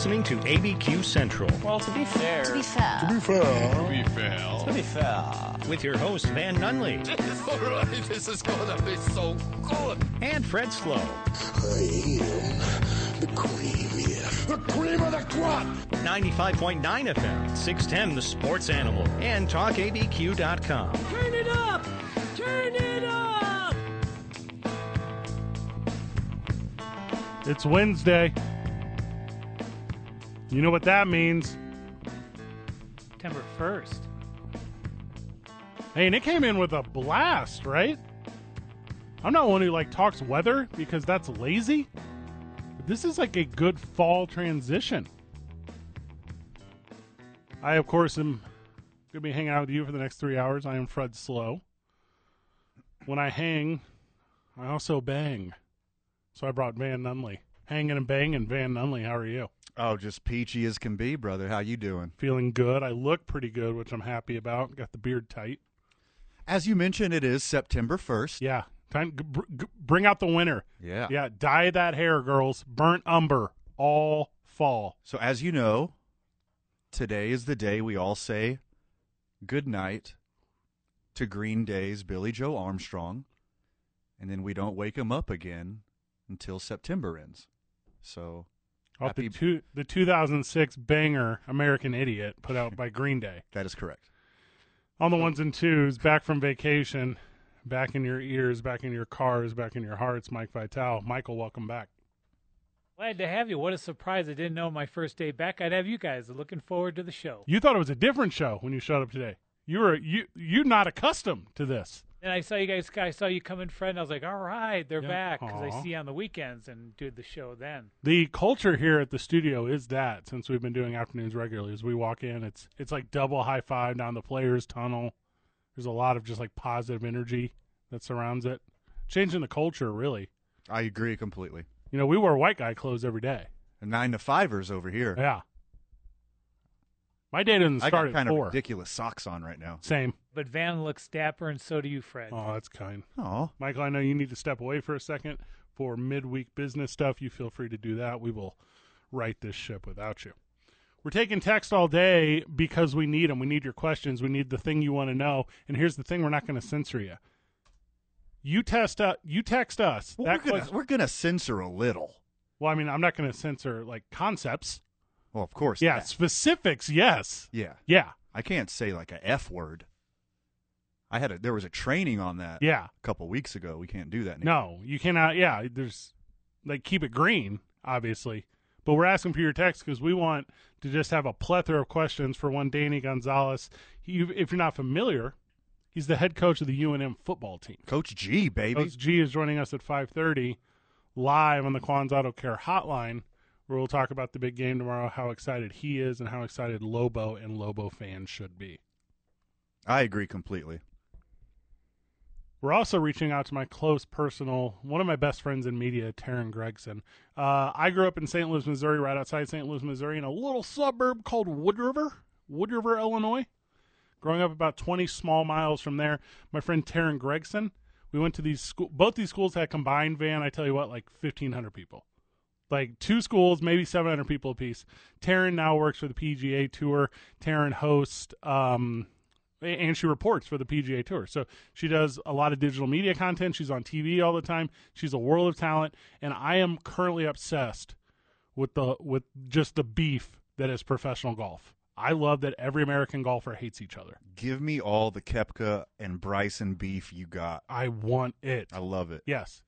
listening to ABQ Central Well, to be fair, To be fair. To be fair, Be fair. to be fair, with your host Van Nunley Alright, this is gonna be so good. and Fred Slow. I am the creamiest. The cream of the crop! 95.9 FM, 610 The Sports Animal, and TalkABQ.com. Turn it up! Turn it up! It's Wednesday. You know what that means. September 1st. Hey, and it came in with a blast, right? I'm not one who like talks weather because that's lazy. But this is like a good fall transition. I, of course, am gonna be hanging out with you for the next three hours. I am Fred Slow. When I hang, I also bang. So I brought Van Nunley. Hanging and banging, Van Nunley. How are you? Oh, just peachy as can be, brother. How you doing? Feeling good. I look pretty good, which I'm happy about. Got the beard tight. As you mentioned, it is September 1st. Yeah. Time g- br- g- bring out the winter. Yeah. Yeah, dye that hair, girls. Burnt umber all fall. So as you know, today is the day we all say good night to Green Day's Billie Joe Armstrong, and then we don't wake him up again until September ends. So Off the two, the 2006 banger American Idiot put out by Green Day. that is correct. On the ones and twos, back from vacation, back in your ears, back in your cars, back in your hearts, Mike Vital. Michael, welcome back. Glad to have you. What a surprise. I didn't know my first day back. I'd have you guys. Looking forward to the show. You thought it was a different show when you showed up today. You were you you're not accustomed to this. And I saw you guys, I saw you come in front. I was like, all right, they're Yeah. back. Because I see you on the weekends and do the show then. The culture here at the studio is that since we've been doing afternoons regularly, as we walk in, it's it's like double high five down the players' tunnel. There's a lot of just like positive energy that surrounds it, changing the culture really. I agree completely. You know, we wear white guy clothes every day. Nine to fivers over here. Yeah. My day doesn't start I start got at kind of four. ridiculous socks on right now. Same. But Van looks dapper, and so do you, Fred. Oh, that's kind. Oh, Michael, I know you need to step away for a second for midweek business stuff. You feel free to do that. We will right this ship without you. We're taking text all day because we need them. We need your questions. We need the thing you want to know. And here's the thing: we're not going to censor you. You test uh, You text us. well, that we're gonna question- we're gonna censor a little. well, I mean, I'm not going to censor like concepts. Well, of course. Yeah, that. specifics. Yes. Yeah. Yeah. I can't say like a f word. I had a there was a training on that Yeah. a couple weeks ago. We can't do that anymore. No, you cannot. Yeah, there's like keep it green, obviously, but we're asking for your text because we want to just have a plethora of questions for one Danny Gonzales. He, if you're not familiar, he's the head coach of the UNM football team. Coach G, baby. Coach G is joining us at 5:30 live on the Quan's Auto Care Hotline, where we'll talk about the big game tomorrow, how excited he is, and how excited Lobo and Lobo fans should be. I agree completely. We're also reaching out to my close personal, one of my best friends in media, Teryn Gregson. Uh, I grew up in St. Louis, Missouri, right outside St. Louis, Missouri, in a little suburb called Wood River, Wood River, Illinois. Growing up about 20 small miles from there, my friend Teryn Gregson, we went to these school. Both these schools had combined van. I tell you what, like 1,500 people. Like two schools, maybe 700 people apiece. Teryn now works for the PGA Tour. Teryn hosts um, and she reports for the PGA Tour. So she does a lot of digital media content. She's on TV all the time. She's a world of talent, and I am currently obsessed with the with just the beef that is professional golf. I love that every American golfer hates each other. Give me all the Koepka and Bryson beef you got. I want it. I love it. Yes.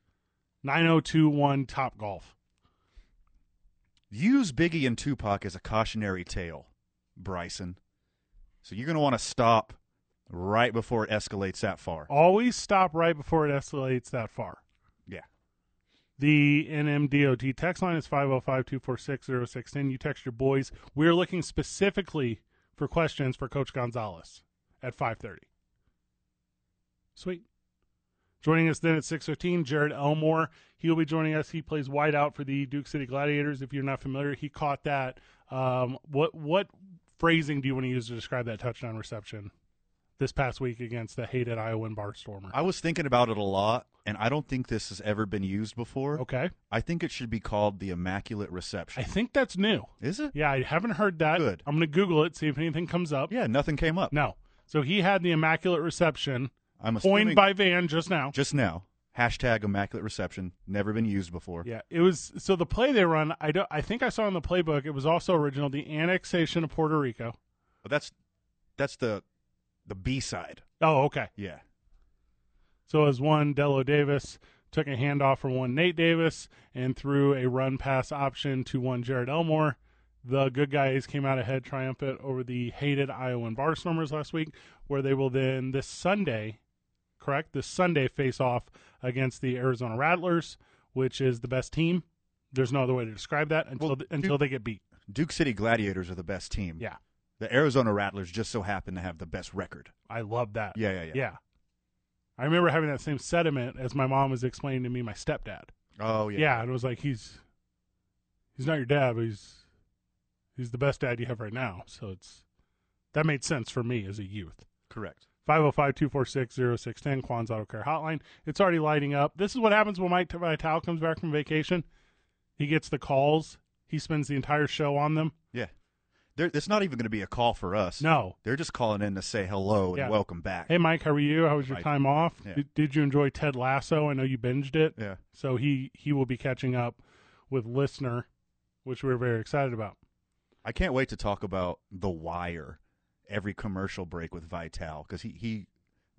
9021 Top Golf. Use Biggie and Tupac as a cautionary tale, Bryson. So you're going to want to stop right before it escalates that far. Always stop right before it escalates that far. Yeah. The NMDOT text line is 505 246 0610. You text your boys. We're looking specifically for questions for Coach Gonzales at 530. Sweet. Joining us then at 6.15, Jared Elmore. He'll be joining us. He plays wide out for the Duke City Gladiators. If you're not familiar, he caught that. Um, what what phrasing do you want to use to describe that touchdown reception this past week against the hated Iowan Barnstormer? I was thinking about it a lot, and I don't think this has ever been used before. Okay. I think it should be called the Immaculate Reception. I think that's new. Is it? Yeah, I haven't heard that. Good. I'm going to Google it, see if anything comes up. Yeah, nothing came up. No. So he had the Immaculate Reception I'm assuming coined by Van just now. just now. Hashtag Immaculate Reception. Never been used before. Yeah, it was so the play they run. I don't. I think I saw in the playbook. It was also original. The annexation of Puerto Rico. But that's that's the the B side. Oh, okay. Yeah. So as one Delo Davis took a handoff from one Nate Davis and threw a run pass option to one Jared Elmore. The good guys came out ahead triumphant over the hated Iowan Barnstormers last week, where they will then this Sunday, correct? This Sunday face off against the Arizona Rattlers, which is the best team. There's no other way to describe that until Well, until they get beat. Duke City Gladiators are the best team. Yeah, The Arizona Rattlers just so happen to have the best record. I love that. Yeah, yeah, yeah. yeah. I remember having that same sentiment as my mom was explaining to me my stepdad. Oh yeah. Yeah, and it was like he's he's not your dad, but he's he's the best dad you have right now. So it's that made sense for me as a youth. Correct. 505-246-0610, Quan's Auto Care Hotline. It's already lighting up. This is what happens when Mike Vital comes back from vacation. He gets the calls. He spends the entire show on them. Yeah. There, it's not even going to be a call for us. No. They're just calling in to say hello and Yeah. welcome back. Hey, Mike, how are you? How was your time off? Yeah. Did, did you enjoy Ted Lasso? I know you binged it. Yeah. So he, he will be catching up with Listener, which we're very excited about. I can't wait to talk about The Wire every commercial break with Vital because he, he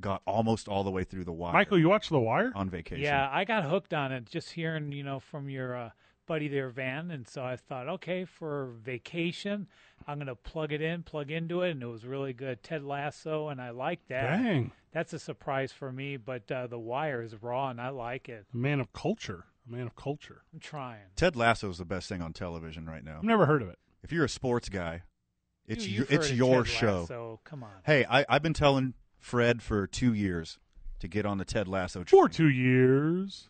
got almost all the way through The Wire Michael, you watch The Wire? on vacation. Yeah, I got hooked on it just hearing, you know, from your uh, buddy there, Van, and so I thought, okay, for vacation, I'm gonna plug it in, plug into it, and it was really good. Ted Lasso, and I like that. Dang. That's a surprise for me, but uh, The Wire is raw, and I like it. A man of culture. A man of culture. I'm trying. Ted Lasso is the best thing on television right now. I've never heard of it. If you're a sports guy, it's You- your, it's heard your Ted show. Lasso. Come on. Hey, I, I've been telling Fred for two years to get on the Ted Lasso. For two years.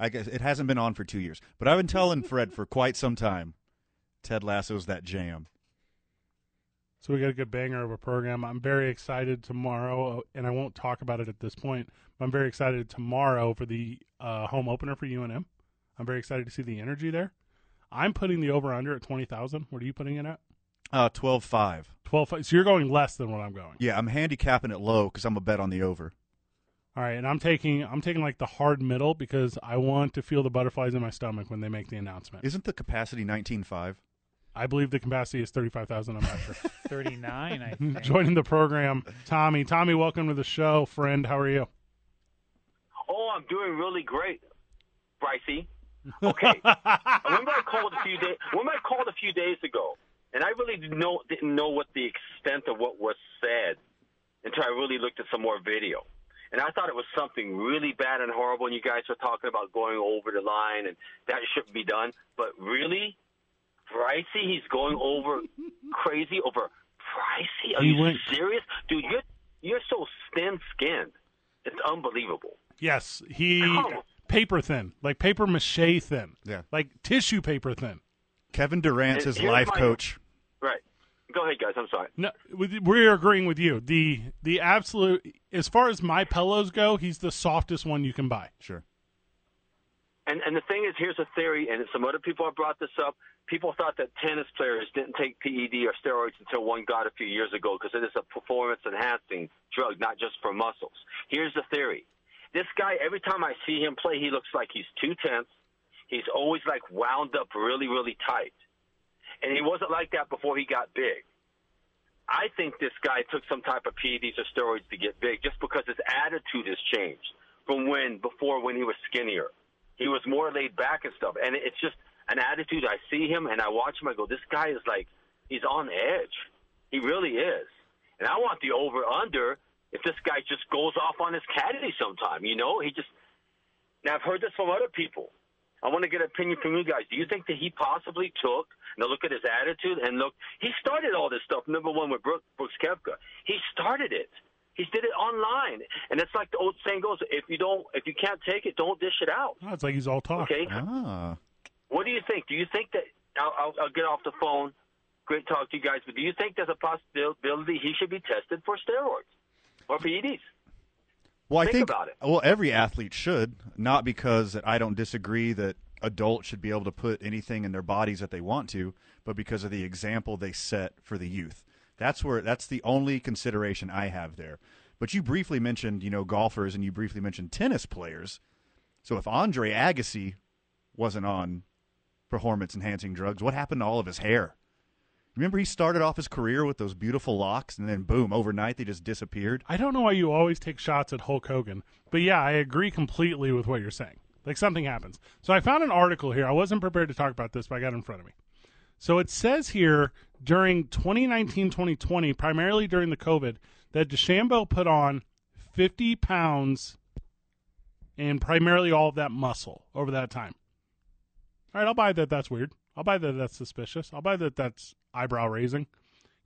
I guess it hasn't been on for two years, but I've been telling Fred for quite some time. Ted Lasso's that jam. So we got a good banger of a program. I'm very excited tomorrow, and I won't talk about it at this point. But I'm very excited tomorrow for the uh, home opener for UNM. I'm very excited to see the energy there. I'm putting the over under at twenty thousand. What are you putting it at? Uh, 12-5. Twelve. So you're going less than what I'm going. Yeah, I'm handicapping it low because I'm a bet on the over. All right, and I'm taking I'm taking like the hard middle because I want to feel the butterflies in my stomach when they make the announcement. Isn't the capacity 19.5? I believe the capacity is thirty five thousand. I'm not sure. 39, I think. Joining the program, Tommy. Tommy, welcome to the show, friend. How are you? Oh, I'm doing really great, Brycey. Okay. remember I called a few days. Remember I called a few days ago, and I really didn't know didn't know what the extent of what was said until I really looked at some more video. And I thought it was something really bad and horrible. And you guys were talking about going over the line, and that shouldn't be done. But really, Pricey, he's going over crazy over Pricey. Are He you went- serious, dude? You're you're so thin skinned. It's unbelievable. Yes, he Come. paper thin, like paper mache thin. Yeah. like tissue paper thin. Kevin Durant's his here's life my- coach. Right. Go ahead, guys. I'm sorry. No, with- we're agreeing with you. The the absolute as far as my pillows go, he's the softest one you can buy. Sure. And and the thing is, here's a theory, and some other people have brought this up. People thought that tennis players didn't take PED or steroids until one got a few years ago because it is a performance enhancing drug, not just for muscles. Here's the theory. This guy, every time I see him play, he looks like he's too tense. He's always like wound up really, really tight. And he wasn't like that before he got big. I think this guy took some type of PEDs or steroids to get big just because his attitude has changed from when before when he was skinnier. He was more laid back and stuff. And it's just an attitude. I see him and I watch him. I go, this guy is like, he's on edge. He really is. And I want the over under if this guy just goes off on his caddy sometime. You know, he just. Now I've heard this from other people. I want to get an opinion from you guys. Do you think that he possibly took, now look at his attitude and look, he started all this stuff, number one, with Brooks, Brooks Koepka. He started it. He did it online. And it's like the old saying goes, if you don't, if you can't take it, don't dish it out. Oh, it's like he's all talk. Okay? Ah. What do you think? Do you think that, I'll, I'll, I'll get off the phone. Great talk to you guys. But do you think there's a possibility he should be tested for steroids or PEDs? Well, I Think think about it. well every athlete should, not because I don't disagree that adults should be able to put anything in their bodies that they want to, but because of the example they set for the youth. That's where that's the only consideration I have there. But you briefly mentioned, you know, golfers and you briefly mentioned tennis players. So if Andre Agassi wasn't on performance enhancing drugs, what happened to all of his hair? Remember he started off his career with those beautiful locks and then boom, overnight they just disappeared? I don't know why you always take shots at Hulk Hogan, but yeah, I agree completely with what you're saying. Like something happens. So I found an article here. I wasn't prepared to talk about this, but I got it in front of me. So it says here during 2019 2020, primarily during the COVID, that DeChambeau put on 50 pounds and primarily all of that muscle over that time. All right, I'll buy that that's weird. I'll buy that that's suspicious. I'll buy that that's eyebrow raising.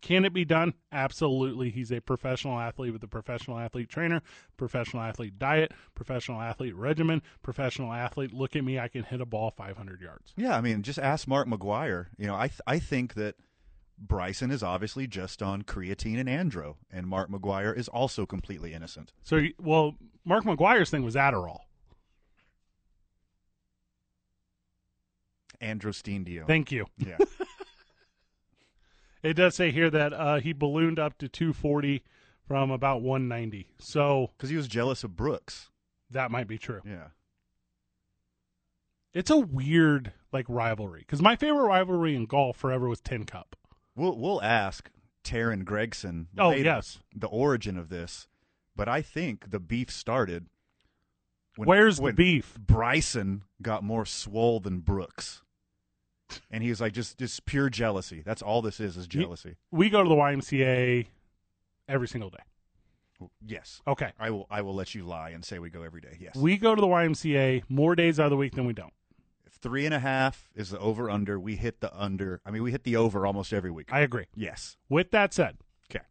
Can it be done? Absolutely. He's a professional athlete with a professional athlete trainer, professional athlete diet, professional athlete regimen, professional athlete. Look at me, I can hit a ball 500 yards. Yeah, I mean, just ask Mark McGwire. You know, I th- I think that Bryson is obviously just on creatine and andro, and Mark McGwire is also completely innocent. So, well, Mark McGwire's thing was Adderall. Androstenedione. Thank you. yeah. It does say here that uh, he ballooned up to 240 from about 190. So Because he was jealous of Brooks. that might be true. Yeah. It's a weird like rivalry because my favorite rivalry in golf forever was Tin Cup. We'll we'll ask Teryn Gregson. Oh, later yes. the origin of this, but I think the beef started. When, Where's the when beef? Bryson got more swole than Brooks, and he's like just just pure jealousy. That's all this is is jealousy. We go to the YMCA every single day. Yes. Okay. I will. I will let you lie and say we go every day. Yes. We go to the YMCA more days out of the week than we don't. If three and a half is the over under. We hit the under. I mean, we hit the over almost every week. I agree. yes. With that said, Okay.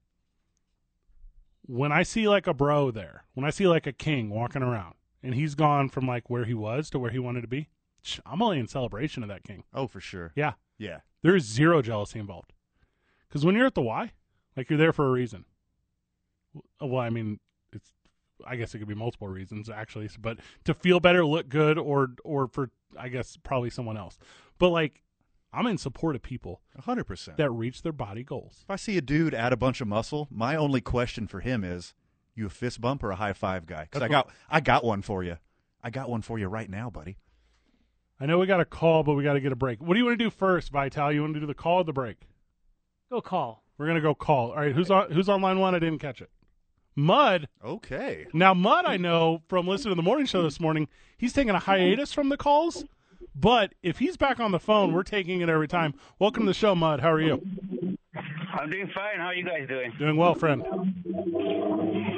when I see like a bro there, when I see like a king walking around and he's gone from like where he was to where he wanted to be, I'm only in celebration of that king. Oh, for sure. Yeah. Yeah. There is zero jealousy involved. Because when you're at the Y, like you're there for a reason. Well, I mean, it's. I guess it could be multiple reasons actually, but to feel better, look good, or or for I guess probably someone else. But like, I'm in support of people hundred percent. that reach their body goals. If I see a dude add a bunch of muscle, my only question for him is, you a fist bump or a high five guy? Because I got I got one for you. I got one for you right now, buddy. I know we got a call, but we got to get a break. What do you want to do first, Vital? You want to do the call or the break? Go call. We're gonna go call. All right, who's on who's on line one? I didn't catch it. Mud. Okay. Now, Mud, I know from listening to the morning show this morning, he's taking a hiatus from the calls. But if he's back on the phone, we're taking it every time. Welcome to the show, Mud. How are you? I'm doing fine. How are you guys doing? Doing well, friend.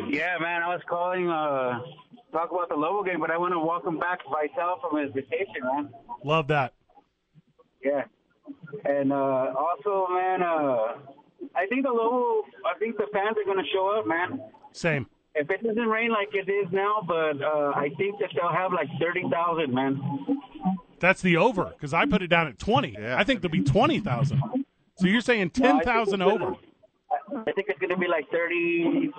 Yeah, man. I was calling uh talk about the Lobo game, but I want to welcome back Vital from his vacation, man. Love that. Yeah. And uh also, man, uh I think the Lobo I think the fans are gonna show up, man. Same. If it doesn't rain like it is now, but uh I think that they'll have like thirty thousand, man. That's the over because I put it down at twenty. Yeah. I think there'll be twenty thousand. So you're saying ten thousand Well, I think over? gonna- I think it's gonna be like 30,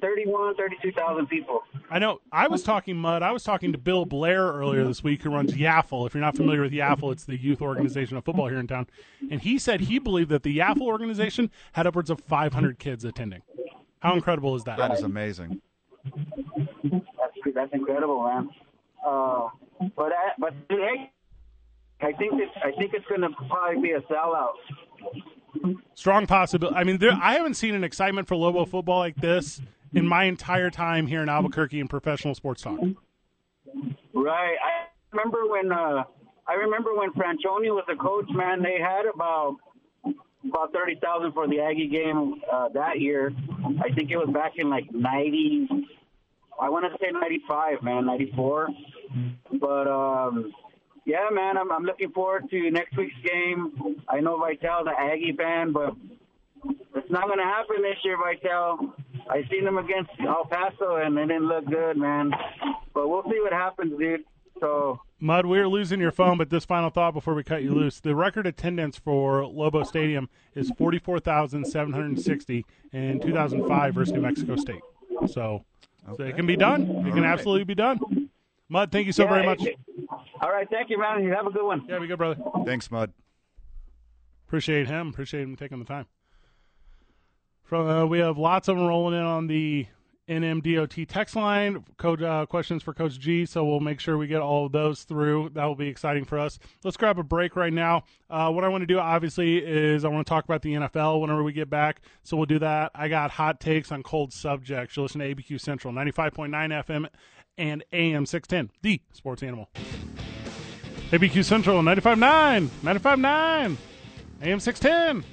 31, 32,000 people. I know. I was talking mud. I was talking to Bill Blair earlier this week, who runs Yaffle. If you're not familiar with Yaffle, it's the youth organization of football here in town. And he said he believed that the Yaffle organization had upwards of 500 kids attending. How incredible is that? That is amazing. That's that's incredible, man. Uh, but I, but hey, I think it's I think it's gonna probably be a sellout. Strong possibility. I mean, there, I haven't seen an excitement for Lobo football like this in my entire time here in Albuquerque in professional sports talk. Right. I remember when uh, I remember when Franchione was the coach. Man, they had about about thirty thousand for the Aggie game uh, that year. I think it was back in like ninety. I want to say ninety five, man, ninety four. But um, yeah, man, I'm I'm looking forward to next week's game. I know Vital's an Aggie fan, but it's not going to happen this year, Vital. I seen them against El Paso, and they didn't look good, man. But we'll see what happens, dude. So Mud, we're losing your phone, but this final thought before we cut you loose. The record attendance for Lobo Stadium is 44,760 in 2005 versus New Mexico State. So So it can be done. It can absolutely be done. Mud, thank you so Yeah, very much. it- All right, thank you, man. You have a good one. Yeah, be good, brother. Thanks, Mud. Appreciate him. Appreciate him taking the time. From uh, we have lots of them rolling in on the NMDOT text line. Coach uh, questions for Coach G. So we'll make sure we get all of those through. That will be exciting for us. Let's grab a break right now. Uh, what I want to do, obviously, is I want to talk about the NFL whenever we get back. So we'll do that. I got hot takes on cold subjects. You listen to ABQ Central, ninety five point nine FM and AM six ten, the Sports Animal. ABQ Central, 95.9, 95.9. AM 610.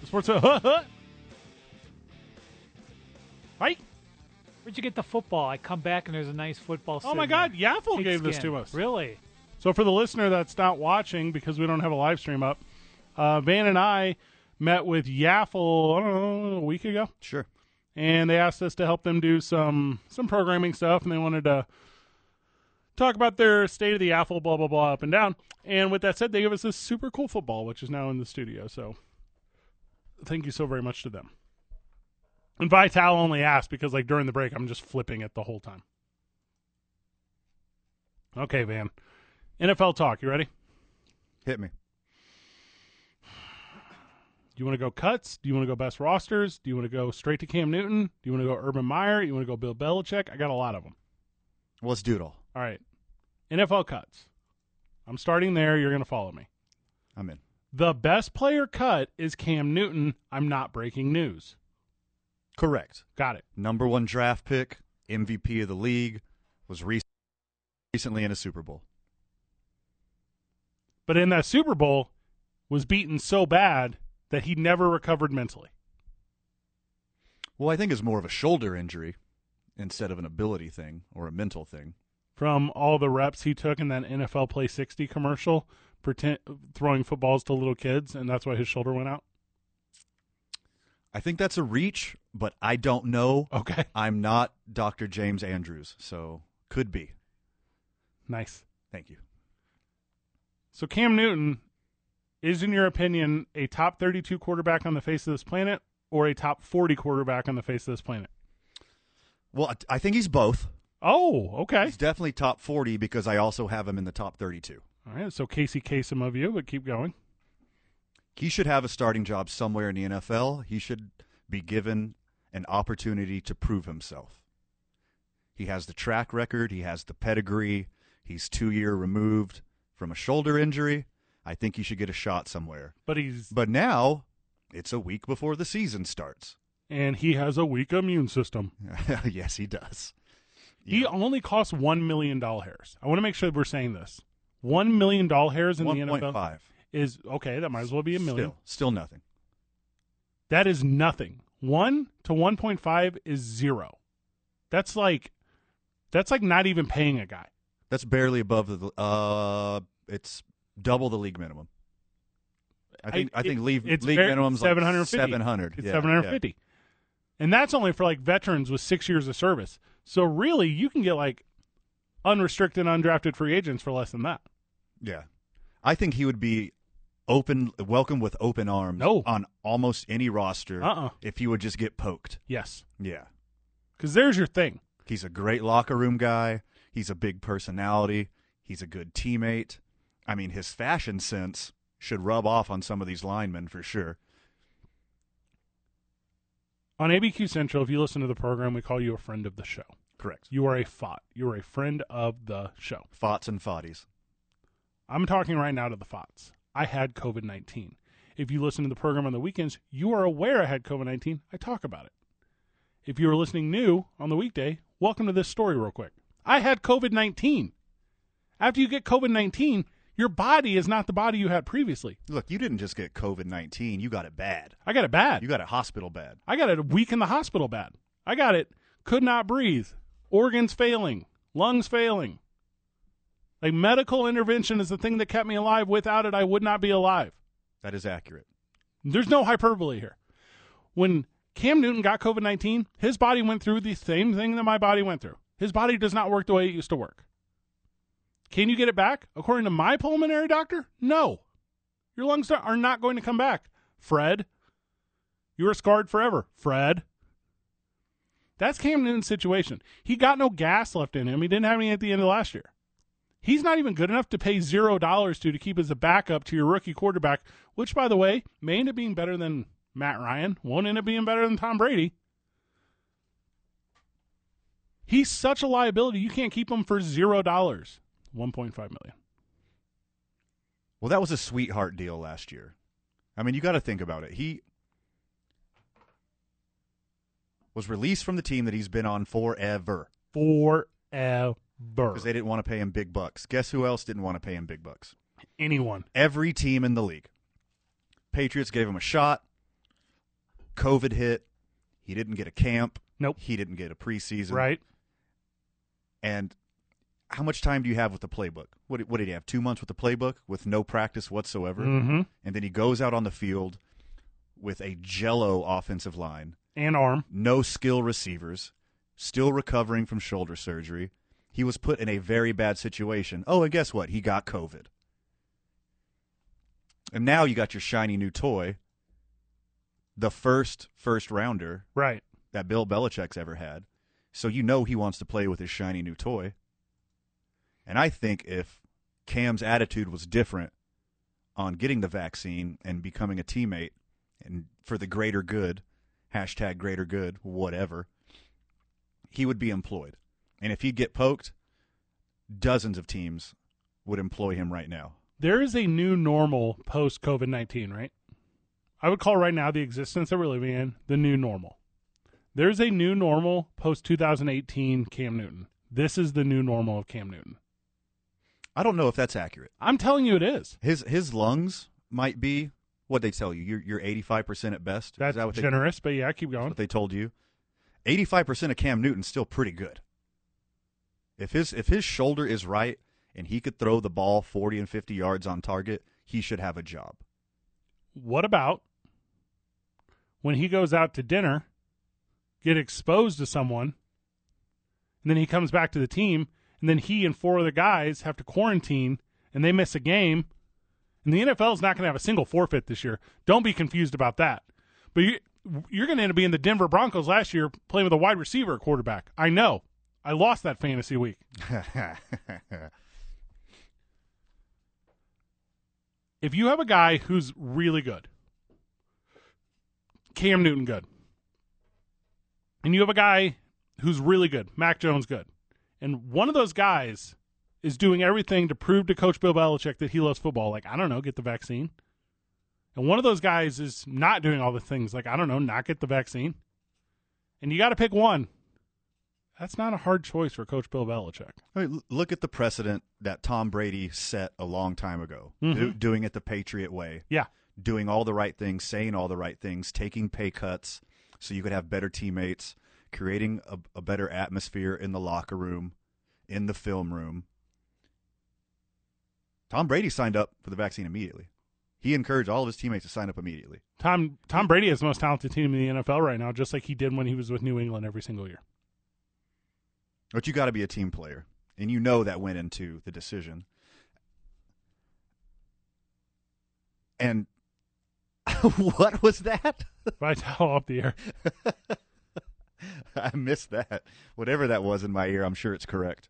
The Sports. Right? Where'd you get the football? I come back and there's a nice football. Oh my God, there. Yaffle gave this to us. Really? So for the listener that's not watching because we don't have a live stream up, uh, Van and I met with Yaffle I don't know, a week ago, Sure. And they asked us to help them do some some programming stuff, and they wanted to talk about their state of the apple, blah blah blah, up and down. And with that said, they gave us this super cool football, which is now in the studio. So thank you so very much to them. And Vital only asked because like during the break, I'm just flipping it the whole time. Okay, Van. NFL talk. You ready? Hit me. Do you want to go cuts? Do you want to go best rosters? Do you want to go straight to Cam Newton? Do you want to go Urban Meyer? You want to go Bill Belichick? I got a lot of them. Well, let's do it all. Right. NFL cuts. I'm starting there. You're going to follow me. I'm in. The best player cut is Cam Newton. I'm not breaking news. Correct. Got it. Number one draft pick, MVP of the league, was rec- recently in a Super Bowl. But in that Super Bowl, was beaten so bad that he never recovered mentally. Well, I think it's more of a shoulder injury instead of an ability thing or a mental thing. From all the reps he took in that NFL Play 60 commercial, pretend, throwing footballs to little kids, and that's why his shoulder went out. I think that's a reach, but I don't know. Okay. I'm not Dr. James Andrews, so could be. Nice. Thank you. So Cam Newton is, in your opinion, a top 32 quarterback on the face of this planet or a top 40 quarterback on the face of this planet? Well, I- I think he's both. Oh, okay. He's definitely top 40 because I also have him in the top 32. All right. So Casey Kasem of you, but keep going. He should have a starting job somewhere in the NFL. He should be given an opportunity to prove himself. He has the track record, he has the pedigree. He's 2 year removed from a shoulder injury. I think he should get a shot somewhere. But he's But now it's a week before the season starts. and he has a weak immune system. yes, he does. He only costs one million dollars. Hairs. I want to make sure we're saying this. One million dollars hairs in the NFL 1.5. is okay. That might as well be a million. Still, still nothing. That is nothing. One to one point five is zero. That's like that's like not even paying a guy. That's barely above the uh it's double the league minimum. I think I, I- think it- league league very- minimum's like 750. 700. It's Yeah, seven hundred fifty, and that's only for like veterans with six years of service. So really, you can get like unrestricted, undrafted free agents for less than that. Yeah. yeah. I think he would be open welcome with open arms No. on almost any roster Uh-uh. if he would just get poked. Yes, Yeah. because there's your thing. He's a great locker room guy. He's a big personality. He's a good teammate. I mean, his fashion sense should rub off on some of these linemen for sure. On ABQ Central, if you listen to the program, we call you a friend of the show. Correct. You are a FOT. You are a friend of the show. Fots and Fotties. I'm talking right now to the FOTs. I had COVID 19. If you listen to the program on the weekends, you are aware I had COVID 19. I talk about it. If you are listening new on the weekday, welcome to this story, real quick. I had COVID 19. After you get COVID 19, your body is not the body you had previously. Look, you didn't just get COVID 19, you got it bad. I got it bad. You got it hospital bad. I got it a week in the hospital bad. I got it, could not breathe, organs failing, lungs failing. Like medical intervention is the thing that kept me alive. Without it, I would not be alive. That is accurate. There's no hyperbole here. When Cam Newton got COVID 19, his body went through the same thing that my body went through. His body does not work the way it used to work. Can you get it back? According to my pulmonary doctor, no. Your lungs are not going to come back. Fred, you are scarred forever. Fred. That's Cam Newton's situation. He got no gas left in him. He didn't have any at the end of last year. He's not even good enough to pay zero dollars to to keep as a backup to your rookie quarterback, which, by the way, may end up being better than Matt Ryan. Won't end up being better than Tom Brady. He's such a liability. You can't keep him for zero dollars. One point five million. Well, that was a sweetheart deal last year. I mean, you got to think about it. He was released from the team that he's been on forever Forever. because they didn't want to pay him big bucks. Guess who else didn't want to pay him big bucks? Anyone. Every team in the league. Patriots gave him a shot. COVID hit. He didn't get a camp. Nope. He didn't get a preseason. Right. And how much time do you have with the playbook? What, what did he have? Two months with the playbook with no practice whatsoever? Mm-hmm. And then he goes out on the field with a jello offensive line, And arm. no skill receivers, still recovering from shoulder surgery. He was put in a very bad situation. Oh, and guess what? He got COVID. And now you got your shiny new toy, the first first rounder Right. that Bill Belichick's ever had. So you know he wants to play with his shiny new toy. And I think if Cam's attitude was different on getting the vaccine and becoming a teammate and for the greater good, hashtag greater good, whatever, he would be employed. And if he'd get poked, dozens of teams would employ him right now. There is a new normal post COVID 19, right? I would call right now the existence that we're living in the new normal. There's a new normal post 2018 Cam Newton. This is the new normal of Cam Newton. I don't know if that's accurate. I'm telling you it is. His his lungs might be what they tell you. You're you're 85% at best. Is That's that they, generous, but yeah, keep going. what they told you. Eighty-five percent of Cam Newton's still pretty good. If his if his shoulder is right and he could throw the ball forty and fifty yards on target, he should have a job. What about when he goes out to dinner, get exposed to someone, and then he comes back to the team, and then he and four other guys have to quarantine, and they miss a game, and the NFL is not going to have a single forfeit this year. Don't be confused about that. But you, you're going to end up being the Denver Broncos last year playing with a wide receiver quarterback. I know. I lost that fantasy week. if you have a guy who's really good, Cam Newton good, and you have a guy who's really good, Mac Jones good, and one of those guys is doing everything to prove to Coach Bill Belichick that he loves football, like I don't know, get the vaccine, and one of those guys is not doing all the things, like I don't know, not get the vaccine, and you got to pick one. That's not a hard choice for Coach Bill Belichick. I mean, look at the precedent that Tom Brady set a long time ago, Mhm. do, doing it the Patriot way, Yeah, doing all the right things, saying all the right things, taking pay cuts so you could have better teammates, creating a, a better atmosphere in the locker room, in the film room. Tom Brady signed up for the vaccine immediately. He encouraged all of his teammates to sign up immediately. Tom Tom Brady is the most talented team in the NFL right now, just like he did when he was with New England every single year. But you got to be a team player, and you know that went into the decision. And what was that? Vital off the air. I missed that. Whatever that was in my ear, I'm sure it's correct.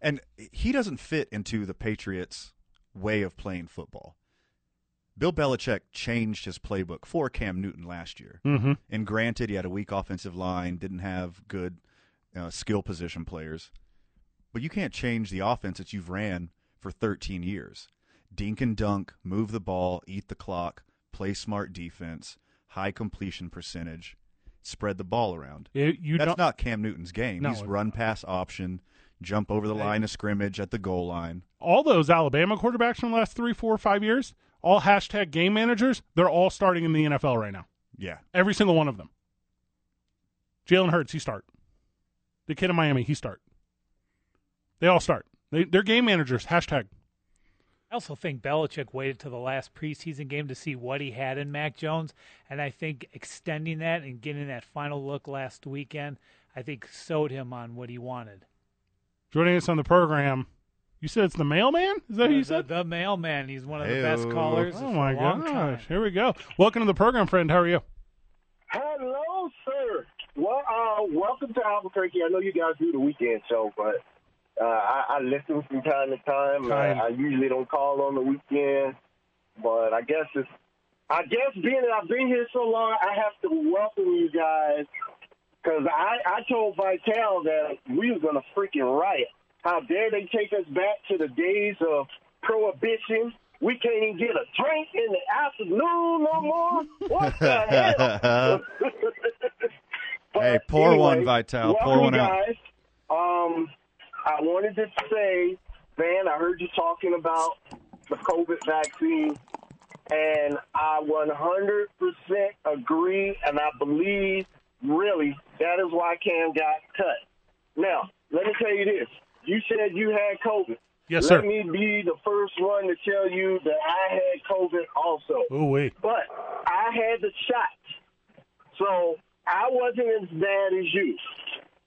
And he doesn't fit into the Patriots' way of playing football. Bill Belichick changed his playbook for Cam Newton last year. Mm-hmm. And granted, he had a weak offensive line, didn't have good uh, skill position players. But you can't change the offense that you've ran for 13 years. Dink and dunk, move the ball, eat the clock, play smart defense, high completion percentage, spread the ball around. It, you That's don't. not Cam Newton's game. No, He's run pass option, jump over the line of scrimmage at the goal line. all those Alabama quarterbacks from the last three, four, five years, all hashtag game managers, they're all starting in the NFL right now. Yeah. Every single one of them. Jalen Hurts, he start. The kid in Miami, he start. They all start. They, they're game managers. Hashtag. I also think Belichick waited to the last preseason game to see what he had in Mac Jones, and I think extending that and getting that final look last weekend, I think sewed him on what he wanted. Joining us on the program, you said it's the mailman? Is that who you the, said? the mailman. He's one of the best Hey-o. callers Oh my gosh! time. Here we go. Welcome to the program, friend. How are you? Hello, sir. What uh, welcome to Albuquerque. I know you guys do the weekend show, but uh, I, I listen from time to time. Time. I, I usually don't call on the weekend, but I guess it's. I guess being that I've been here so long, I have to welcome you guys because I, I told Vital that we were going to freaking riot. How dare they take us back to the days of prohibition? We can't even get a drink in the afternoon no more. What the hell? Hey, pour one, Vital. Pour one out. Um, I wanted to say, Van, I heard you talking about the COVID vaccine, and I 100% agree, and I believe, really, that is why Cam got cut. Now, let me tell you this. You said you had COVID. Yes, sir. Let me be the first one to tell you that I had COVID also. Oh, wait. But I had the shot. So I wasn't as bad as you.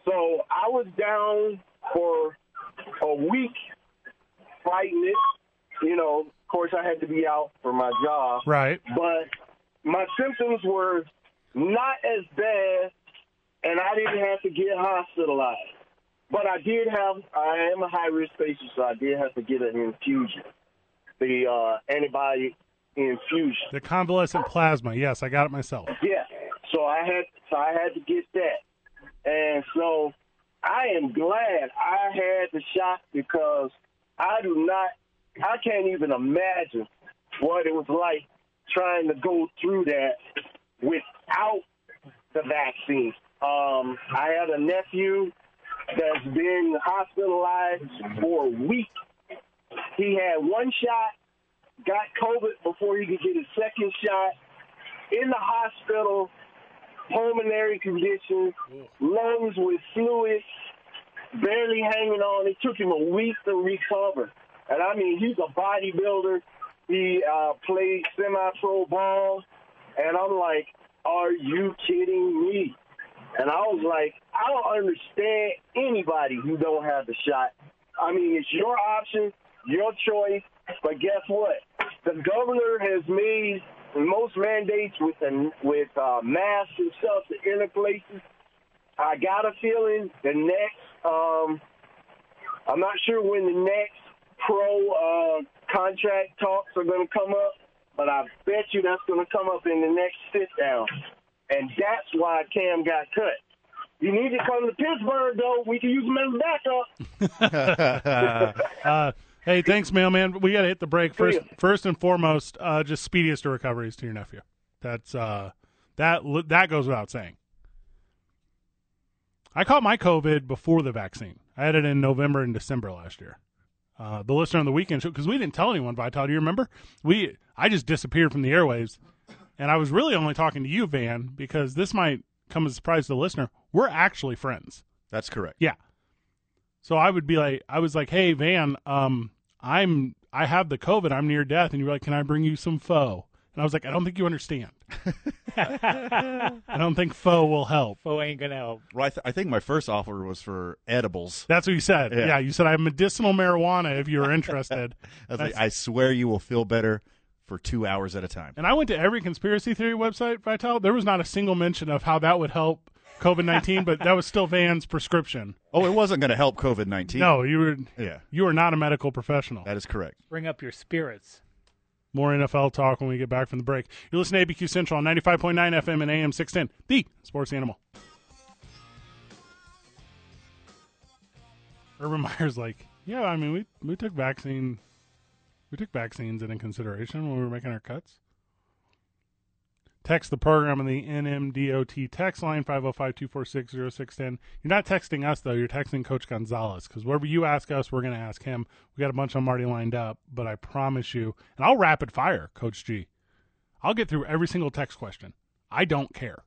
So I was down for a week fighting it. You know, of course, I had to be out for my job. Right. But my symptoms were not as bad, and I didn't have to get hospitalized. But I did have, I am a high risk patient, so I did have to get an infusion, the uh, antibody infusion. The convalescent plasma. Yes, I got it myself. Yeah. So I had so I had to get that. And so I am glad I had the shot because I do not I can't even imagine what it was like trying to go through that without the vaccine. Um, I had a nephew that's been hospitalized for a week. He had one shot, got COVID before he could get his second shot, in the hospital, pulmonary conditions, lungs with fluid, barely hanging on. It took him a week to recover. And I mean, he's a bodybuilder. He uh, played semi-pro ball, and I'm like, are you kidding me? And I was like, I don't understand anybody who don't have the shot. I mean, it's your option, your choice. But guess what? The governor has made most mandates with the, with uh, masks and stuff to enter places. I got a feeling the next, um, I'm not sure when the next pro uh, contract talks are going to come up, but I bet you that's going to come up in the next sit down. And that's why Cam got cut. You need to come to Pittsburgh, though. We can use him as backup. uh, hey, thanks, mailman. We got to hit the break first. First and foremost, uh, just speediest of recoveries to your nephew. That's uh, that that goes without saying. I caught my COVID before the vaccine. I had it in November and December last year. Uh, the listener on the weekend show because we didn't tell anyone. Vital, do you remember? We I just disappeared from the airwaves, and I was really only talking to you, Van, because this might come as a surprise to the listener. We're actually friends. That's correct. Yeah. So I would be like, I was like, hey Van, um, I'm I have the COVID. I'm near death, and you were like, can I bring you some pho? And I was like, I don't think you understand. I don't think pho will help. Pho ain't gonna help. Well, I, th- I think my first offer was for edibles. That's what you said. Yeah. Yeah, you said I have medicinal marijuana if you're interested. I was like, I swear you will feel better for two hours at a time. and I went to every conspiracy theory website, Vital. There was not a single mention of how that would help COVID nineteen, but that was still Van's prescription. Oh, it wasn't going to help COVID nineteen. No, you were Yeah, you are not a medical professional. that is correct. Bring up your spirits. More NFL talk when we get back from the break. You're listening to ABQ Central on 95.9 FM and AM 610, the sports animal. Urban Meyer's like, yeah, I mean, we we took vaccine, we took vaccines into consideration when we were making our cuts. Text the program on the NMDOT text line 505-246-0610. You're not texting us though. You're texting Coach Gonzales because whatever you ask us, we're going to ask him. We got a bunch of them already lined up, but I promise you, and I'll rapid fire, Coach G. I'll get through every single text question. I don't care.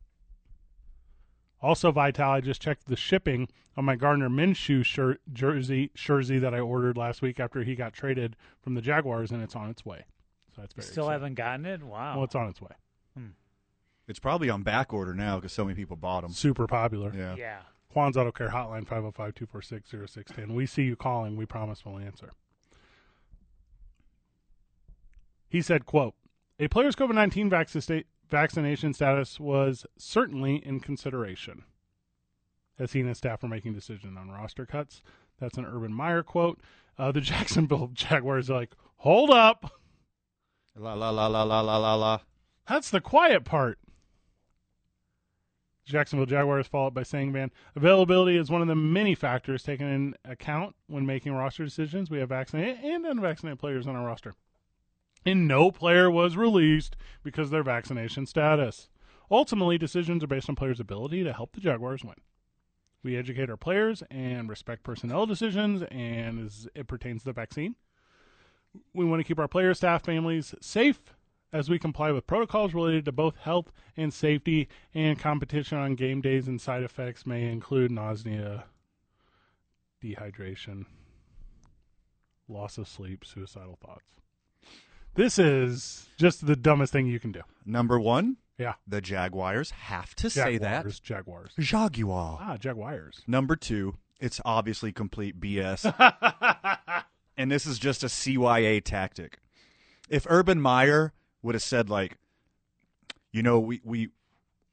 Also, Vital, I just checked the shipping on my Gardner Minshew shirt, jersey jersey that I ordered last week after he got traded from the Jaguars, and it's on its way. So that's very still exciting. haven't gotten it? Wow. Well, it's on its way. Hmm. It's probably on back order now because so many people bought them. Super popular. Yeah. yeah. Juan's Auto Care Hotline 505 246 0610. We see you calling. We promise we'll answer. He said, quote, a player's COVID 19 vaccination status was certainly in consideration. as he and his staff are making decisions on roster cuts. That's an Urban Meyer quote. Uh, the Jacksonville Jaguars are like, hold up. La la la la la la la la. That's the quiet part. Jacksonville Jaguars follow up by saying, "Man, availability is one of the many factors taken in account when making roster decisions. We have vaccinated and unvaccinated players on our roster, and no player was released because of their vaccination status. Ultimately, decisions are based on players' ability to help the Jaguars win. We educate our players and respect personnel decisions, and as it pertains to the vaccine, we want to keep our players, staff, families safe." As we comply with protocols related to both health and safety and competition on game days and side effects may include nausea, dehydration, loss of sleep, suicidal thoughts. This is just the dumbest thing you can do. Number one, Yeah. the Jaguars have to say that. Jaguars, Jaguars. Jaguar. Ah, Jaguars. Number two, it's obviously complete BS. and this is just a CYA tactic. If Urban Meyer would have said like, you know, we we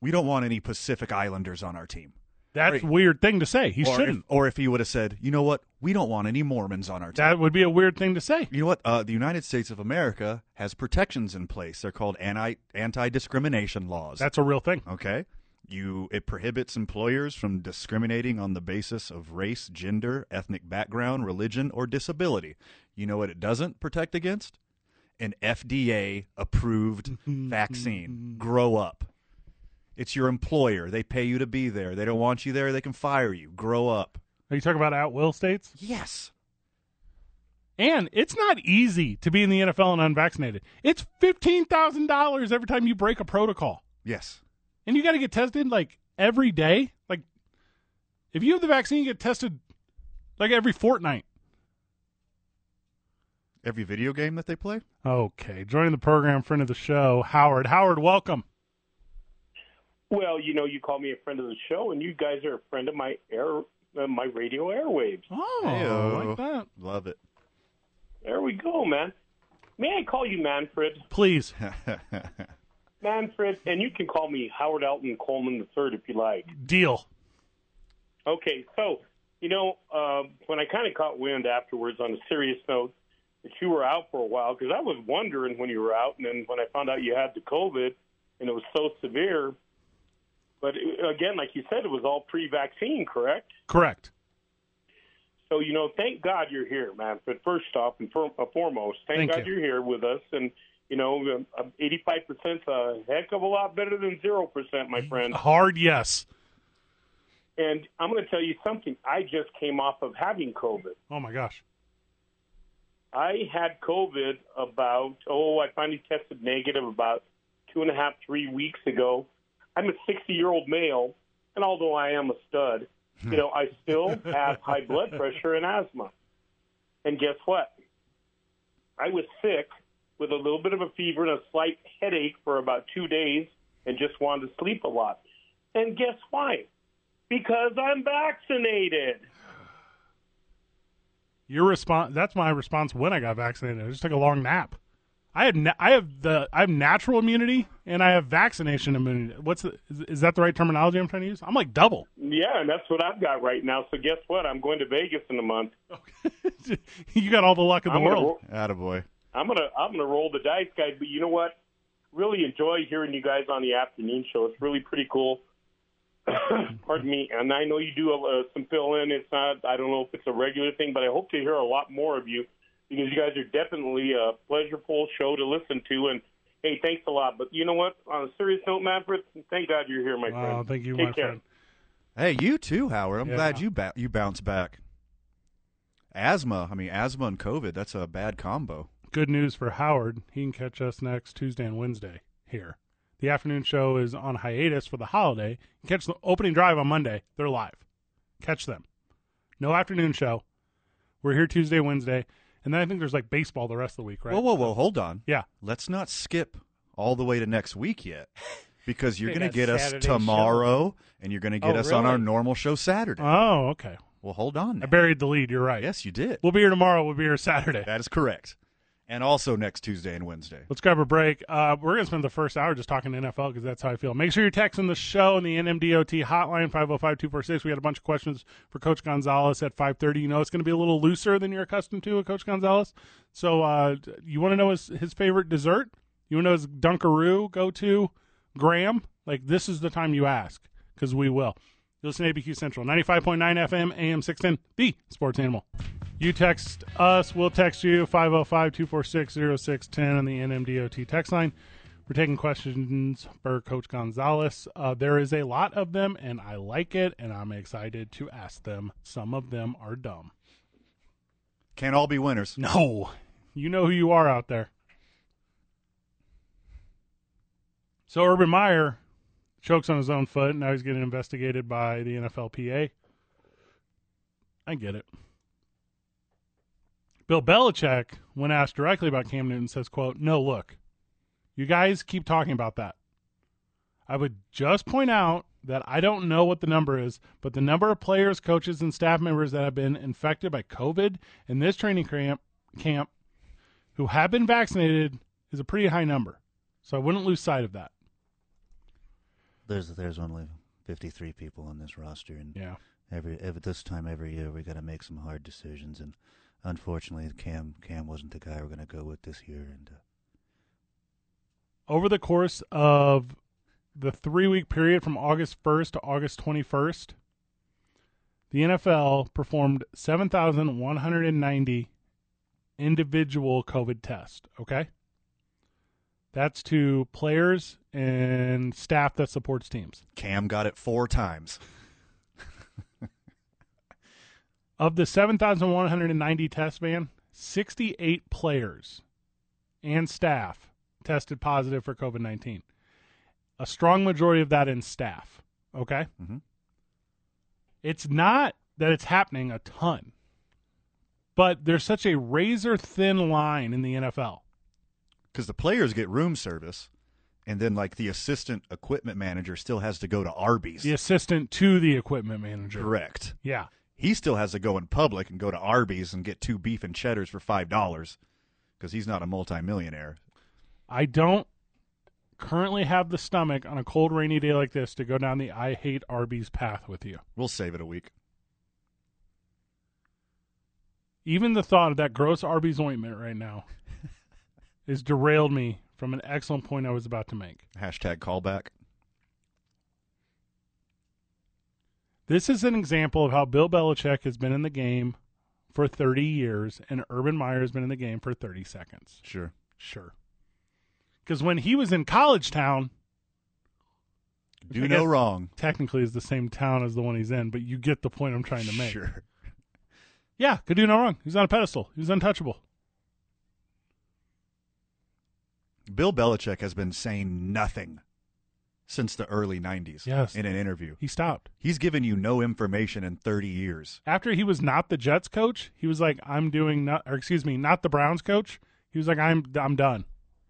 we don't want any Pacific Islanders on our team. That's Or- a weird thing to say. He or shouldn't. If, or if he would have said, you know what, we don't want any Mormons on our team. that would be a weird thing to say. you know what? Uh, the United States of America has protections in place. They're called anti anti discrimination laws. That's a real thing. Okay. You it prohibits employers from discriminating on the basis of race, gender, ethnic background, religion, or disability. You know what it doesn't protect against? An FDA approved mm-hmm. vaccine. Mm-hmm. Grow up. It's your employer. They pay you to be there. They don't want you there, they can fire you. Grow up. Are you talking about at will states? Yes. And it's not easy to be in the NFL and unvaccinated. It's fifteen thousand dollars every time you break a protocol. Yes. and you got to get tested like every day. Like, if you have the vaccine, you get tested like every fortnight. Every video game that they play? Okay, joining the program, friend of the show, Howard. Howard, welcome. Well, you know, you call me a friend of the show, and you guys are a friend of my air, uh, my radio airwaves. Oh, Heyo. like that. Love it. There we go, man. May I call you Manfred? Please. Manfred, and you can call me Howard Elton Coleman III if you like. Deal. Okay, so you know, uh, when I kind of caught wind afterwards, on a serious note, that you were out for a while, because I was wondering when you were out, and then when I found out you had the COVID, and it was so severe. But it, again, like you said, it was all pre-vaccine, correct? Correct. So you know, thank God you're here, Manfred. First off and for, uh, foremost, thank, Thank God you. are here with us, and you know, um, um, eighty-five percent a heck of a lot better than zero percent, my friend. Hard yes. And I'm going to tell you something. I just came off of having COVID. Oh my gosh. I had COVID about oh, I finally tested negative about two and a half, three weeks ago. I'm a 60 year old male, and although I am a stud, hmm. you know, I still have high blood pressure and asthma. And guess what? I was sick with a little bit of a fever and a slight headache for about two days, and just wanted to sleep a lot. And guess why? Because I'm vaccinated. Your response. That's my response when I got vaccinated. I just took a long nap. I had na- I have the I have natural immunity and I have vaccination immunity. What's the, is, is that the right terminology I'm trying to use? I'm like double. Yeah, and that's what I've got right now. So guess what? I'm going to Vegas in a month. you got all the luck in the I'm world. ro- Attaboy. I'm gonna I'm gonna roll the dice, guys. But you know what? Really enjoy hearing you guys on the afternoon show. It's really pretty cool. Pardon me. And I know you do uh, some fill in. It's not. I don't know if it's a regular thing, but I hope to hear a lot more of you because you guys are definitely a pleasurable show to listen to. And hey, thanks a lot. But you know what? On a serious note, Manfred, thank God you're here, my Wow, friend. thank you, Take my care. friend. Hey, you too, Howard. I'm Yeah. glad you ba- you bounce back. Asthma, I mean asthma and COVID, that's a bad combo. Good news for Howard. He can catch us next Tuesday and Wednesday here. The afternoon show is on hiatus for the holiday. Catch the opening drive on Monday. They're live. Catch them. No afternoon show. We're here Tuesday, Wednesday, and then I think there's like baseball the rest of the week, right? Whoa, whoa, whoa, hold on. Yeah. Let's not skip all the way to next week yet. Because you're They going to got get us Saturday tomorrow and you're going to get Oh, us on our really? normal show Saturday. Oh, okay. well, hold on. I now. buried the lead. You're right. Yes, you did. We'll be here tomorrow. We'll be here Saturday. That is correct. And also next Tuesday and Wednesday. Let's grab a break. Uh, we're going to spend the first hour just talking NFL because that's how I feel. Make sure you're texting the show and the NMDOT hotline 505-246. We had a bunch of questions for Coach Gonzales at 5:30. You know it's going to be a little looser than you're accustomed to with Coach Gonzales. So uh, you want to know his, his favorite dessert? You want to know his Dunkaroo go to Graham? Like this is the time you ask because we will. You listen to ABQ Central 95.9 FM AM 610 the Sports Animal. You text us, we'll text you 505 246 0610 on the NMDOT text line. We're taking questions for Coach Gonzales. Uh, there is a lot of them, and I like it, and I'm excited to ask them. Some of them are dumb. Can't all be winners. No. You know who you are out there. So Urban Meyer chokes on his own foot. Now he's getting investigated by the NFLPA. I get it. Bill Belichick, when asked directly about Cam Newton, says, quote, No, look, you guys keep talking about that. I would just point out that I don't know what the number is, but the number of players, coaches, and staff members that have been infected by COVID in this training camp, camp who have been vaccinated is a pretty high number. So I wouldn't lose sight of that. There's there's only 53 people on this roster, and yeah, every, every this time every year we got to make some hard decisions, and unfortunately Cam Cam wasn't the guy we're going to go with this year, and uh, over the course of the three week period from August 1st to August 21st, the NFL performed 7,190 individual COVID tests. Okay. That's to players and staff that supports teams. Cam got it four times. Of the 7,190 test ban, 68 players and staff tested positive for COVID 19. A strong majority of that in staff. Okay? Mm-hmm. It's not that it's happening a ton, but there's such a razor thin line in the NFL. Because the players get room service, and then like the assistant equipment manager still has to go to Arby's. The assistant to the equipment manager. Correct. Yeah. He still has to go in public and go to Arby's and get two beef and cheddars for five dollars because he's not a multimillionaire. I don't currently have the stomach on a cold, rainy day like this to go down the I hate Arby's path with you. We'll save it a week. Even the thought of that gross Arby's ointment right now has derailed me from an excellent point I was about to make. Hashtag callback. This is an example of how Bill Belichick has been in the game for 30 years and Urban Meyer has been in the game for 30 seconds. Sure. Sure. Because when he was in College Town, do no wrong. Technically, is the same town as the one he's in, but you get the point I'm trying to make. Sure. Yeah, could do no wrong. He's on a pedestal. He's untouchable. Bill Belichick has been saying nothing since the early 90s yes. in an interview. He stopped. He's given you no information in 30 years. After he was not the Jets coach, he was like, I'm doing not, or excuse me, not the Browns coach. He was like, I'm, I'm done.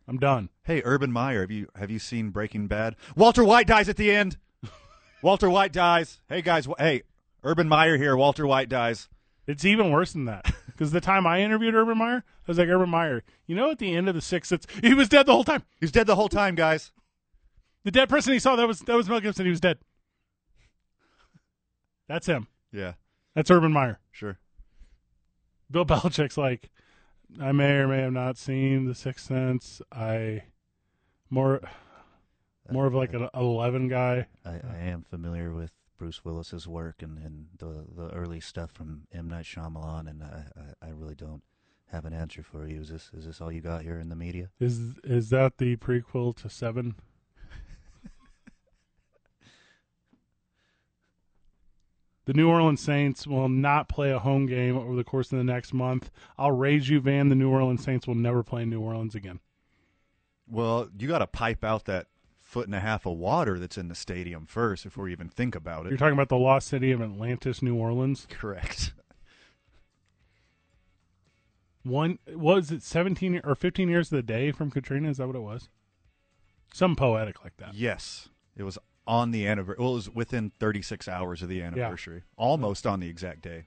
I'm done. Hey, Urban Meyer, have you have you seen Breaking Bad? Walter White dies at the end. Walter White dies. Hey guys, hey, Urban Meyer here. Walter White dies. It's even worse than that. Because the time I interviewed Urban Meyer, I was like, Urban Meyer, you know, at the end of the sixth, it's, he was dead the whole time. He was dead the whole time, guys. The dead person he saw that was that was Mel Gibson. He was dead. That's him. Yeah, that's Urban Meyer. Sure. Bill Belichick's like, I may or may have not seen The Sixth Sense. I more more of like an eleven guy. I, I am familiar with Bruce Willis's work and, and the the early stuff from M Night Shyamalan, and I, I, I really don't have an answer for you. Is this is this all you got here in the media? Is is that the prequel to Seven? The New Orleans Saints will not play a home game over the course of the next month. I'll raise you, Van. The New Orleans Saints will never play in New Orleans again. Well, you got to pipe out that foot and a half of water that's in the stadium first before you even think about it. You're talking about the lost city of Atlantis, New Orleans? Correct. One was it 17 or 15 years of the day from Katrina? Is that what it was? Some poetic like that. Yes, it was on the anniversary. Well, it was within 36 hours of the anniversary, yeah. almost on the exact day.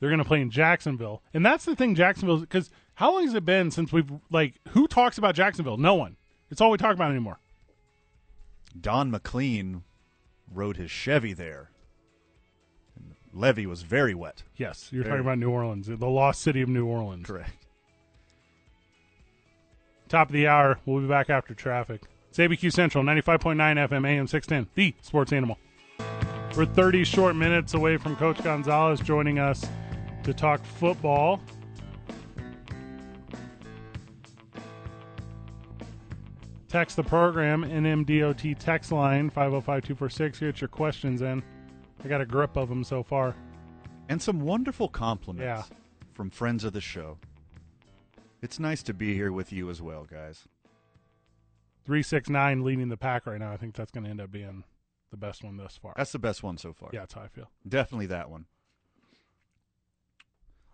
They're going to play in Jacksonville, and that's the thing. Jacksonville, because how long has it been since we've like who talks about Jacksonville? No one. It's all we talk about anymore. Don McLean rode his Chevy there. And Levy was very wet. Yes, you're Very- talking about New Orleans, the lost city of New Orleans. Correct. Top of the hour. We'll be back after traffic. It's ABQ Central, 95.9 FM, AM 610, the sports animal. We're 30 short minutes away from Coach Gonzales joining us to talk football. Text the program, NMDOT text line, 505 246. Get your questions in. I got a grip of them so far. And some wonderful compliments Yeah. from friends of the show. It's nice to be here with you as well, guys. 369 leading the pack right now. I think that's going to end up being the best one thus far. That's the best one so far. Yeah, that's how I feel. Definitely that one.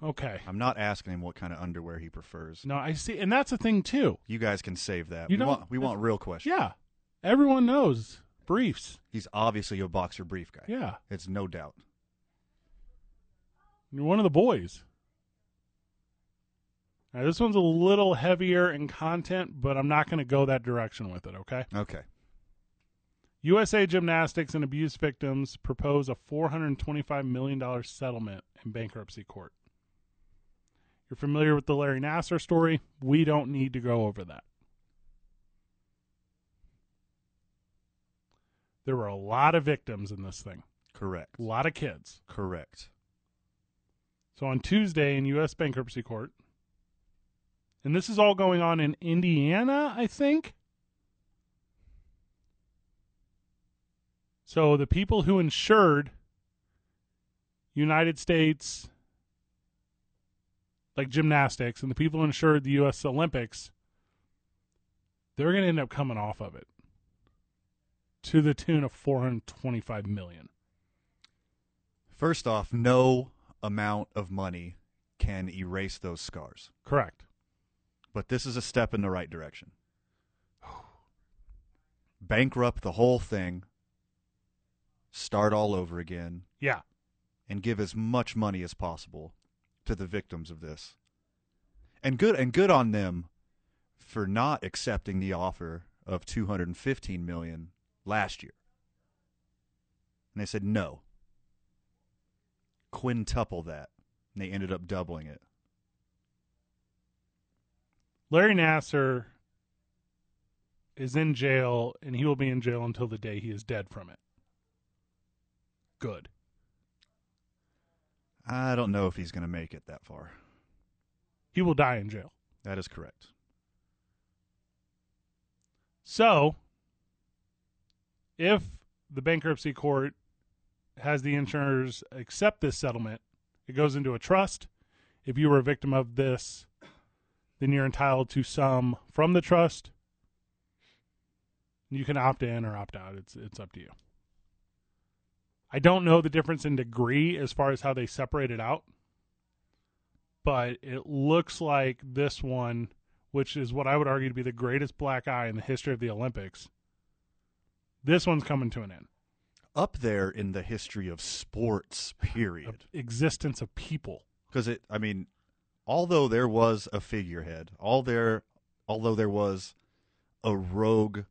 Okay. I'm not asking him what kind of underwear he prefers. No, I see, and that's the thing too. You guys can save that. You we want, we want real questions. Yeah, everyone knows briefs. He's obviously a boxer brief guy. Yeah, It's no doubt. you're one of the boys. Now, this one's a little heavier in content, but I'm not going to go that direction with it. Okay. Okay. USA Gymnastics and abuse victims propose a $425 million settlement in bankruptcy court. You're familiar with the Larry Nassar story. We don't need to go over that. There were a lot of victims in this thing, Correct. a lot of kids. Correct. So on Tuesday in U.S. bankruptcy court, and this is all going on in Indiana, I think. So the people who insured United States, like gymnastics, and the people who insured the U.S. Olympics, they're going to end up coming off of it to the tune of 425 million. First off, no amount of money can erase those scars. Correct. But this is a step in the right direction. Bankrupt the whole thing, start all over again, Yeah. and give as much money as possible to the victims of this. And good and good on them for not accepting the offer of 215 million last year. And they said no. Quintuple that. And they ended up doubling it. Larry Nassar is in jail, and he will be in jail until the day he is dead from it. Good. I don't know if he's going to make it that far. He will die in jail. That is correct. So, if the bankruptcy court has the insurers accept this settlement, it goes into a trust. If you were a victim of this, then you're entitled to some from the trust. You can opt in or opt out. It's it's up to you. I don't know the difference in degree as far as how they separate it out, but it looks like this one, which is what I would argue to be the greatest black eye in the history of the Olympics, this one's coming to an end. Up there in the history of sports, period. Existence of people. Because it, I mean, although there was a figurehead, all there, although there was a rogue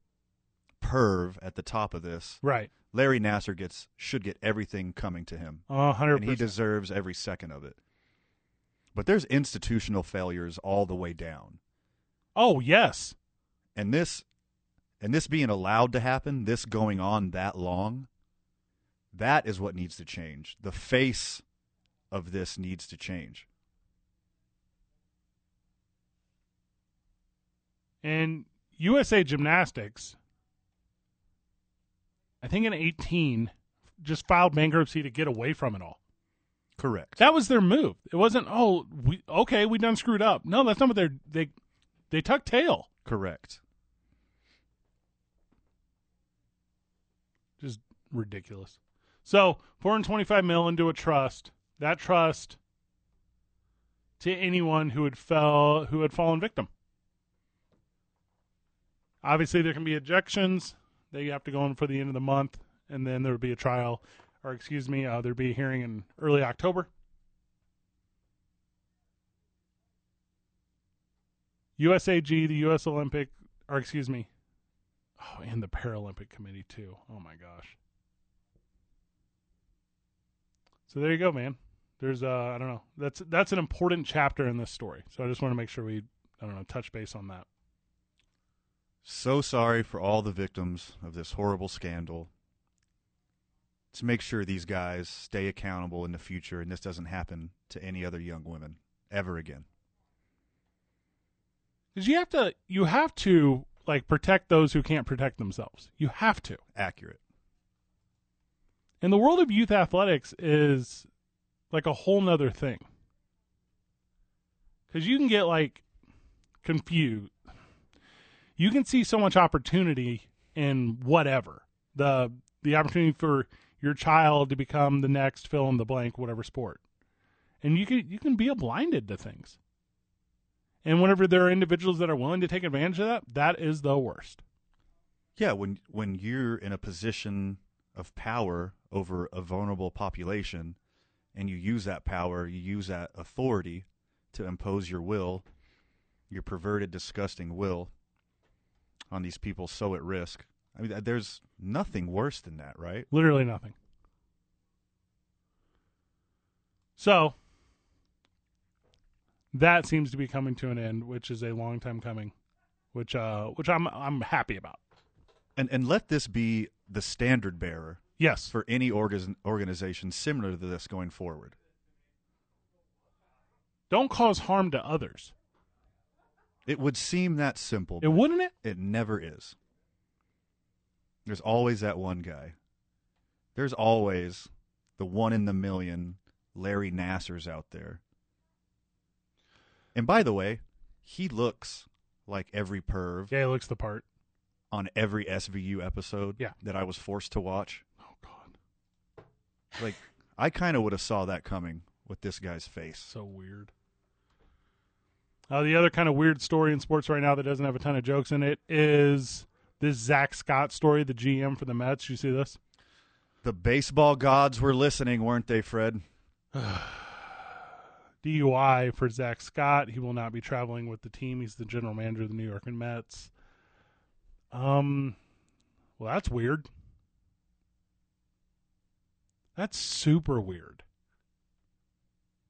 perv at the top of this, Right. Larry Nassar gets should get everything coming to him. A hundred and he deserves every second of it. But there's institutional failures all the way down. Oh yes. And this and this being allowed to happen, this going on that long, that is what needs to change. The face of this needs to change. And USA Gymnastics, I think in 18, just filed bankruptcy to get away from it all. Correct. That was their move. It wasn't, oh, we okay, we done screwed up. No, that's not what they're they they tuck tail. Correct. Just ridiculous. So 425 mil into a trust. That trust to anyone who had fell who had fallen victim. Obviously, there can be ejections. They have to go in for the end of the month, and then there would be a trial, or excuse me, uh, there'd be a hearing in early October. USAG, the U.S. Olympic, or excuse me, oh, and the Paralympic Committee too. Oh my gosh. So there you go, man. There's uh, I don't know. That's that's an important chapter in this story. So I just want to make sure we, I don't know, touch base on that. So sorry for all the victims of this horrible scandal. Let's make sure these guys stay accountable in the future and this doesn't happen to any other young women ever again. Because you have to, you have to like protect those who can't protect themselves. You have to. Accurate. And the world of youth athletics is like a whole nother thing. Because you can get like confused. You can see so much opportunity in whatever the the opportunity for your child to become the next fill in the blank whatever sport, and you can you can be blinded to things. And whenever there are individuals that are willing to take advantage of that, that is the worst. Yeah, when when you're in a position of power over a vulnerable population and you use that power, you use that authority to impose your will, your perverted, disgusting will on these people so at risk. I mean, there's nothing worse than that, right? Literally nothing. So, that seems to be coming to an end, which is a long time coming, which uh, which I'm I'm happy about. And and let this be the standard bearer. Yes. For any organ- organization similar to this going forward. Don't cause harm to others. It would seem that simple. It wouldn't it? It never is. There's always that one guy. There's always the one in the million Larry Nassars out there. And by the way, he looks like every perv. Yeah, he looks the part. On every SVU episode yeah. that I was forced to watch. Oh god. Like I kind of would have saw that coming with this guy's face. So weird. Uh, the other kind of weird story in sports right now that doesn't have a ton of jokes in it is this Zack Scott story, the GM for the Mets. You see this? The baseball gods were listening, weren't they, Fred? DUI for Zack Scott. He will not be traveling with the team. He's the general manager of the New York Mets. Um, well, that's weird. That's super weird.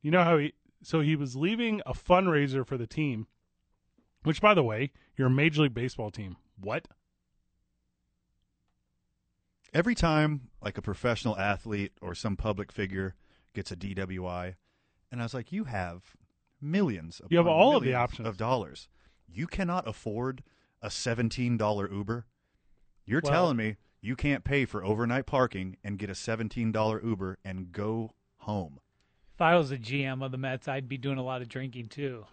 You know how he so he was leaving a fundraiser for the team, which by the way, your Major League Baseball team. What? Every time like a professional athlete or some public figure gets a DWI, and I was like, you have millions. You have all of the options of dollars. You cannot afford a seventeen dollar Uber. You're Well- telling me you can't pay for overnight parking and get a seventeen dollar Uber and go home. If I was a GM of the Mets, I'd be doing a lot of drinking too.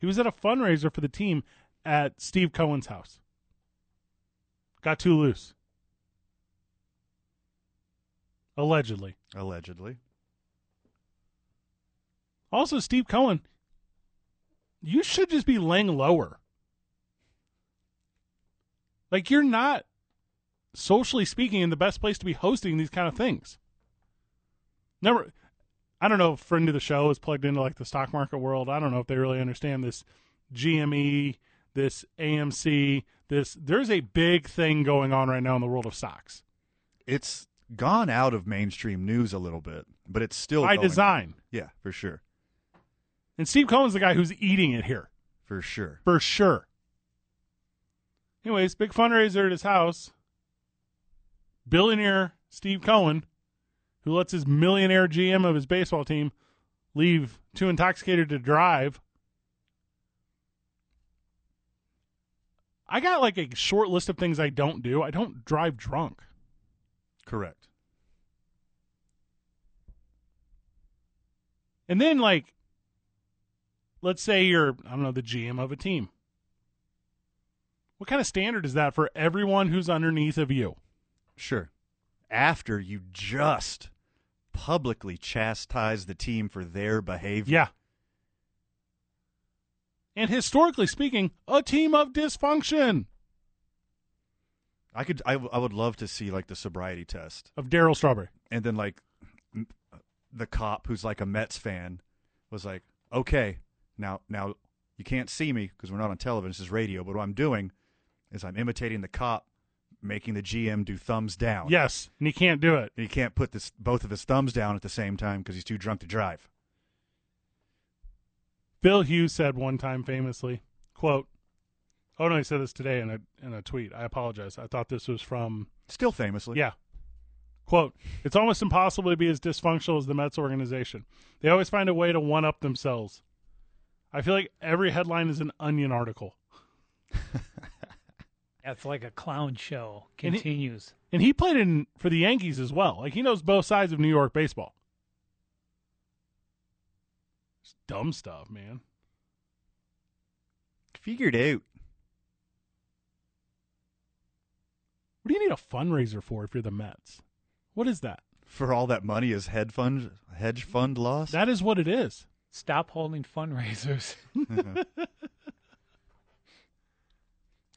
He was at a fundraiser for the team at Steve Cohen's house. Got too loose. Allegedly. Allegedly. Also, Steve Cohen, you should just be laying lower. Like, you're not, socially speaking, in the best place to be hosting these kind of things. Never, I don't know if friend of the show is plugged into like the stock market world. I don't know if they really understand this GME, this AMC, this. There's a big thing going on right now in the world of stocks. It's gone out of mainstream news a little bit, but it's still By design. Yeah, for sure. And Steve Cohen's the guy who's eating it here. For sure. For sure. Anyways, big fundraiser at his house. Billionaire Steve Cohen, who lets his millionaire GM of his baseball team leave too intoxicated to drive. I got like a short list of things I don't do. I don't drive drunk. Correct. And then, like, let's say you're, I don't know, the GM of a team. What kind of standard is that for everyone who's underneath of you? Sure. After you just publicly chastise the team for their behavior. Yeah. And historically speaking, a team of dysfunction I could I, w- I would love to see like the sobriety test of Darryl Strawberry. and then like the cop who's like a Mets fan was like, "Okay, now now You can't see me because we're not on television. This is radio. But what I'm doing is I'm imitating the cop, making the GM do thumbs down. Yes, and he can't do it. He can't put this both of his thumbs down at the same time because he's too drunk to drive. Bill Hughes said one time famously, "quote Oh no, he said this today in a in a tweet. I apologize. I thought this was from Still famously. Yeah. Quote, it's almost impossible to be as dysfunctional as the Mets organization. They always find a way to one up themselves. I feel like every headline is an onion article. That's like a clown show. And he- Continues. And he played in for the Yankees as well. Like he knows both sides of New York baseball. It's dumb stuff, man. Figured out. What do you need a fundraiser for if you're the Mets? What is that? For all that money is hedge fund hedge fund lost. That is what it is. Stop holding fundraisers.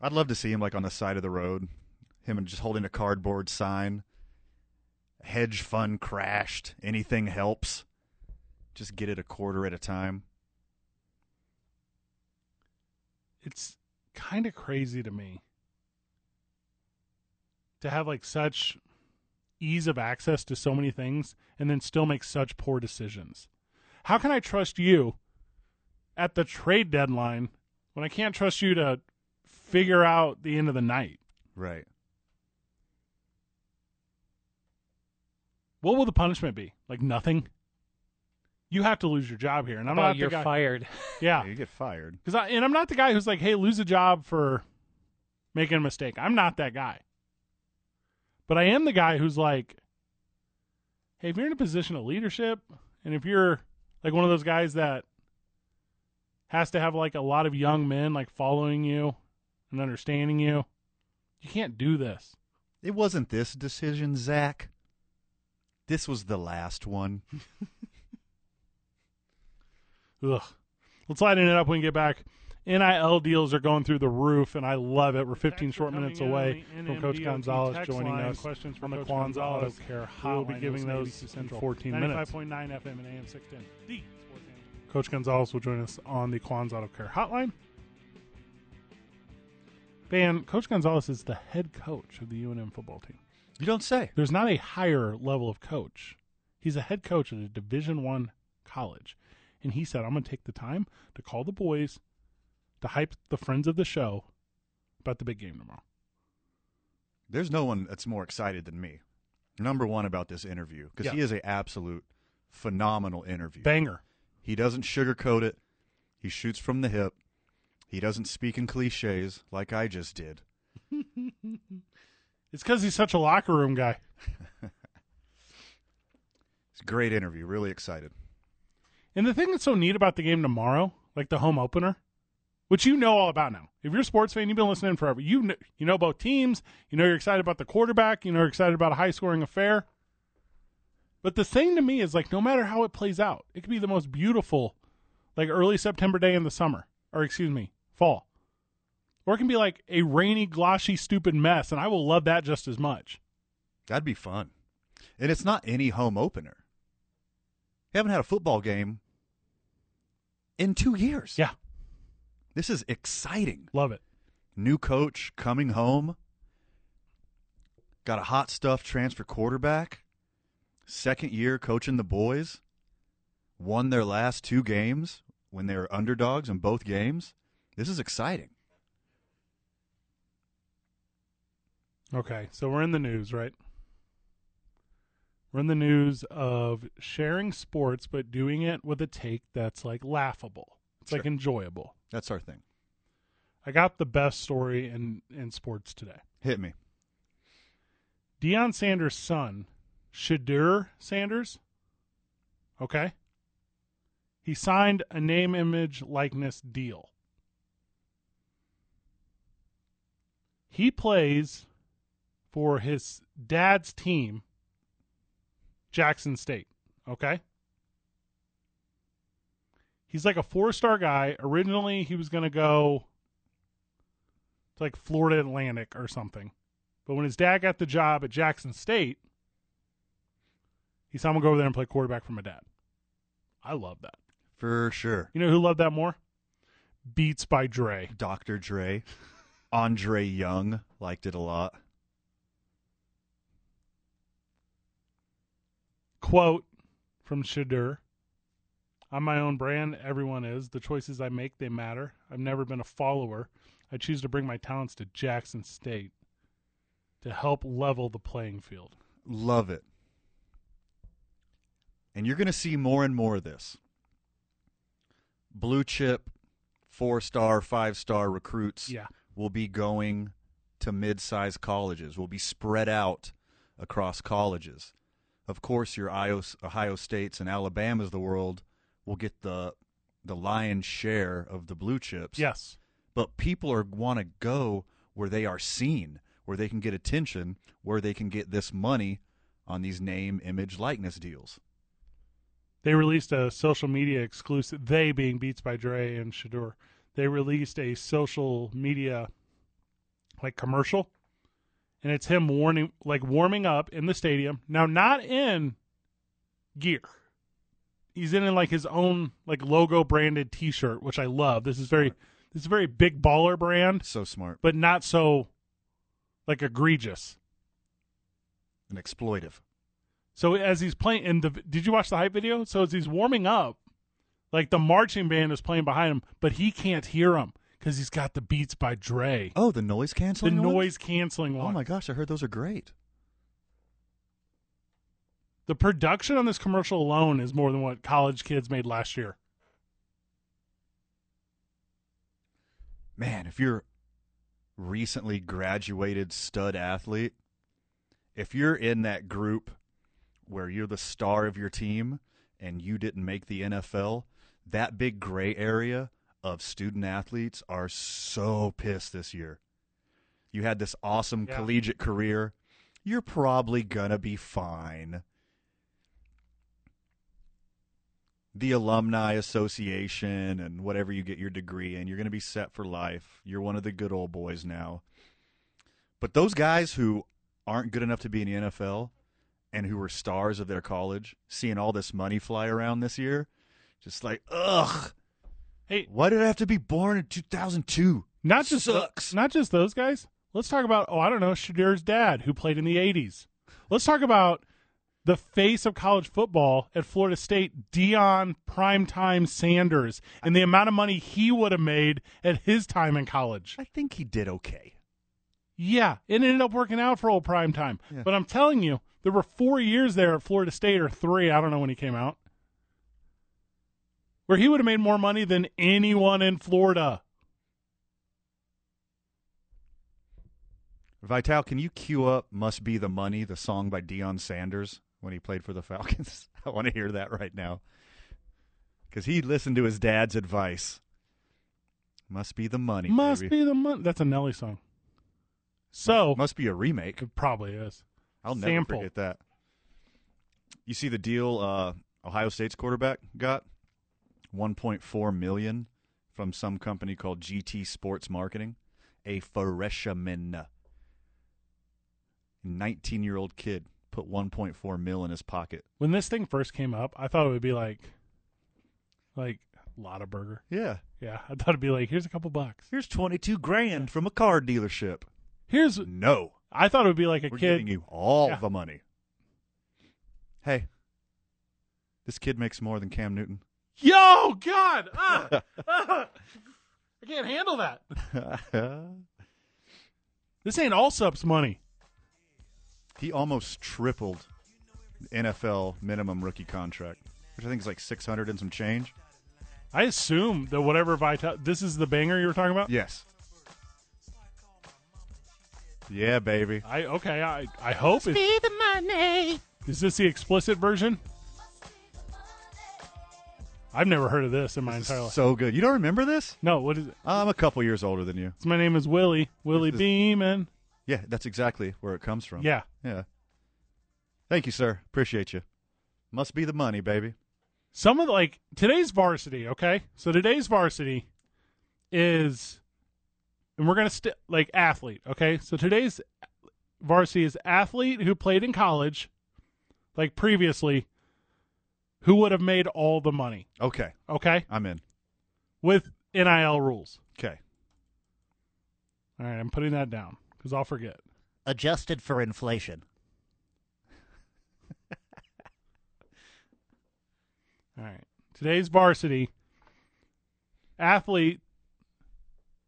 I'd love to see him like on the side of the road, him and just holding a cardboard sign. Hedge fund crashed. Anything helps. Just get it a quarter at a time. It's kind of crazy to me to have like such ease of access to so many things and then still make such poor decisions. How can I trust you at the trade deadline when I can't trust you to figure out the end of the night? Right. What will the punishment be? Like nothing? You have to lose your job here, and I'm oh, not you're guy- fired. Yeah, You get fired. Because I and I'm not the guy who's like, hey, lose a job for making a mistake. I'm not that guy. But I am the guy who's like, hey, if you're in a position of leadership, and if you're like one of those guys that has to have like a lot of young men like following you and understanding you, you can't do this. It wasn't this decision, Zack. This was the last one. Ugh. Let's lighten it up when we get back. NIL deals are going through the roof, and I love it. We're 15 short minutes away from Coach Gonzales joining us Questions on the Kwanzaa Auto Care Hotline. We'll be giving those in 14 minutes. 95.9 FM and AM 610. The Coach Gonzales will join us on the Kwanzaa Auto Care Hotline. Ban, Coach Gonzales is the head coach of the UNM football team. You don't say. There's not a higher level of coach. He's a head coach at a Division One college, and he said, "I'm going to take the time to call the boys to hype the friends of the show about the big game tomorrow." There's no one that's more excited than me. Number one about this interview because he is a absolute phenomenal interview. Banger. He doesn't sugarcoat it. He shoots from the hip. He doesn't speak in cliches like I just did. It's because he's such a locker room guy. It's a great interview. Really excited. And the thing that's so neat about the game tomorrow, like the home opener, which you know all about now. If you're a sports fan, you've been listening forever. You know, you know about teams. You know you're excited about the quarterback. You know you're excited about a high scoring affair. But the thing to me is like, no matter how it plays out, it could be the most beautiful, like early September day in the summer, or excuse me, fall, or it can be like a rainy, gloshy, stupid mess, and I will love that just as much. That'd be fun. And it's not any home opener. You haven't had a football game in two years. Yeah. This is exciting. Love it. New coach coming home. Got a hot stuff transfer quarterback. Second year coaching the boys. Won their last two games when they were underdogs in both games. This is exciting. Okay, so we're in the news, right? We're in the news of sharing sports, but doing it with a take that's like laughable. It's like enjoyable. That's our thing. I got the best story in, in sports today. Hit me. Deion Sanders' son, Shedeur Sanders, okay? He signed a name, image, likeness deal. He plays for his dad's team, Jackson State, okay? He's like a four star guy. Originally, he was going to go to like Florida Atlantic or something. But when his dad got the job at Jackson State, he said, I'm going to go over there and play quarterback for my dad. I love that. For sure. You know who loved that more? Beats by Dre. Dr. Dre. Andre Young liked it a lot. Quote from Shedeur. I'm my own brand. Everyone is. The choices I make, they matter. I've never been a follower. I choose to bring my talents to Jackson State to help level the playing field. Love it. And you're going to see more and more of this. Blue chip, four star, five star recruits Yeah. Will be going to mid sized colleges, will be spread out across colleges. Of course, your Ohio, Ohio States and Alabamas of the world will get the the lion's share of the blue chips. Yes. But people are want to go where they are seen, where they can get attention, where they can get this money on these name, image, likeness deals. They released a social media exclusive. They being Beats by Dre and Shedeur. They released a social media like commercial, and it's him warning, like warming up in the stadium. Now, not in gear. He's in in like his own like logo branded T-shirt, which I love. This is very, this is a very big baller brand, So smart but not so like egregious. and exploitive. So as he's playing, and the did you watch the hype video? So as he's warming up, like the marching band is playing behind him, but he can't hear him because he's got the Beats by Dre, Oh, the noise the canceling. ones? noise canceling one. Oh my gosh, I heard those are great. The production on this commercial alone is more than what college kids made last year. Man, if you're recently graduated stud athlete, if you're in that group where you're the star of your team and you didn't make the NFL, that big gray area of student athletes are so pissed this year. You had this awesome Yeah. collegiate career. You're probably going to be fine. the alumni association and whatever you get your degree in, you're going to be set for life. You're one of the good old boys now. But those guys who aren't good enough to be in the NFL and who were stars of their college, seeing all this money fly around this year, just like, ugh. Hey, why did I have to be born in 2002? Not just uh, Sucks. not just those guys. Let's talk about oh I don't know Shedeur's dad who played in the '80s. Let's talk about the face of college football at Florida State, Deion Primetime Sanders, and the amount of money he would have made at his time in college. I think he did okay. Yeah, it ended up working out for old Primetime. Yeah. But I'm telling you, there were four years there at Florida State, or three, I don't know when he came out, where he would have made more money than anyone in Florida. Vital, can you cue up "Must Be the Money," the song by Deion Sanders when he played for the Falcons? I want to hear that right now because he listened to his dad's advice. Must be the money. Must baby. be the money. That's a Nelly song. So Must be a remake. it probably is. I'll never Sample. forget that. You see the deal uh, Ohio State's quarterback got? 1.4 million from some company called GT Sports Marketing. A freshman. 19-year-old kid put 1.4 mil in his pocket. When this thing first came up, I thought it would be like, like Lotaburger. Yeah. Yeah, I thought it'd be like, here's a couple bucks. Here's 22 grand from a car dealership. Here's No. I thought it would be like a We're kid. giving you all Yeah. the money. Hey, this kid makes more than Cam Newton. Yo, God, ah, ah, I can't handle that. This ain't all subs money. he almost tripled NFL minimum rookie contract, which I think is like 600 and some change. I assume that whatever Vital, this is the banger you were talking about. Yes. Yeah, baby. I okay. I I hope it, the money. is this the explicit version. I've never heard of this in my entire life. So good. You don't remember this? No, what is it? I'm a couple years older than you. My name is Willie. Willie This is- Beamen. Yeah, that's exactly where it comes from. Yeah. Yeah. Thank you, sir. Appreciate you. Must be the money, baby. Some of the, like today's varsity, okay? So today's varsity is and we're going to st- like athlete, okay? So today's varsity is athlete who played in college like previously who would have made all the money, Okay. okay? I'm in. With NIL rules. Okay. All right, I'm putting that down because I'll forget. Adjusted for inflation. All right. Today's varsity athlete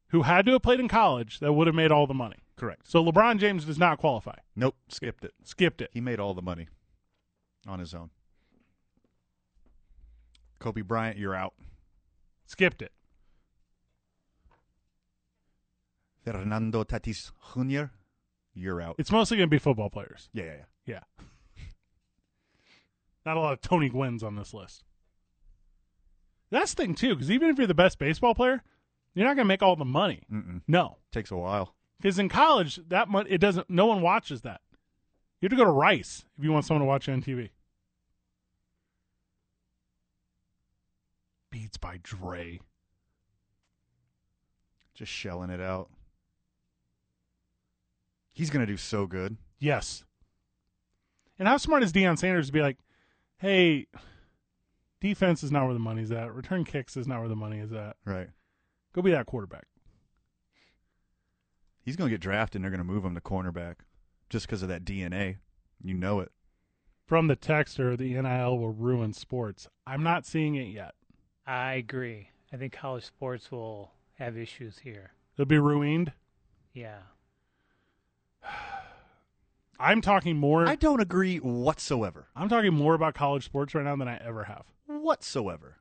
who had to have played in college that would have made all the money. Correct. So LeBron James does not qualify. Nope. Skipped it. Skipped it. He made all the money on his own. Kobe Bryant, you're out. Skipped it. Fernando Tatis Jr., you're out. It's mostly going to be football players. yeah, yeah, yeah. Yeah. Not a lot of Tony Gwynn's on this list. That's the thing too, because even if you're the best baseball player, you're not going to make all the money. Mm-mm. No, Takes a while. because in college, that mon- it doesn't. No one watches that. You have to go to Rice if you want someone to watch you on TV. Beats by Dre. Just shelling it out. He's going to do so good. Yes. And how smart is Deion Sanders to be like, hey, defense is not where the money's at. Return kicks is not where the money is at. Right. Go be that quarterback. He's going to get drafted and they're going to move him to cornerback just because of that DNA. You know it. From the texter, the NIL will ruin sports. I'm not seeing it yet. I agree. I think college sports will have issues here. It'll be ruined. Yeah. I'm talking more. I don't agree whatsoever. I'm talking more about college sports right now than I ever have. Whatsoever.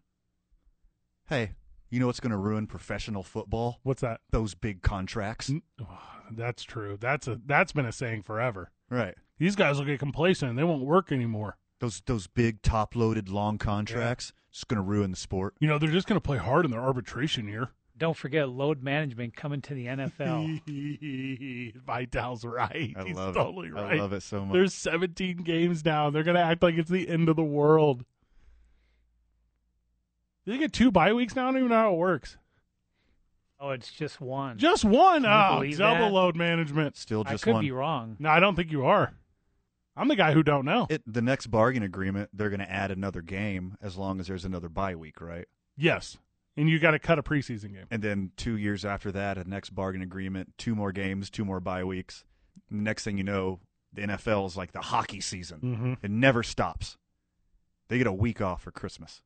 Hey, you know what's going to ruin professional football? What's that? Those big contracts. Oh, that's true. That's a that's been a saying forever. Right. These guys will get complacent. They won't work anymore. Those those big top loaded long contracts. It's going to ruin the sport. You know, they're just going to play hard in their arbitration year. Don't forget load management coming to the NFL. Vital's right. I He's love totally it. right. I love it so much. There's 17 games now. They're going to act like it's the end of the world. Do they get two bye weeks now? I don't even know how it works. oh, it's just one. Just one. Can you Oh, believe double that? load management. Still just one. I just could one. be wrong. No, I don't think you are. I'm the guy who don't know. It, the next bargain agreement, they're going to add another game as long as there's another bye week, right? yes. And you got to cut a preseason game. And then two years after that, a next bargain agreement, two more games, two more bye weeks. Next thing you know, the NFL is like the hockey season. Mm-hmm. It never stops. They get a week off for Christmas,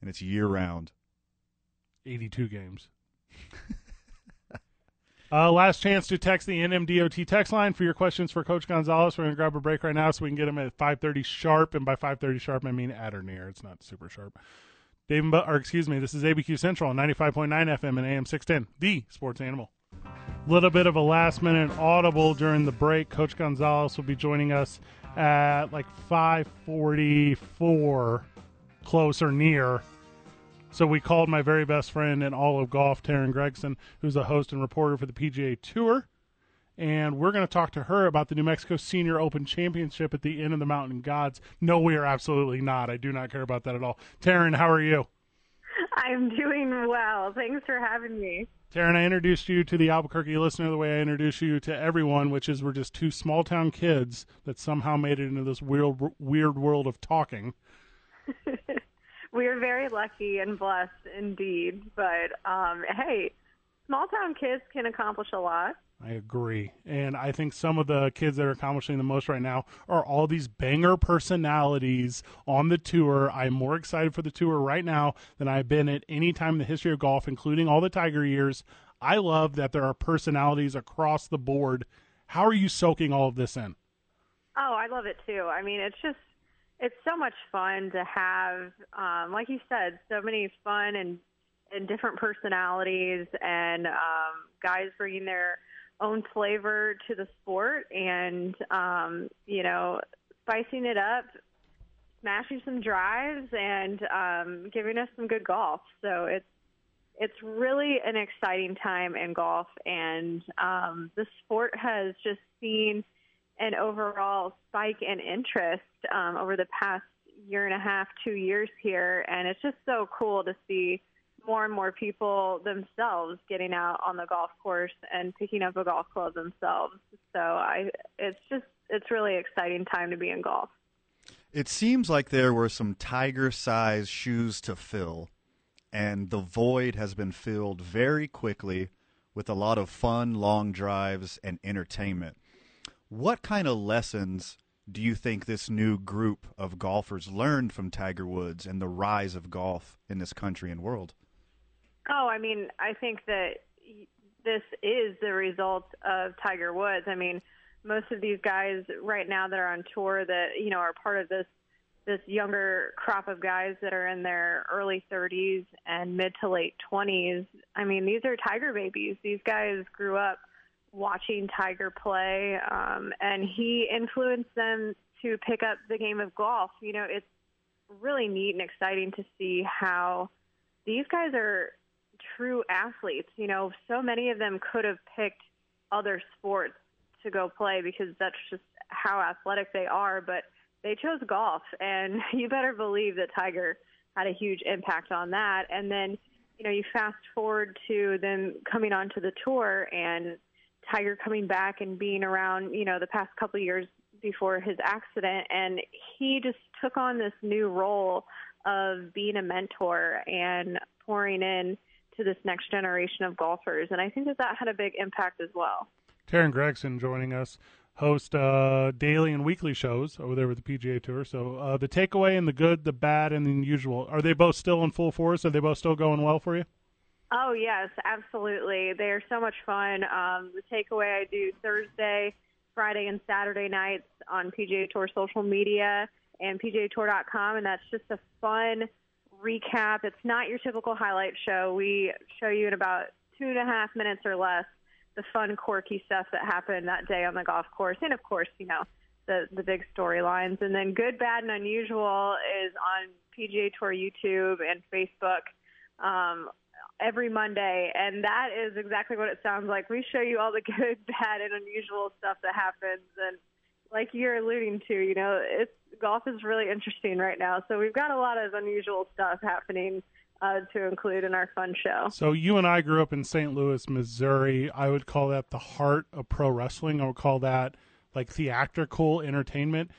and it's year round. 82 games. uh, last chance to text the NMDOT text line for your questions for Coach Gonzales. We're going to grab a break right now so we can get him at 5:30 sharp, and by 5:30 sharp I mean at or near. It's not super sharp. Dave, and or excuse me, this is ABQ Central on 95.9 FM and AM 610, the Sports Animal. A Little bit of a last minute audible during the break. Coach Gonzales will be joining us at like 5:44, close or near. So we called my very best friend in all of golf, Teryn Gregson, who's a host and reporter for the PGA Tour. And we're going to talk to her about the New Mexico Senior Open Championship at the Inn of the Mountain Gods. No, we are absolutely not. I do not care about that at all. Teryn, how are you? I'm doing well. Thanks for having me. Teryn, I introduced you to the Albuquerque listener the way I introduce you to everyone, which is we're just two small town kids that somehow made it into this weird, weird world of talking. we are very lucky and blessed indeed. But um, hey, small town kids can accomplish a lot. I agree. And I think some of the kids that are accomplishing the most right now are all these banger personalities on the tour. I'm more excited for the tour right now than I've been at any time in the history of golf, including all the Tiger years. I love that there are personalities across the board. How are you soaking all of this in? Oh, I love it too. I mean, it's just it's so much fun to have, um, like you said, so many fun and and different personalities and um, guys bringing their own flavor to the sport and um, you know spicing it up, smashing some drives and um, giving us some good golf. So it's it's really an exciting time in golf, and um, the sport has just seen an overall spike in interest um, over the past year and a half, two years here, and it's just so cool to see more and more people themselves getting out on the golf course and picking up a golf club themselves. So I, it's just it's really exciting time to be in golf. It seems like there were some tiger sized shoes to fill and the void has been filled very quickly with a lot of fun, long drives, and entertainment. What kind of lessons do you think this new group of golfers learned from Tiger Woods and the rise of golf in this country and world? Oh, I mean, I think that this is the result of Tiger Woods. I mean, most of these guys right now that are on tour that you know are part of this this younger crop of guys that are in their early 30s and mid to late 20s. I mean, these are Tiger babies. These guys grew up watching Tiger play, um, and he influenced them to pick up the game of golf. You know, it's really neat and exciting to see how these guys are true athletes. You know, so many of them could have picked other sports to go play because that's just how athletic they are, but they chose golf, and you better believe that Tiger had a huge impact on that. And then, you know, you fast forward to them coming onto the tour and Tiger coming back and being around, you know, the past couple years before his accident, and he just took on this new role of being a mentor and pouring in to this next generation of golfers. And I think that that had a big impact as well. Teryn Gregson joining us, host uh, daily and weekly shows over there with the PGA Tour. So uh, the takeaway and the good, the bad, and the unusual. Are they both still in full force? Are they both still going well for you? Oh yes, absolutely. They are so much fun. Um, the takeaway I do Thursday, Friday, and Saturday nights on PGA Tour social media and PGAtour.com, and that's just a fun recap. It's not your typical highlight show. We show you in about two and a half minutes or less the fun, quirky stuff that happened that day on the golf course, and of course, you know, the the big storylines. And then good, bad, and unusual is on PGA Tour YouTube and Facebook um, every Monday, and that is exactly what it sounds like. We show you all the good, bad, and unusual stuff that happens, and like you're alluding to, you know, it's golf is really interesting right now. So we've got a lot of unusual stuff happening uh, to include in our fun show. So you and I grew up in St. Louis, Missouri. I would call that the heart of pro wrestling. I would call that like theatrical entertainment.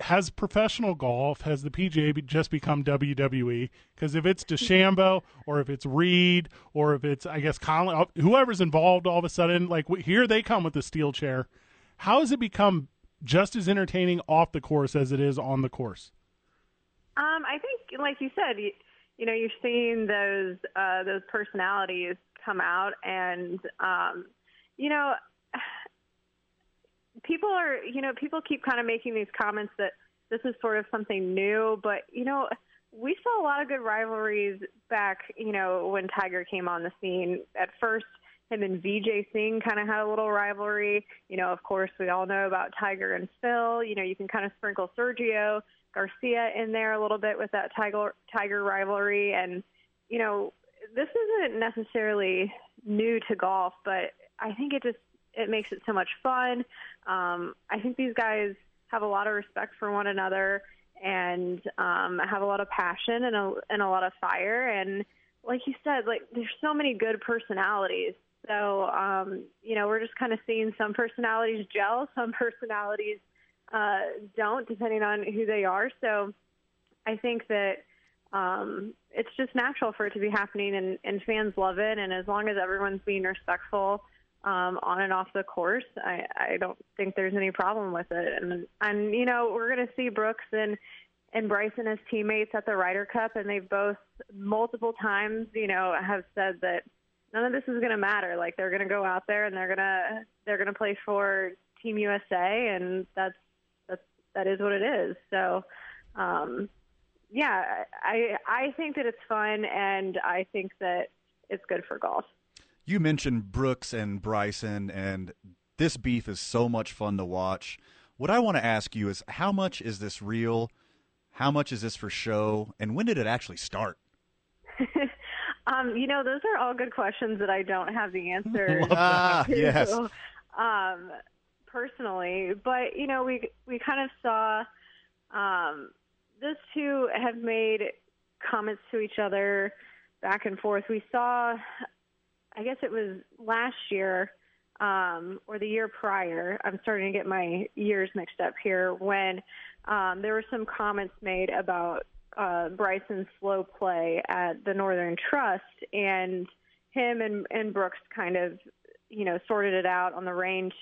Has professional golf, has the PGA just become WWE? Because if it's DeChambeau or if it's Reed or if it's, I guess, Collin, uh, whoever's involved, all of a sudden, like here they come with the steel chair. How has it become just as entertaining off the course as it is on the course? Um, I think, like you said, you, you know, you're seeing those uh, those personalities come out, and um, you know, people are, you know, people keep kind of making these comments that this is sort of something new, but you know, we saw a lot of good rivalries back, you know, when Tiger came on the scene. At first, him and Vijay Singh kind of had a little rivalry. You know, of course, we all know about Tiger and Phil. You know, you can kind of sprinkle Sergio Garcia in there a little bit with that Tiger Tiger rivalry, and you know, this isn't necessarily new to golf, but I think it just it makes it so much fun. Um, I think these guys have a lot of respect for one another and um, have a lot of passion and a, and a lot of fire. And like you said, like there's so many good personalities so, um, you know, we're just kind of seeing some personalities gel, some personalities uh, don't, depending on who they are. So, I think that um, it's just natural for it to be happening, and, and fans love it. And as long as everyone's being respectful um, on and off the course, I, I don't think there's any problem with it. And and you know, we're going to see Brooks and and Bryson as teammates at the Ryder Cup, and they've both multiple times, you know, have said that none of this is going to matter. Like they're going to go out there and they're going to they're going to play for Team USA, and that's that's that is what it is. So, um, yeah, I I think that it's fun, and I think that it's good for golf. You mentioned Brooks and Bryson, and this beef is so much fun to watch. What I want to ask you is, how much is this real? How much is this for show? And when did it actually start? Um, you know, those are all good questions that I don't have the answer ah, to. yes. Um, personally, but you know, we we kind of saw um, those two have made comments to each other back and forth. We saw, I guess it was last year um, or the year prior. I'm starting to get my years mixed up here when um, there were some comments made about uh, Bryson's slow play at the Northern Trust, and him and, and Brooks kind of, you know, sorted it out on the range,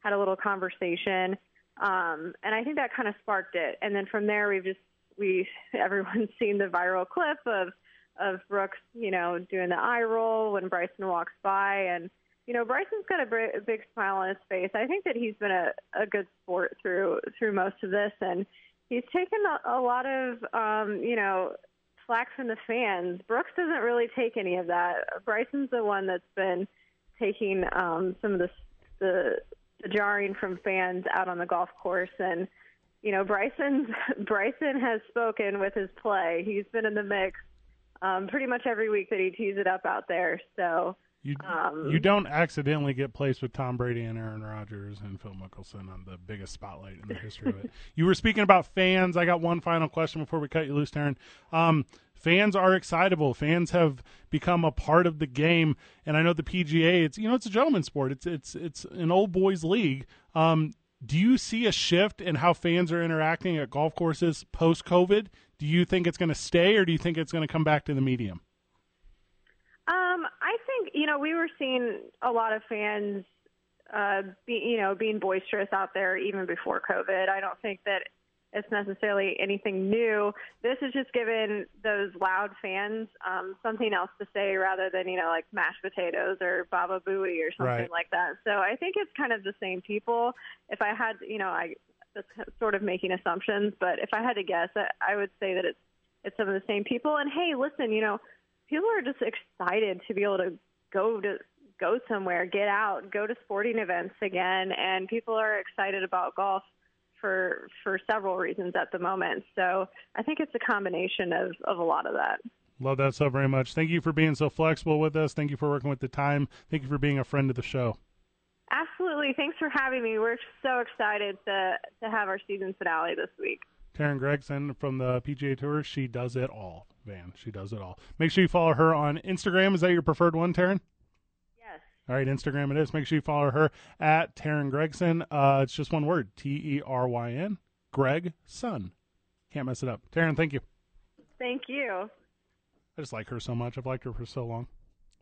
had a little conversation, um, and I think that kind of sparked it. And then from there, we've just we everyone's seen the viral clip of of Brooks, you know, doing the eye roll when Bryson walks by, and you know, Bryson's got a, big smile on his face. I think that he's been a, a good sport through through most of this, and he's taken a, a lot of, um, you know, flack from the fans. Brooks doesn't really take any of that. Bryson's the one that's been taking um, some of the, the the jarring from fans out on the golf course, and you know, Bryson's Bryson has spoken with his play. He's been in the mix um, pretty much every week that he tees it up out there. So You um, you don't accidentally get placed with Tom Brady and Aaron Rodgers and Phil Mickelson on the biggest spotlight in the history of it. You were speaking about fans. I got one final question before we cut you loose, Teryn. Um, fans are excitable. Fans have become a part of the game, and I know the PGA. It's you know it's a gentleman's sport. It's it's it's an old boys league. Um, do you see a shift in how fans are interacting at golf courses post COVID? Do you think it's going to stay, or do you think it's going to come back to the medium? Um, I think you know we were seeing a lot of fans, uh, be, you know, being boisterous out there even before COVID. I don't think that it's necessarily anything new. This is just given those loud fans um, something else to say rather than you know like mashed potatoes or Baba Booey or something Right. like that. So I think it's kind of the same people. If I had, you know, I that's sort of making assumptions, but if I had to guess, I, I would say that it's it's some of the same people. And hey, listen, you know, people are just excited to be able to go to go somewhere, get out, go to sporting events again, and people are excited about golf for for several reasons at the moment. So I think it's a combination of of a lot of that. Love that so very much. Thank you for being so flexible with us. Thank you for working with the time. Thank you for being a friend of the show. Absolutely. Thanks for having me. We're so excited to to have our season finale this week. Teryn Gregson from the PGA Tour. She does it all, Van. She does it all. Make sure you follow her on Instagram. Is that your preferred one, Teryn? Yes. All right, Instagram it is. Make sure you follow her at Teryn Gregson. Uh, it's just one word T E R Y N. Greg Son. Can't mess it up. Teryn, thank you. Thank you. I just like her so much. I've liked her for so long.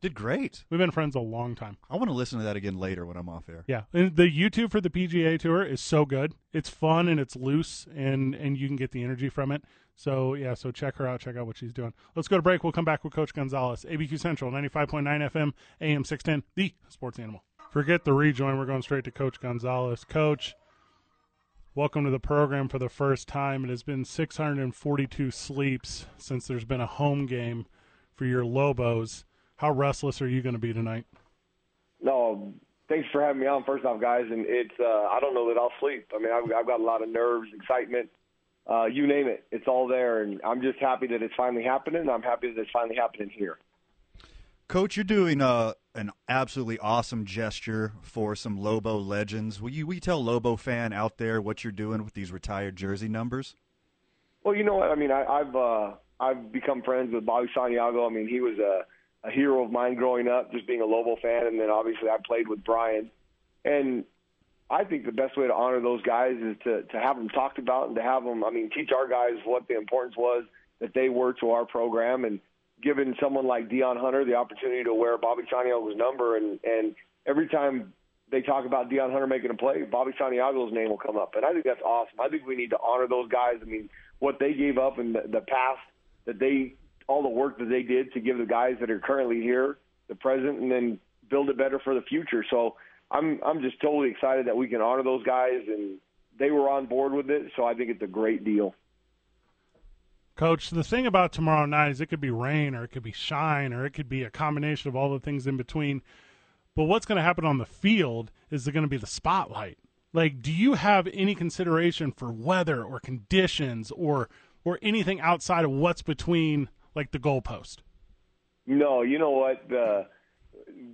Did great. We've been friends a long time. I want to listen to that again later when I'm off air. Yeah, and the YouTube for the PGA Tour is so good. It's fun and it's loose, and and you can get the energy from it. So yeah, so check her out. Check out what she's doing. Let's go to break. We'll come back with Coach Gonzales, ABQ Central, ninety five point nine FM, AM six ten, the Sports Animal. Forget the rejoin. We're going straight to Coach Gonzales. Coach, welcome to the program for the first time. It has been six hundred and forty two sleeps since there's been a home game for your Lobos. How restless are you going to be tonight? No, thanks for having me on. First off, guys, and it's uh, I don't know that I'll sleep. I mean, I've, I've got a lot of nerves, excitement, uh, you name it. It's all there, and I'm just happy that it's finally happening. I'm happy that it's finally happening here. Coach, you're doing uh, an absolutely awesome gesture for some Lobo legends. Will you, will you tell Lobo fan out there what you're doing with these retired jersey numbers? Well, you know what? I mean, I, I've uh, I've become friends with Bobby Santiago. I mean, he was a, a hero of mine growing up, just being a Lobo fan, and then obviously I played with Brian. And I think the best way to honor those guys is to to have them talked about and to have them. I mean, teach our guys what the importance was that they were to our program, and giving someone like Dion Hunter the opportunity to wear Bobby Santiago's number, and and every time they talk about Dion Hunter making a play, Bobby Santiago's name will come up, and I think that's awesome. I think we need to honor those guys. I mean, what they gave up in the, the past, that they all the work that they did to give the guys that are currently here the present, and then build it better for the future. So I'm I'm just totally excited that we can honor those guys, and they were on board with it. So I think it's a great deal. Coach, the thing about tomorrow night is it could be rain or it could be shine or it could be a combination of all the things in between. But what's going to happen on the field is going to be the spotlight. Like, do you have any consideration for weather or conditions or or anything outside of what's between like the goalpost? No, you know what the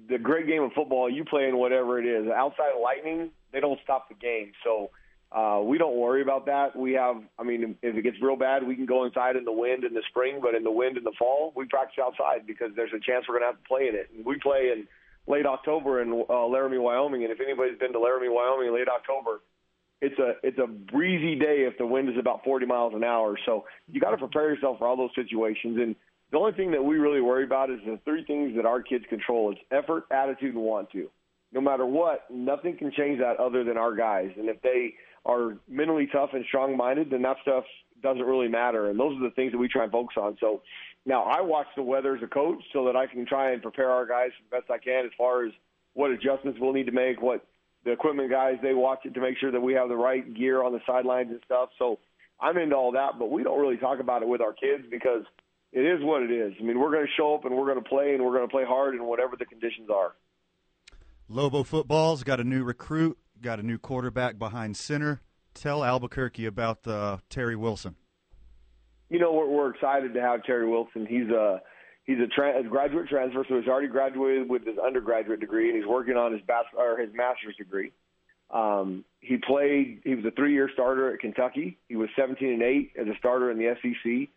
the great game of football. You play in whatever it is. Outside of lightning, they don't stop the game. So uh, we don't worry about that. We have, I mean, if it gets real bad, we can go inside in the wind in the spring, but in the wind in the fall, we practice outside because there's a chance we're going to have to play in it. And we play in late October in uh, Laramie, Wyoming, and if anybody's been to Laramie, Wyoming, late October, it's a it's a breezy day if the wind is about 40 miles an hour. So you got to prepare yourself for all those situations. And the only thing that we really worry about is the three things that our kids control: it's effort, attitude, and want to. No matter what, nothing can change that other than our guys. And if they are mentally tough and strong-minded, then that stuff doesn't really matter. And those are the things that we try and focus on. So now I watch the weather as a coach so that I can try and prepare our guys the best I can as far as what adjustments we'll need to make, what the equipment guys they watch it to make sure that we have the right gear on the sidelines and stuff. So I'm into all that, but we don't really talk about it with our kids because it is what it is. I mean, we're going to show up and we're going to play and we're going to play hard in whatever the conditions are. Lobo football's got a new recruit, got a new quarterback behind center. Tell Albuquerque about the Terry Wilson. You know, we're, we're excited to have Terry Wilson. He's a he's a, tra- a graduate transfer, so he's already graduated with his undergraduate degree, and he's working on his bas- or his master's degree. Um, he played. He was a three-year starter at Kentucky. He was 17 and eight as a starter in the SEC.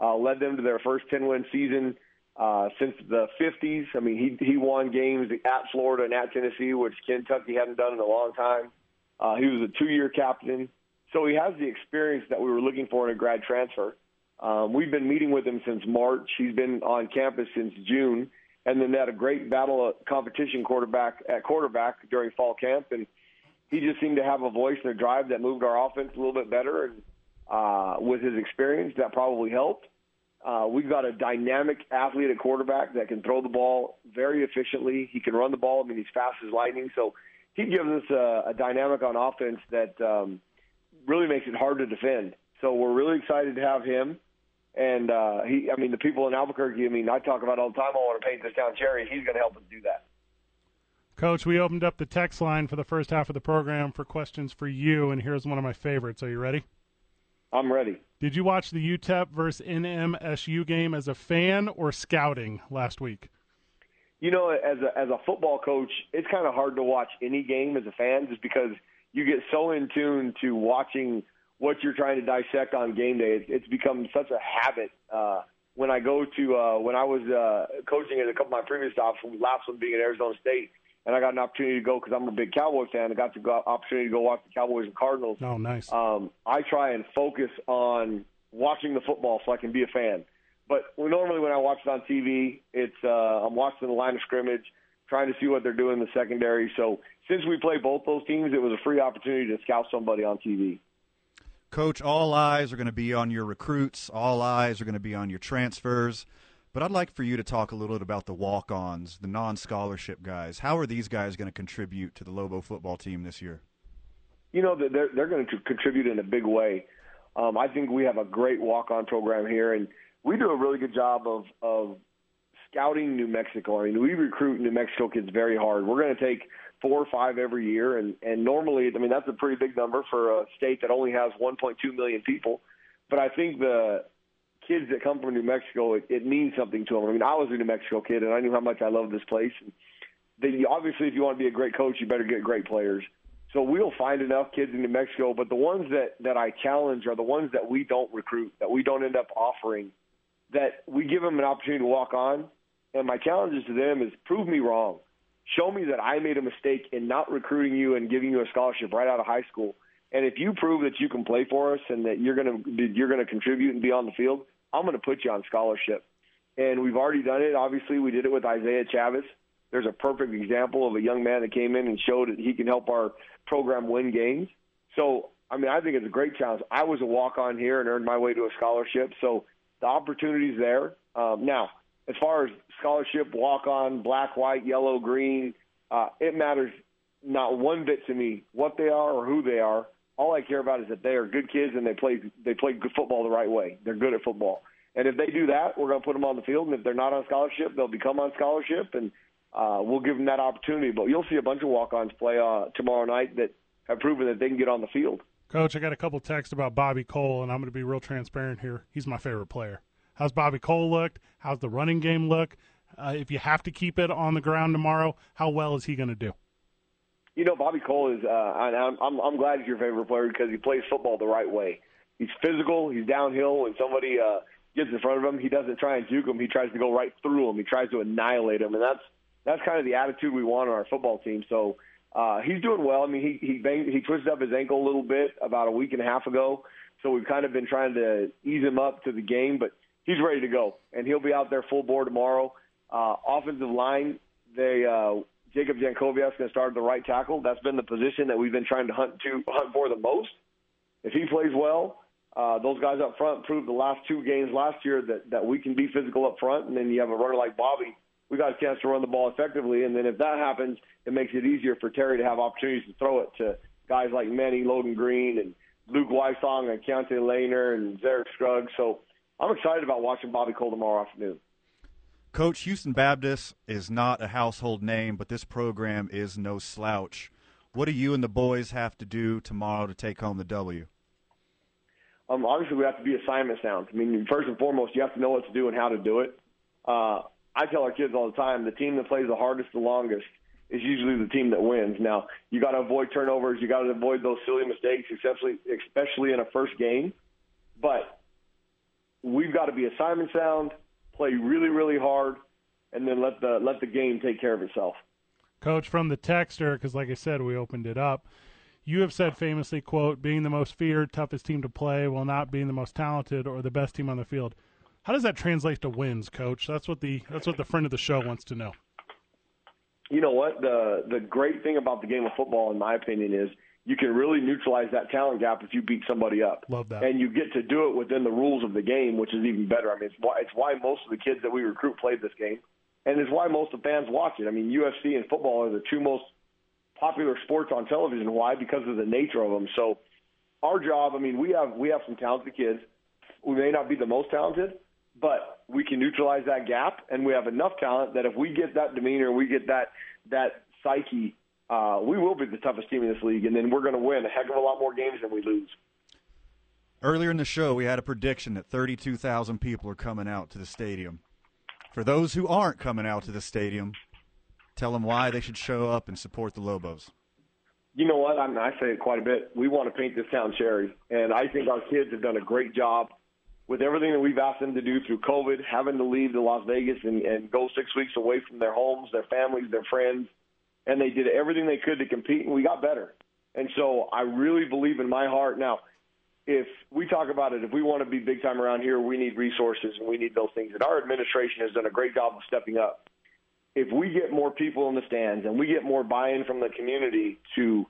Uh, led them to their first 10-win season uh, since the 50s. I mean, he he won games at Florida and at Tennessee, which Kentucky hadn't done in a long time. Uh, he was a two-year captain, so he has the experience that we were looking for in a grad transfer. Um, we've been meeting with him since March. He's been on campus since June, and then had a great battle of competition quarterback at quarterback during fall camp, and he just seemed to have a voice and a drive that moved our offense a little bit better. And uh, with his experience, that probably helped. Uh, we've got a dynamic athlete at quarterback that can throw the ball very efficiently. He can run the ball. I mean, he's fast as lightning. So he gives us a, a dynamic on offense that um, really makes it hard to defend. So we're really excited to have him. And uh, he, I mean, the people in Albuquerque. I mean, I talk about all the time. I want to paint this town cherry. He's going to help us do that. Coach, we opened up the text line for the first half of the program for questions for you, and here's one of my favorites. Are you ready? I'm ready. Did you watch the UTEP versus NMSU game as a fan or scouting last week? You know, as a as a football coach, it's kind of hard to watch any game as a fan, just because you get so in tune to watching what you're trying to dissect on game day. It's, it's become such a habit. Uh, when I go to uh, when I was uh, coaching at a couple of my previous stops, last one being at Arizona State, and I got an opportunity to go because I'm a big Cowboy fan. I got the go, opportunity to go watch the Cowboys and Cardinals. Oh, nice. Um, I try and focus on watching the football so I can be a fan. But normally when I watch it on TV, it's uh, I'm watching the line of scrimmage, trying to see what they're doing in the secondary. So since we play both those teams, it was a free opportunity to scout somebody on TV. Coach, all eyes are going to be on your recruits. All eyes are going to be on your transfers. But I'd like for you to talk a little bit about the walk-ons, the non-scholarship guys. How are these guys going to contribute to the Lobo football team this year? You know, they're they're going to contribute in a big way. Um, I think we have a great walk-on program here, and we do a really good job of of scouting New Mexico. I mean, we recruit New Mexico kids very hard. We're going to take four or five every year, and and normally, I mean, that's a pretty big number for a state that only has 1.2 million people. But I think the kids that come from New Mexico, it, it means something to them. I mean, I was a New Mexico kid, and I knew how much I loved this place. And they, obviously, if you want to be a great coach, you better get great players. So we'll find enough kids in New Mexico, but the ones that that I challenge are the ones that we don't recruit, that we don't end up offering, that we give them an opportunity to walk on. And my challenge to them is prove me wrong. Show me that I made a mistake in not recruiting you and giving you a scholarship right out of high school. And if you prove that you can play for us and that you're going to you're going to contribute and be on the field, I'm going to put you on scholarship. And we've already done it. Obviously, we did it with Isaiah Chavez. There's a perfect example of a young man that came in and showed that he can help our program win games. So, I mean, I think it's a great challenge. I was a walk on here and earned my way to a scholarship. So the opportunity's there. Um, now, as far as scholarship, walk on, black, white, yellow, green, uh, it matters not one bit to me what they are or who they are. All I care about is that they are good kids and they play they play good football the right way. They're good at football. And if they do that, we're going to put them on the field. And if they're not on scholarship, they'll become on scholarship, and uh, we'll give them that opportunity. But you'll see a bunch of walk-ons play uh, tomorrow night that have proven that they can get on the field. Coach, I got a couple texts about Bobby Cole, and I'm going to be real transparent here. He's my favorite player. How's Bobby Cole looked? How's the running game look? Uh, if you have to keep it on the ground tomorrow, how well is he going to do? You know, Bobby Cole is. Uh, I'm, I'm I'm glad he's your favorite player because he plays football the right way. He's physical. He's downhill. When somebody uh, gets in front of him, he doesn't try and juke him. He tries to go right through him. He tries to annihilate him, and that's that's kind of the attitude we want on our football team. So Uh, he's doing well. I mean, he he banged, he twisted up his ankle a little bit about a week and a half ago, so we've kind of been trying to ease him up to the game, but he's ready to go, and he'll be out there full bore tomorrow. Uh, offensive line, they uh, Jacob Jankovic to start at the right tackle. That's been the position that we've been trying to hunt to hunt for the most. If he plays well, uh, those guys up front proved the last two games last year that that we can be physical up front, and then you have a runner like Bobby. We got a chance to run the ball effectively, and then if that happens, it makes it easier for Terry to have opportunities to throw it to guys like Mannie Logan-Greene and Luke Wysong and Keontae Lehner and Zarek Scruggs. So I'm excited about watching Bobby Cole tomorrow afternoon. Coach, Houston Baptist is not a household name, but this program is no slouch. What do you and the boys have to do tomorrow to take home the W? Um, obviously, we have to be assignment sound. I mean, first and foremost, you have to know what to do and how to do it. Uh, I tell our kids all the time, the team that plays the hardest, the longest, is usually the team that wins. Now, you got to avoid turnovers. You got to avoid those silly mistakes, especially especially in a first game. But we've got to be assignment sound, play really, really hard, and then let the let the game take care of itself. Coach, from the texter, because like I said, we opened it up. You have said famously, "quote Being the most feared, toughest team to play, while not being the most talented or the best team on the field." How does that translate to wins, Coach? That's what the that's what the friend of the show wants to know. You know what the the great thing about the game of football, in my opinion, is you can really neutralize that talent gap if you beat somebody up. Love that. And you get to do it within the rules of the game, which is even better. I mean, it's why, it's why most of the kids that we recruit played this game, and it's why most of the fans watch it. I mean, UFC and football are the two most popular sports on television. Why? Because of the nature of them. So, our job. I mean, we have we have some talented kids. We may not be the most talented, but we can neutralize that gap, and we have enough talent that if we get that demeanor, we get that that psyche uh, we will be the toughest team in this league, and then we're going to win a heck of a lot more games than we lose. Earlier in the show, we had a prediction that 32,000 people are coming out to the stadium. For those who aren't coming out to the stadium, tell them why they should show up and support the Lobos. You know what? I, mean, I say it quite a bit. We want to paint this town cherry, and I think our kids have done a great job with everything that we've asked them to do through COVID, having to leave to Las Vegas and, and go six weeks away from their homes, their families, their friends and they did everything they could to compete, and we got better. And so I really believe in my heart. Now, if we talk about it, if we want to be big time around here, we need resources and we need those things. And our administration has done a great job of stepping up. If we get more people in the stands and we get more buy-in from the community to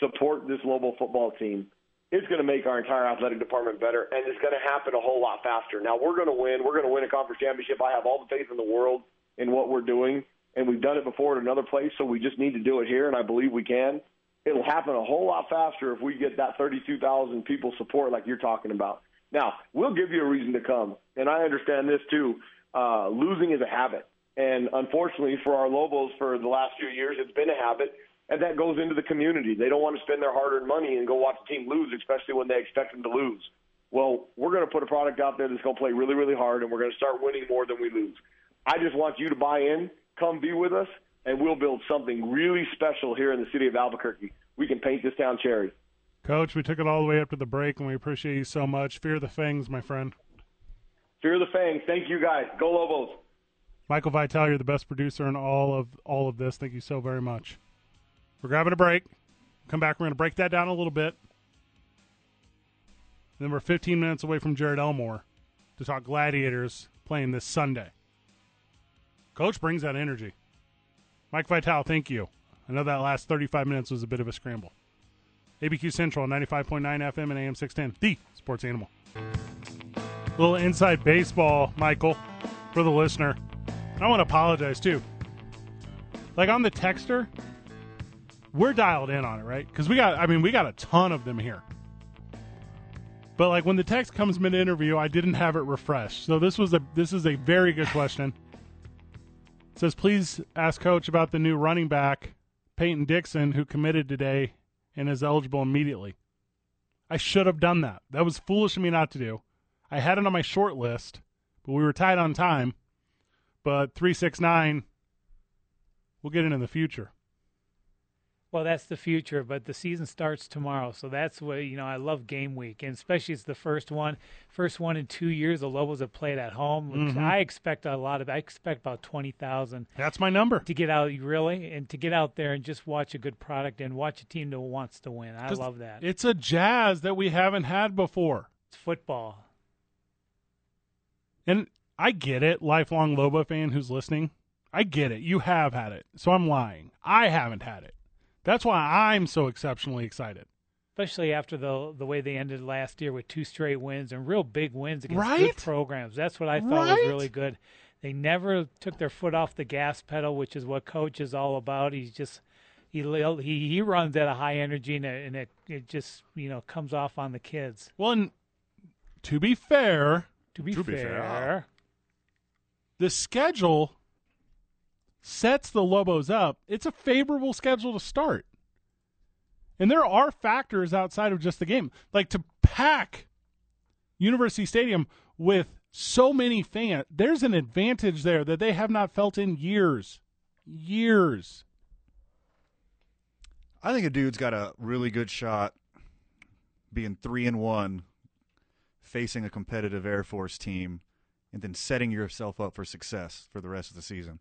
support this Lobo football team, it's going to make our entire athletic department better, and it's going to happen a whole lot faster. Now we're going to win. We're going to win a conference championship. I have all the faith in the world in what we're doing and we've done it before at another place, so we just need to do it here, and I believe we can. It'll happen a whole lot faster if we get that 32,000 people support like you're talking about. Now, we'll give you a reason to come, and I understand this too. Uh, losing is a habit, and unfortunately for our Lobos for the last few years, it's been a habit, and that goes into the community. They don't want to spend their hard-earned money and go watch the team lose, especially when they expect them to lose. Well, we're going to put a product out there that's going to play really, really hard, and we're going to start winning more than we lose. I just want you to buy in come be with us, and we'll build something really special here in the city of Albuquerque. We can paint this town cherry. Coach, we took it all the way up to the break, and we appreciate you so much. Fear the Fangs, my friend. Fear the Fangs. Thank you, guys. Go Lobos. Michael Vital, you're the best producer in all of all of this. Thank you so very much. We're grabbing a break. Come back. We're going to break that down a little bit. Then we're 15 minutes away from Jared Elmore to talk Gladiators playing this Sunday. Coach brings that energy. Mike Vital, thank you. I know that last 35 minutes was a bit of a scramble. ABQ Central, 95.9 FM and AM 610, the sports animal. A little inside baseball, Michael, for the listener. I want to apologize too. Like on the texter, we're dialed in on it, right? Because we got, I mean, we got a ton of them here. But like when the text comes mid interview, I didn't have it refreshed. So this was a this is a very good question says, please ask coach about the new running back, Peyton Dixon, who committed today and is eligible immediately. I should have done that. That was foolish of me not to do. I had it on my short list, but we were tight on time. But 369, we'll get it in the future. Well, that's the future, but the season starts tomorrow, so that's what you know. I love game week, and especially it's the first one, first one in two years. The Lobos have played at home. Mhm. I expect a lot of. I expect about twenty thousand. That's my number to get out, really, and to get out there and just watch a good product and watch a team that wants to win. I love that. It's a jazz that we haven't had before. It's football. And I get it, lifelong Lobo fan who's listening. I get it. You have had it. So I'm lying. I haven't had it. That's why I'm so exceptionally excited. especially after the the way they ended last year with two straight wins and real big wins against Right? good programs. That's what I thought Right? was really good. They never took their foot off the gas pedal, which is what coach is all about. He's just he he he runs at a high energy and it, and it it just you know comes off on the kids. Well, and to be fair, To be To be fair, fair. the schedule sets the Lobos up. It's a favorable schedule to start. And there are factors outside of just the game. Like to pack University Stadium with so many fans, there's an advantage there that they have not felt in years. Years. I think a dude's got a really good shot being three and one, facing a competitive Air Force team, and then setting yourself up for success for the rest of the season.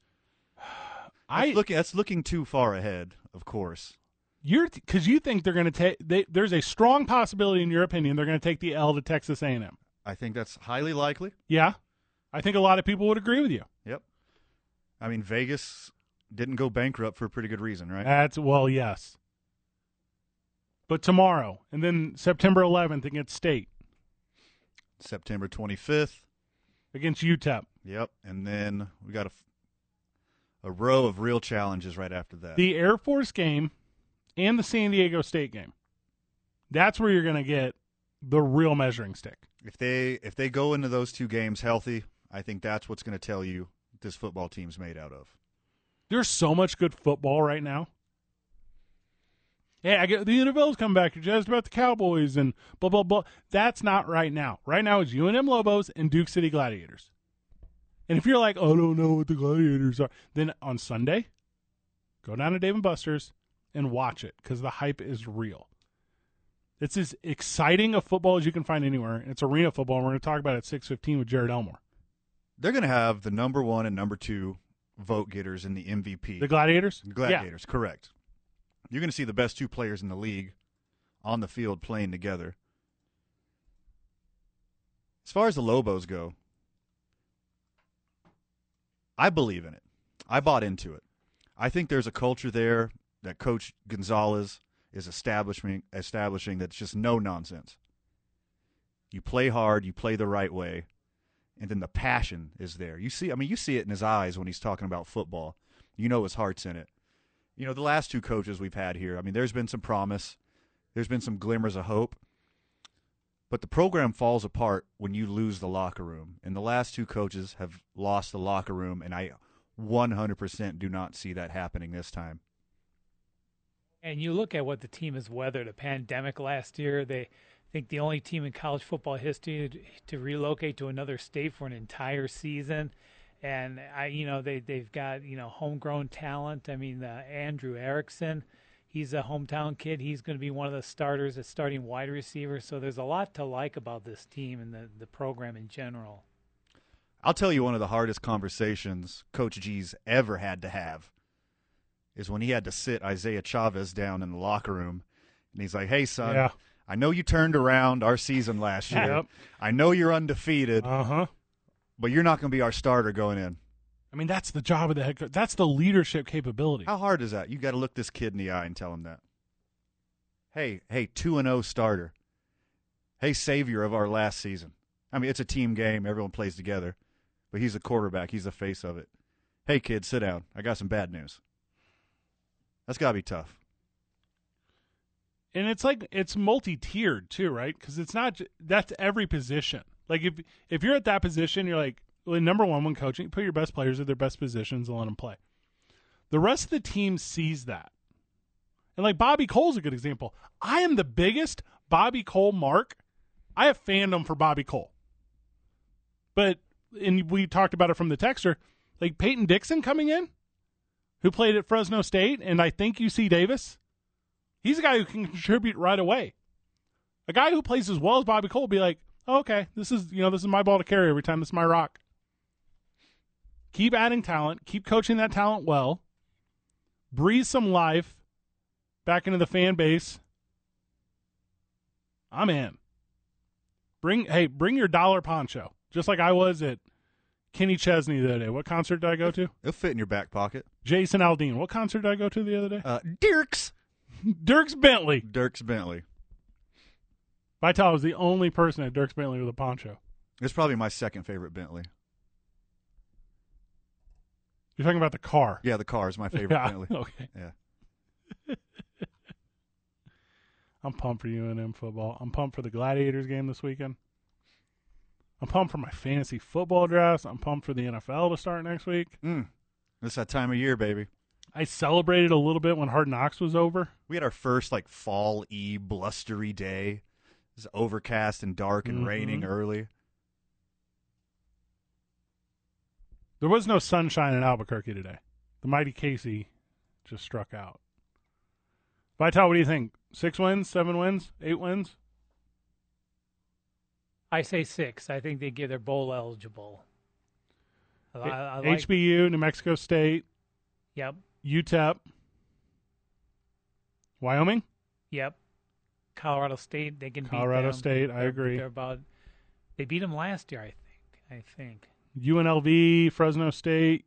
I looking that's looking too far ahead, of course. You're because you think they're going to take. They, there's a strong possibility, in your opinion, they're going to take the L to Texas A&M. I think that's highly likely. Yeah, I think a lot of people would agree with you. Yep. I mean, Vegas didn't go bankrupt for a pretty good reason, right? That's well, yes. But tomorrow, and then September 11th against State, September 25th. against UTEP. Yep. And then we got a, a row of real challenges right after that. The Air Force game and the San Diego State game. That's where you're going to get the real measuring stick. if they if they go into those two games healthy, I think that's what's going to tell you this football team's made out of. There's so much good football right now. Hey, I get the NFL's come back. You're just about the Cowboys and blah blah blah. That's not right now. Right now it's UNM Lobos and Duke City Gladiators. And if you're like, oh, I don't know what the Gladiators are, then on Sunday, go down to Dave and Buster's and watch it because the hype is real. It's as exciting a football as you can find anywhere. It's arena football. And we're going to talk about it at six fifteen with Jared Elmore. They're going to have the number one and number two vote getters in the MVP. The Gladiators? Gladiators, correct. You're going to see the best two players in the league on the field playing together. As far as the Lobos go, I believe in it. I bought into it. I think there's a culture there that Coach Gonzales is establishing establishing that's just no nonsense. You play hard, you play the right way, and then the passion is there. You see, I mean, you see it in his eyes when he's talking about football. You know his heart's in it. You know, the last two coaches we've had here, I mean, there's been some promise, there's been some glimmers of hope, but the program falls apart when you lose the locker room. And the last two coaches have lost the locker room, and I 100% do not see that happening this time. And you look at what the team has weathered a pandemic last year. They I think the only team in college football history to, to relocate to another state for an entire season. And I, you know, they they've got you know homegrown talent. I mean, uh, Andrew Erickson, he's a hometown kid. He's going to be one of the starters at starting wide receiver. So there's a lot to like about this team and the the program in general. I'll tell you one of the hardest conversations Coach G's ever had to have is when he had to sit Isaiah Chavez down in the locker room and he's like, Hey son, Yeah. I know you turned around our season last year. Yep. I know you're undefeated. Uh-huh. But you're not gonna be our starter going in. I mean, that's the job of the head coach. That's the leadership capability. How hard is that? You gotta look this kid in the eye and tell him that. Hey, hey, two and oh starter. Hey, savior of our last season. I mean, it's a team game, everyone plays together. But he's a quarterback, he's the face of it. Hey kid, sit down. I got some bad news. That's gotta be tough. and it's like it's multi-tiered too, right? Because it's not that's every position. Like if if you're at that position, you're like number one when coaching, put your best players at their best positions and let them play. The rest of the team sees that, and like Bobby Cole's a good example. I am the biggest Bobby Cole mark. I have fandom for Bobby Cole, but and we talked about it from the texter, like Peyton Dixon coming in, who played at Fresno State, and I think UC Davis He's a guy who can contribute right away. A guy who plays as well as Bobby Cole will be like, oh, okay, this is you know this is my ball to carry every time. This is my rock. Keep adding talent. Keep coaching that talent well. Breathe some life back into the fan base. I'm in. Bring hey, bring your dollar poncho, just like I was at Kenny Chesney the other day. What concert did I go to? It'll fit in your back pocket. Jason Aldean. What concert did I go to the other day? Uh, Dierks. Dierks Bentley. Dierks Bentley. Vital was the only person at Dierks Bentley with a poncho. It's probably my second favorite Bentley. You're talking about the car. Yeah, the car is my favorite Yeah, okay. Yeah. I'm pumped for UNM football. I'm pumped for the Gladiators game this weekend. I'm pumped for my fantasy football drafts. I'm pumped for the NFL to start next week. Mm. It's that time of year, baby. I celebrated a little bit when Hard Knocks was over. We had our first like fall y blustery day. It was overcast and dark and Mhm. raining early. There was no sunshine in Albuquerque today. The mighty Casey just struck out. Vital, what do you think? Six wins, seven wins, eight wins? I say six. I think they get their bowl eligible. I, I, I like, HBU, New Mexico State, Yep. UTEP, Wyoming. Yep. Colorado State. They can Colorado. State, I They're- agree. They're about. They beat them last year. I think. I think. UNLV, Fresno State.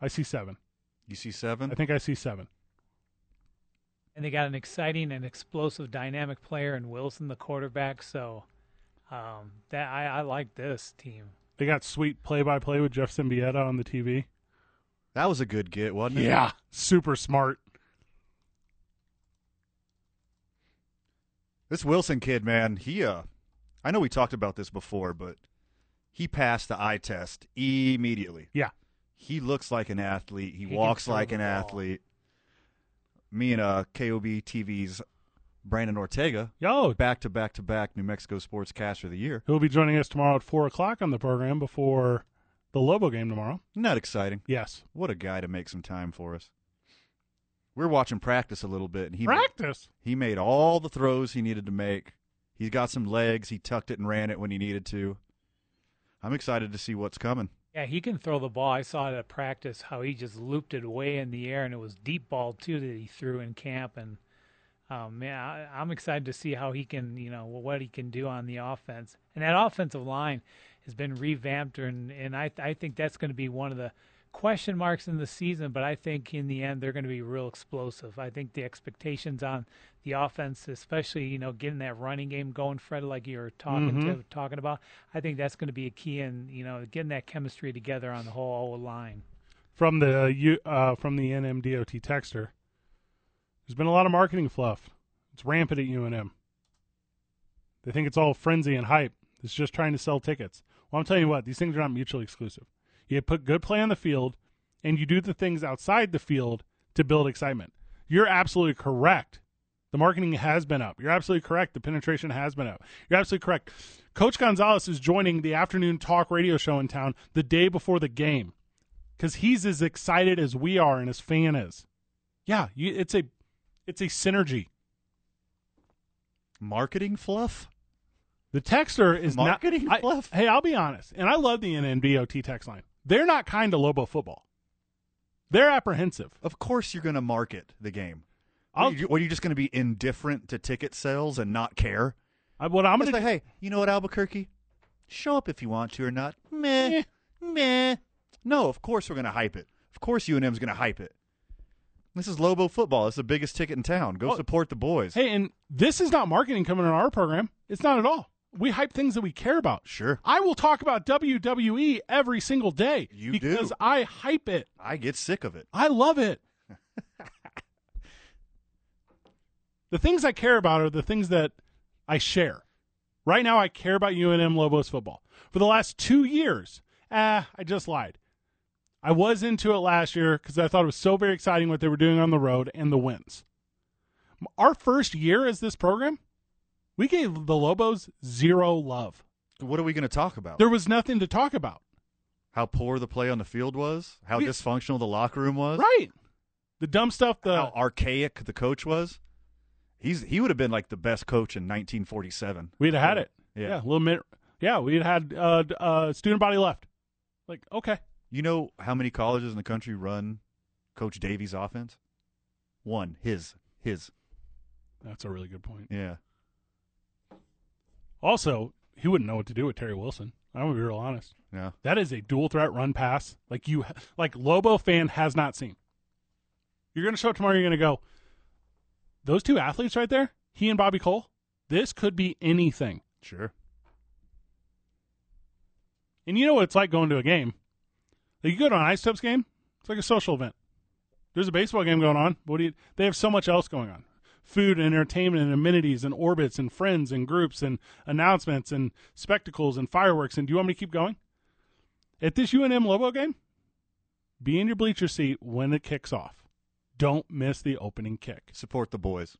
I see seven. You see seven? I think I see seven. And they got an exciting and explosive, dynamic player in Wilson, the quarterback. So, um, that I, I like this team. They got sweet play by play with Jeff Symbieta on the TV. That was a good get, wasn't it? Yeah, super smart. This Wilson kid, man, he uh I know we talked about this before, but he passed the eye test immediately. Yeah. He looks like an athlete. He, He walks like an ball. athlete. Me and uh KOB TV's Brandon Ortega, Yo, back to back to back New Mexico Sports Caster of the Year. he'll be joining us tomorrow at four o'clock on the program before the Lobo game tomorrow. Isn't exciting? Yes, What a guy to make some time for us. We are watching practice a little bit, and he practice. He made all the throws he needed to make. He's got some legs. He tucked it and ran it when he needed to. I'm excited to see what's coming. Yeah, he can throw the ball. I saw it at practice how he just looped it way in the air, and it was deep ball too that he threw in camp. And um, man, I, I'm excited to see how he can, you know, what he can do on the offense. And that offensive line has been revamped, and and I I think that's going to be one of the question marks in the season. But I think in the end they're going to be real explosive. I think the expectations on the offense, especially you know getting that running game going, Fred, like you were talking Mhm. to talking about, I think that's going to be a key in you know getting that chemistry together on the whole line. from the uh, U, uh, from the NMDOT texter. There's been a lot of marketing fluff. It's rampant at UNM. They think it's all frenzy and hype. It's just trying to sell tickets. Well, I'm telling you what, these things are not mutually exclusive. You put good play on the field, and you do the things outside the field to build excitement. You're absolutely correct. The marketing has been up. You're absolutely correct. The penetration has been up. You're absolutely correct. Coach Gonzales is joining the afternoon talk radio show in town the day before the game because he's as excited as we are and his fan is. Yeah, you, it's a it's a synergy. Marketing fluff? The texter is Marketing not. I- fluff? hey, I'll be honest, and I love the NNBOT text line. They're not kind to Lobo football. They're apprehensive. Of course you're going to market the game. I'll- What are, you, are you just going to be indifferent to ticket sales and not care? I, what I'm gonna say, hey, you know what, Albuquerque? Show up if you want to or not. Meh. Meh. No, of course we're going to hype it. Of course UNM's going to hype it. This is Lobo football. It's the biggest ticket in town. Go Oh. support the boys. Hey, and this is not marketing coming on our program. It's not at all. We hype things that we care about. Sure. I will talk about WWE every single day You because do. I hype it. I get sick of it. I love it. the things I care about are the things that I share. Right now, I care about UNM Lobos football. For the last two years, ah, I just lied. I was into it last year because I thought it was so very exciting what they were doing on the road and the wins. Our first year as this program, we gave the Lobos zero love. What are we going to talk about? There was nothing to talk about. How poor the play on the field was? How We- dysfunctional the locker room was? Right. The dumb stuff. The how archaic the coach was. He's he would have been like the best coach in 1947. We'd have had it. Yeah. Yeah, a little bit. Yeah, we'd had uh, uh, student body left. Like, okay. You know how many colleges in the country run Coach Davie's offense? One. His. His. That's a really good point. Yeah. Also, he wouldn't know what to do with Terry Wilson. I'm gonna be real honest. Yeah. That is a dual threat run pass. Like you, like Lobo fan has not seen. You're gonna show up tomorrow. You're gonna go. Those two athletes right there, he and Bobby Cole. This could be anything. Sure. And you know what it's like going to a game. Like you go to an Isotopes game, it's like a social event. There's a baseball game going on. What do you? They have so much else going on: food and entertainment and amenities and orbits and friends and groups and announcements and spectacles and fireworks. And do you want me to keep going? At this UNM Lobo game, be in your bleacher seat when it kicks off. Don't miss the opening kick. Support the boys.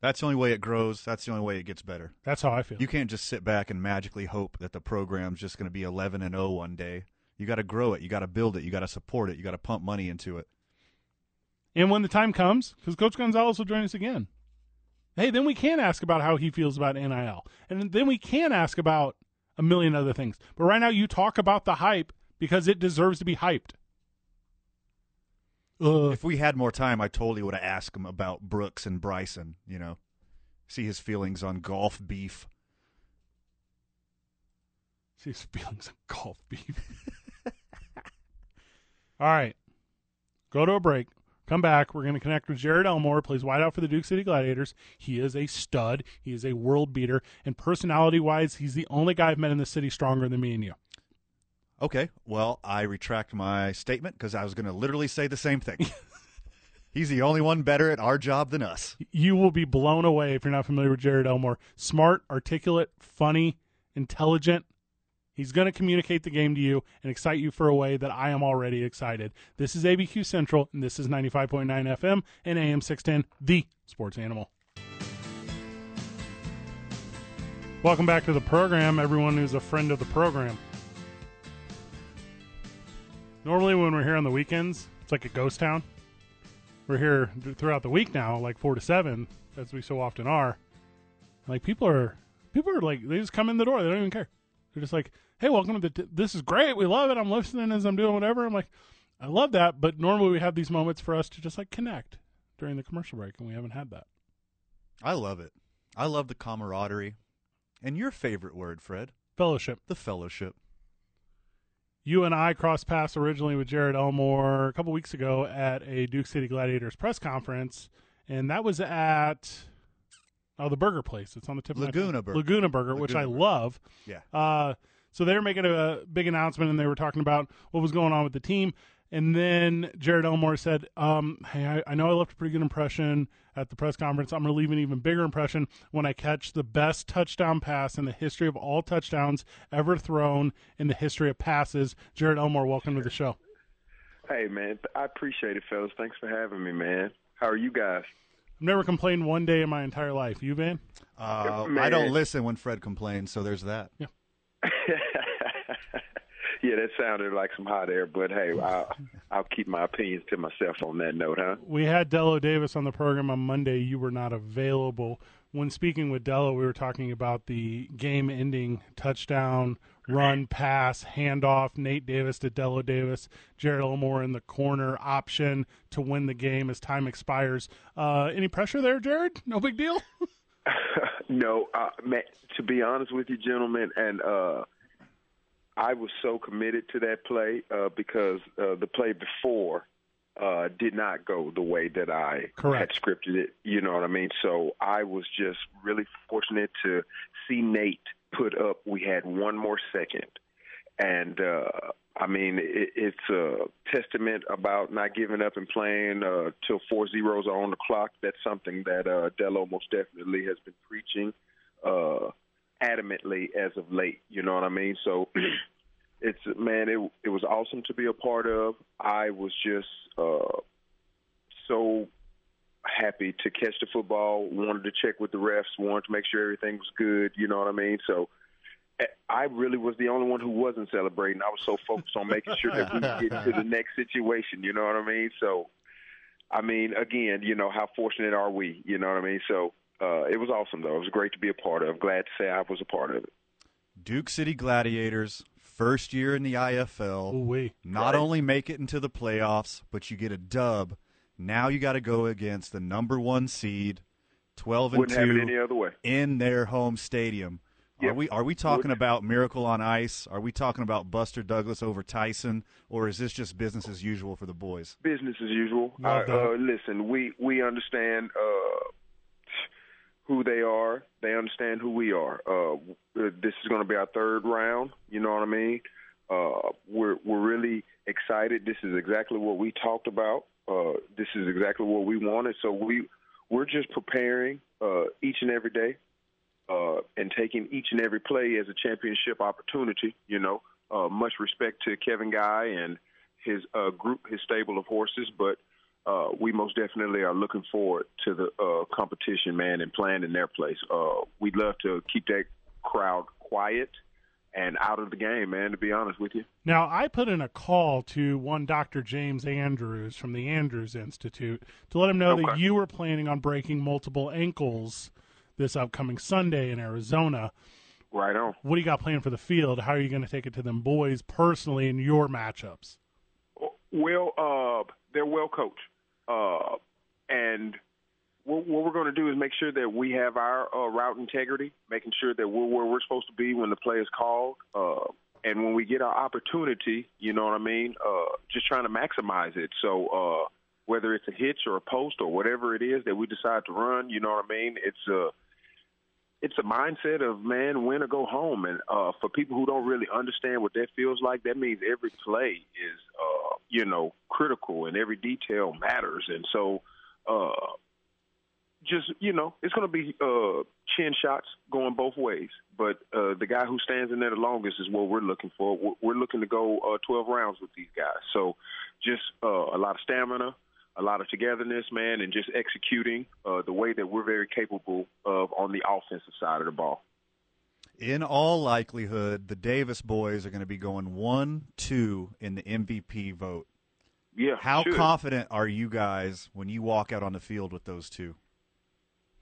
That's the only way it grows. That's the only way it gets better. That's how I feel. You can't just sit back and magically hope that the program's just going to be 11 and 0 one day. You got to grow it. You got to build it. You got to support it. You got to pump money into it. And when the time comes, because Coach Gonzales will join us again, hey, then we can ask about how he feels about NIL. And then we can ask about a million other things. But right now, you talk about the hype because it deserves to be hyped. if we had more time, I totally would have asked him about Brooks and Bryson, you know, see his feelings on golf beef. See his feelings on golf beef. All right. Go to a break. Come back. We're going to connect with Jared Elmore, plays wideout for the Duke City Gladiators. He is a stud. He is a world beater. And personality wise, he's the only guy I've met in the city stronger than me and you. Okay, well, I retract my statement because I was going to literally say the same thing. He's the only one better at our job than us. You will be blown away if you're not familiar with Jared Elmore. Smart, articulate, funny, intelligent. He's going to communicate the game to you and excite you for a way that I am already excited. This is ABQ Central, and this is 95.9 FM and AM 610, the sports animal. Welcome back to the program, everyone who's a friend of the program. Normally, when we're here on the weekends, it's like a ghost town. We're here throughout the week now, like four to seven, as we so often are. Like people are, people are like they just come in the door. They don't even care. They're just like, "Hey, welcome to the. This is great. We love it. I'm listening as I'm doing whatever." I'm like, I love that. But normally we have these moments for us to just like connect during the commercial break, and we haven't had that. I love it. I love the camaraderie. And your favorite word, Fred? Fellowship. The fellowship. You and I crossed paths originally with Jared Elmore a couple weeks ago at a Duke City Gladiators press conference, and that was at oh the burger place. It's on the tip Laguna of my Burger. Laguna Burger, which I Burger. love. Yeah. Uh, so they were making a big announcement, and they were talking about what was going on with the team. And then Jared Elmore said, um, "Hey, I, I know I left a pretty good impression at the press conference. I'm going to leave an even bigger impression when I catch the best touchdown pass in the history of all touchdowns ever thrown in the history of passes." Jared Elmore, welcome to the show. Hey, man, I appreciate it, fellas. Thanks for having me, man. How are you guys? I've never complained one day in my entire life. You, Van? Uh, I don't listen when Fred complains, so there's that. Yeah. yeah, that sounded like some hot air, but hey, I'll, I'll keep my opinions to myself on that note, huh? We had Dello Davis on the program on Monday. You were not available. When speaking with Dello, we were talking about the game ending touchdown, run, pass, handoff, Nate Davis to Dello Davis, Jared Elmore in the corner option to win the game as time expires. Uh, any pressure there, Jared? No big deal? no, uh, man, to be honest with you, gentlemen, and uh, I was so committed to that play uh, because uh, the play before uh, did not go the way that I Correct. had scripted it. You know what I mean? So I was just really fortunate to see Nate put up. We had one more second, and uh, I mean it, it's a testament about not giving up and playing uh, till four zeros are on the clock. That's something that uh, Dello most definitely has been preaching. Uh, adamantly as of late. You know what I mean? So it's man, it it was awesome to be a part of. I was just uh, so happy to catch the football. Wanted to check with the refs. Wanted to make sure everything was good. You know what I mean? So. eh, I really was the only one who wasn't celebrating. I was so focused on making sure that we get to the next situation. You know what I mean? So I mean, again, you know, how fortunate are we? You know what I mean? So uh, it was awesome, though. It was great to be a part of. Glad to say I was a part of it. Duke City Gladiators, first year in the IFL. Ooh-wee. Not Right. only make it into the playoffs, but you get a dub. Now you got to go against the number one seed, twelve and Wouldn't have two, it any other way. in their home stadium. Are we are we talking Wouldn't. about Miracle on Ice? Are we talking about Buster Douglas over Tyson, or is this just business as usual for the boys? business as usual. Well I, uh, listen, we we understand uh, who they are. They understand who we are. Uh, this is going to be our third round. You know what I mean? Uh, we're we're really excited. This is exactly what we talked about. Uh, this is exactly what we wanted. So we we're just preparing uh, each and every day uh, and taking each and every play as a championship opportunity. You know, uh, much respect to Kevin Guy and his uh, group, his stable of horses, but uh, we most definitely are looking forward to the uh, competition, man, and playing in their place. Uh, we'd love to keep that crowd quiet and out of the game, man. To be honest with you. Now, I put in a call to one Dr. James Andrews from the Andrews Institute to let him know that you were planning on breaking multiple ankles this upcoming Sunday in Arizona. Right on. What do you got planned for the field? How are you going to take it to them boys personally in your matchups? Well, uh, they're well coached, uh, and what, what we're going to do is make sure that we have our uh, route integrity, making sure that we're where we're supposed to be when the play is called, uh, and when we get our opportunity, you know what I mean. Uh, just trying to maximize it. So uh, whether it's a hitch or a post or whatever it is that we decide to run, you know what I mean. It's a it's a mindset of man, win or go home. And uh, for people who don't really understand what that feels like, that means every play is, uh, you know, critical and every detail matters. And so, uh, just you know, it's going to be uh, chin shots going both ways. But uh, the guy who stands in there the longest is what we're looking for. We're- looking to go uh, 12 rounds with these guys. So, just uh, a lot of stamina, a lot of togetherness, man, and just executing uh, the way that we're very capable of on the offensive side of the ball. In all likelihood, the Davis boys are going to be going one, two in the MVP vote. Yeah. How should. confident are you guys when you walk out on the field with those two?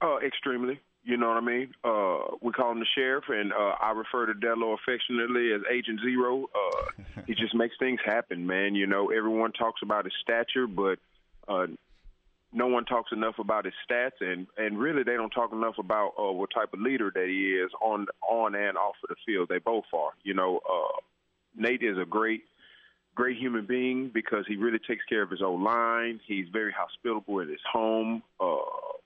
Uh, extremely. You know what I mean? Uh, we call him the sheriff, and uh, I refer to Dello affectionately as Agent Zero. Uh, he just makes things happen, man. You know, everyone talks about his stature, but uh, no one talks enough about his stats, and and really they don't talk enough about uh, what type of leader that he is on on and off of the field. They both are. You know, uh, Nate is a great great human being because he really takes care of his own line. He's very hospitable at his home. Uh,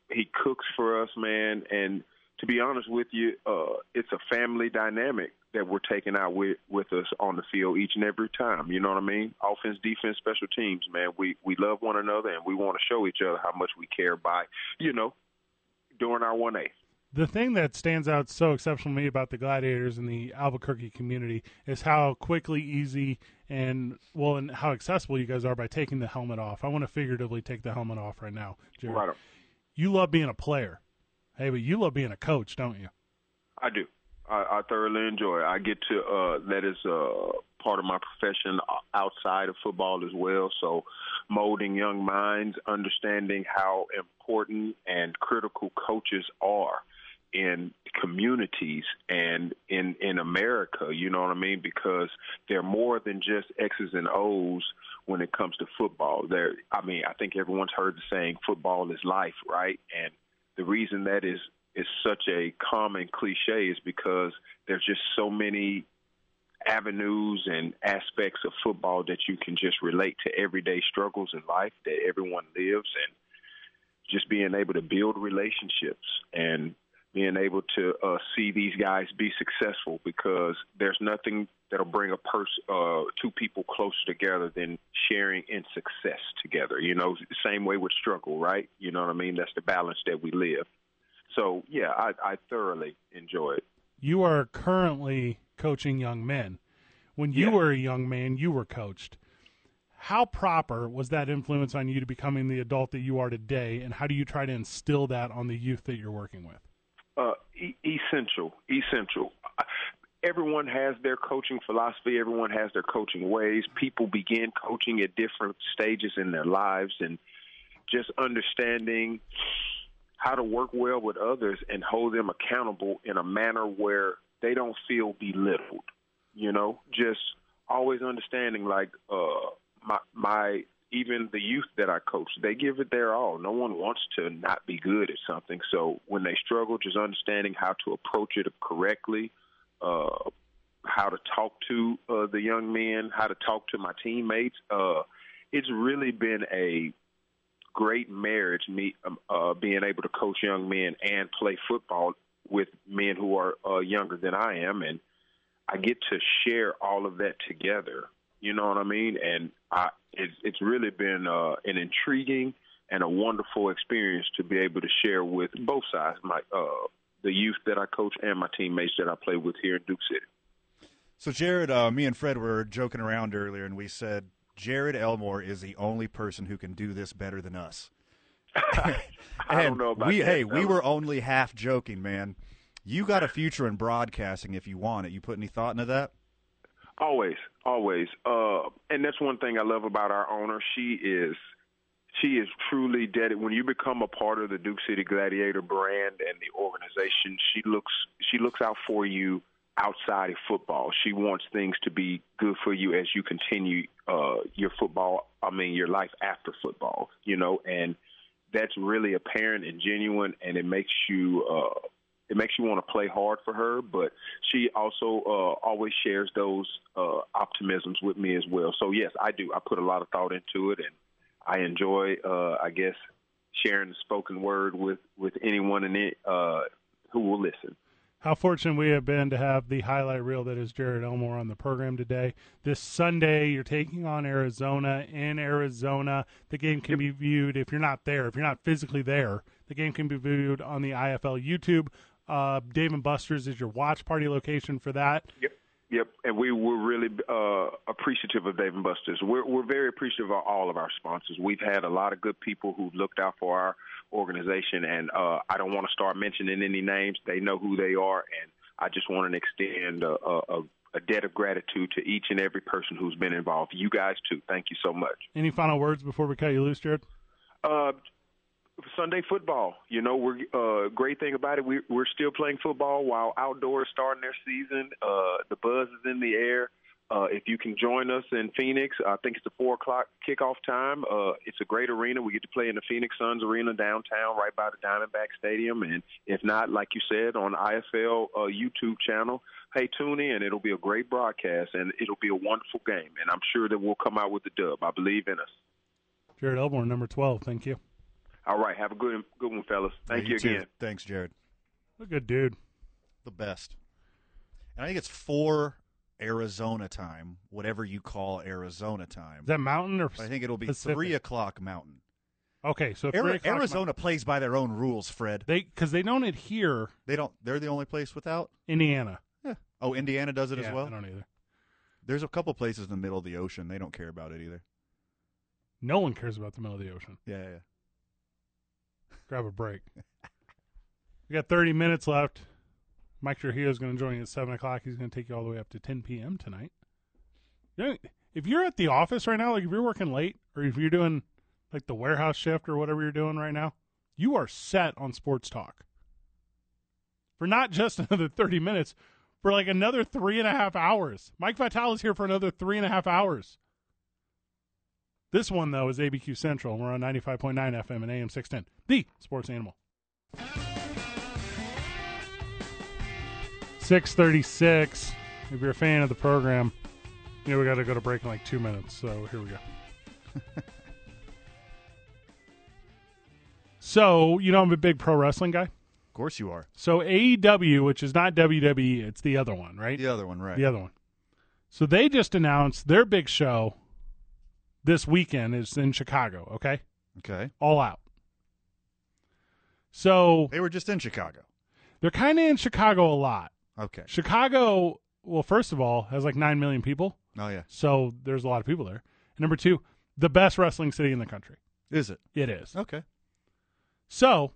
he cooks for us, man. And to be honest with you, uh, it's a family dynamic that we're taking out with with us on the field each and every time. You know what I mean? Offense, defense, special teams, man. We we love one another and we want to show each other how much we care by, you know, doing our one A. The thing that stands out so exceptional to me about the Gladiators and the Albuquerque community is how quickly, easy, and well, and how accessible you guys are by taking the helmet off. I want to figuratively take the helmet off right now, Jerry. Right. You love being a player, hey, but you love being a coach, don't you? I do. I, I thoroughly enjoy it. I get to uh, that is uh, part of my profession outside of football as well. So, molding young minds, understanding how important and critical coaches are in communities and in in America. You know what I mean? Because they're more than just X's and O's when it comes to football. There, I mean, I think everyone's heard the saying, "Football is life," right? And the reason that is is such a common cliche is because there's just so many avenues and aspects of football that you can just relate to everyday struggles in life that everyone lives and just being able to build relationships and being able to uh, see these guys be successful because there's nothing that'll bring a person, uh, two people closer together than sharing in success together. You know, same way with struggle, right? You know what I mean? That's the balance that we live. So yeah, I, I thoroughly enjoy it. You are currently coaching young men. When you were a young man, you were coached. How proper was that influence on you to becoming the adult that you are today, and how do you try to instill that on the youth that you're working with? Uh, e- essential, essential. Everyone has their coaching philosophy. Everyone has their coaching ways. People begin coaching at different stages in their lives, and just understanding how to work well with others and hold them accountable in a manner where they don't feel belittled. You know, just always understanding like uh my my even the youth that I coach, they give it their all. No one wants to not be good at something. So when they struggle, just understanding how to approach it correctly, uh, how to talk to uh, the young men, how to talk to my teammates. Uh, it's really been a great marriage, me um, uh, being able to coach young men and play football with men who are uh, younger than I am, and I get to share all of that together. You know what I mean? And I, it's it's really been uh, an intriguing and a wonderful experience to be able to share with both sides, my uh, the youth that I coach and my teammates that I play with here in Duke City. So, Jared, uh, me and Fred were joking around earlier, and we said Jared Elmore is the only person who can do this better than us. I don't know about we, that, Hey, we were only half joking, man. You got a future in broadcasting if you want it. You put any thought into that? Always, always. Uh, and that's one thing I love about our owner. She is she is truly dedicated. When you become a part of the Duke City Gladiator brand and the organization, she looks she looks out for you outside of football. She wants things to be good for you as you continue uh, your football. I mean, your life after football. You know, and that's really apparent and genuine, and it makes you. Uh, it makes you want to play hard for her, but she also uh, always shares those uh, optimisms with me as well. So yes, I do. I put a lot of thought into it, and I enjoy, uh, I guess, sharing the spoken word with with anyone in it uh, who will listen. How fortunate we have been to have the highlight reel that is Jared Elmore on the program today. This Sunday, you're taking on Arizona in Arizona. The game can be viewed if you're not there, if you're not physically there. The game can be viewed on the IFL YouTube. Uh, Dave and Buster's is your watch party location for that. Yep. Yep, and we were really uh, appreciative of Dave and Buster's. We're, we're very appreciative of all of our sponsors. We've had a lot of good people who've looked out for our organization, and uh, I don't want to start mentioning any names. They know who they are, and I just want to extend a, a, a debt of gratitude to each and every person who's been involved. You guys too. Thank you so much. Any final words before we cut you loose, Jared? Uh, Sunday football. You know, we're uh, great thing about it. We, we're still playing football while outdoors starting their season. Uh, the buzz is in the air. Uh, if you can join us in Phoenix, I think it's the four o'clock kickoff time. Uh, it's a great arena. We get to play in the Phoenix Suns Arena downtown, right by the Diamondback Stadium. And if not, like you said, on IFL uh, YouTube channel, hey, tune in. It'll be a great broadcast, and it'll be a wonderful game. And I'm sure that we'll come out with the dub. I believe in us. Jared Elmore, number 12. Thank you. All right, have a good good one, fellas. Thank Yeah, you, too. again. Thanks, Jared. A good dude. The best. And I think it's four Arizona time, whatever you call Arizona time. Is that mountain or I think it'll be Pacific? three o'clock Mountain. Okay, so Ari- three o'clock Arizona plays by their own rules, Fred. They because they don't adhere. They don't. They're the only place without Indiana. Yeah. Oh, Indiana does it Yeah, as well. I don't either. There's a couple places in the middle of the ocean. They don't care about it either. No one cares about the middle of the ocean. Yeah, yeah. Grab a break. we got 30 minutes left. Mike Trujillo is going to join you at 7 o'clock. He's going to take you all the way up to 10 p.m. tonight. If you're at the office right now, like if you're working late or if you're doing like the warehouse shift or whatever you're doing right now, you are set on sports talk. For not just another 30 minutes, for like another three and a half hours. Mike Vital is here for another three and a half hours. This one, though, is ABQ Central. We're on 95.9 FM and AM 610, the sports animal. 636. If you're a fan of the program, you know we got to go to break in like two minutes, so here we go. so, you know, I'm a big pro wrestling guy. Of course you are. So AEW, which is not WWE, it's the other one, right? The other one, right? The other one. So they just announced their big show this weekend is in Chicago, okay? Okay. All out. So They were just in Chicago. they're kind of in Chicago a lot. Okay. Chicago, well, first of all, has like 9 million people. Oh yeah. So there's a lot of people there. And number two, the best wrestling city in the country. Is it? It is. Okay. So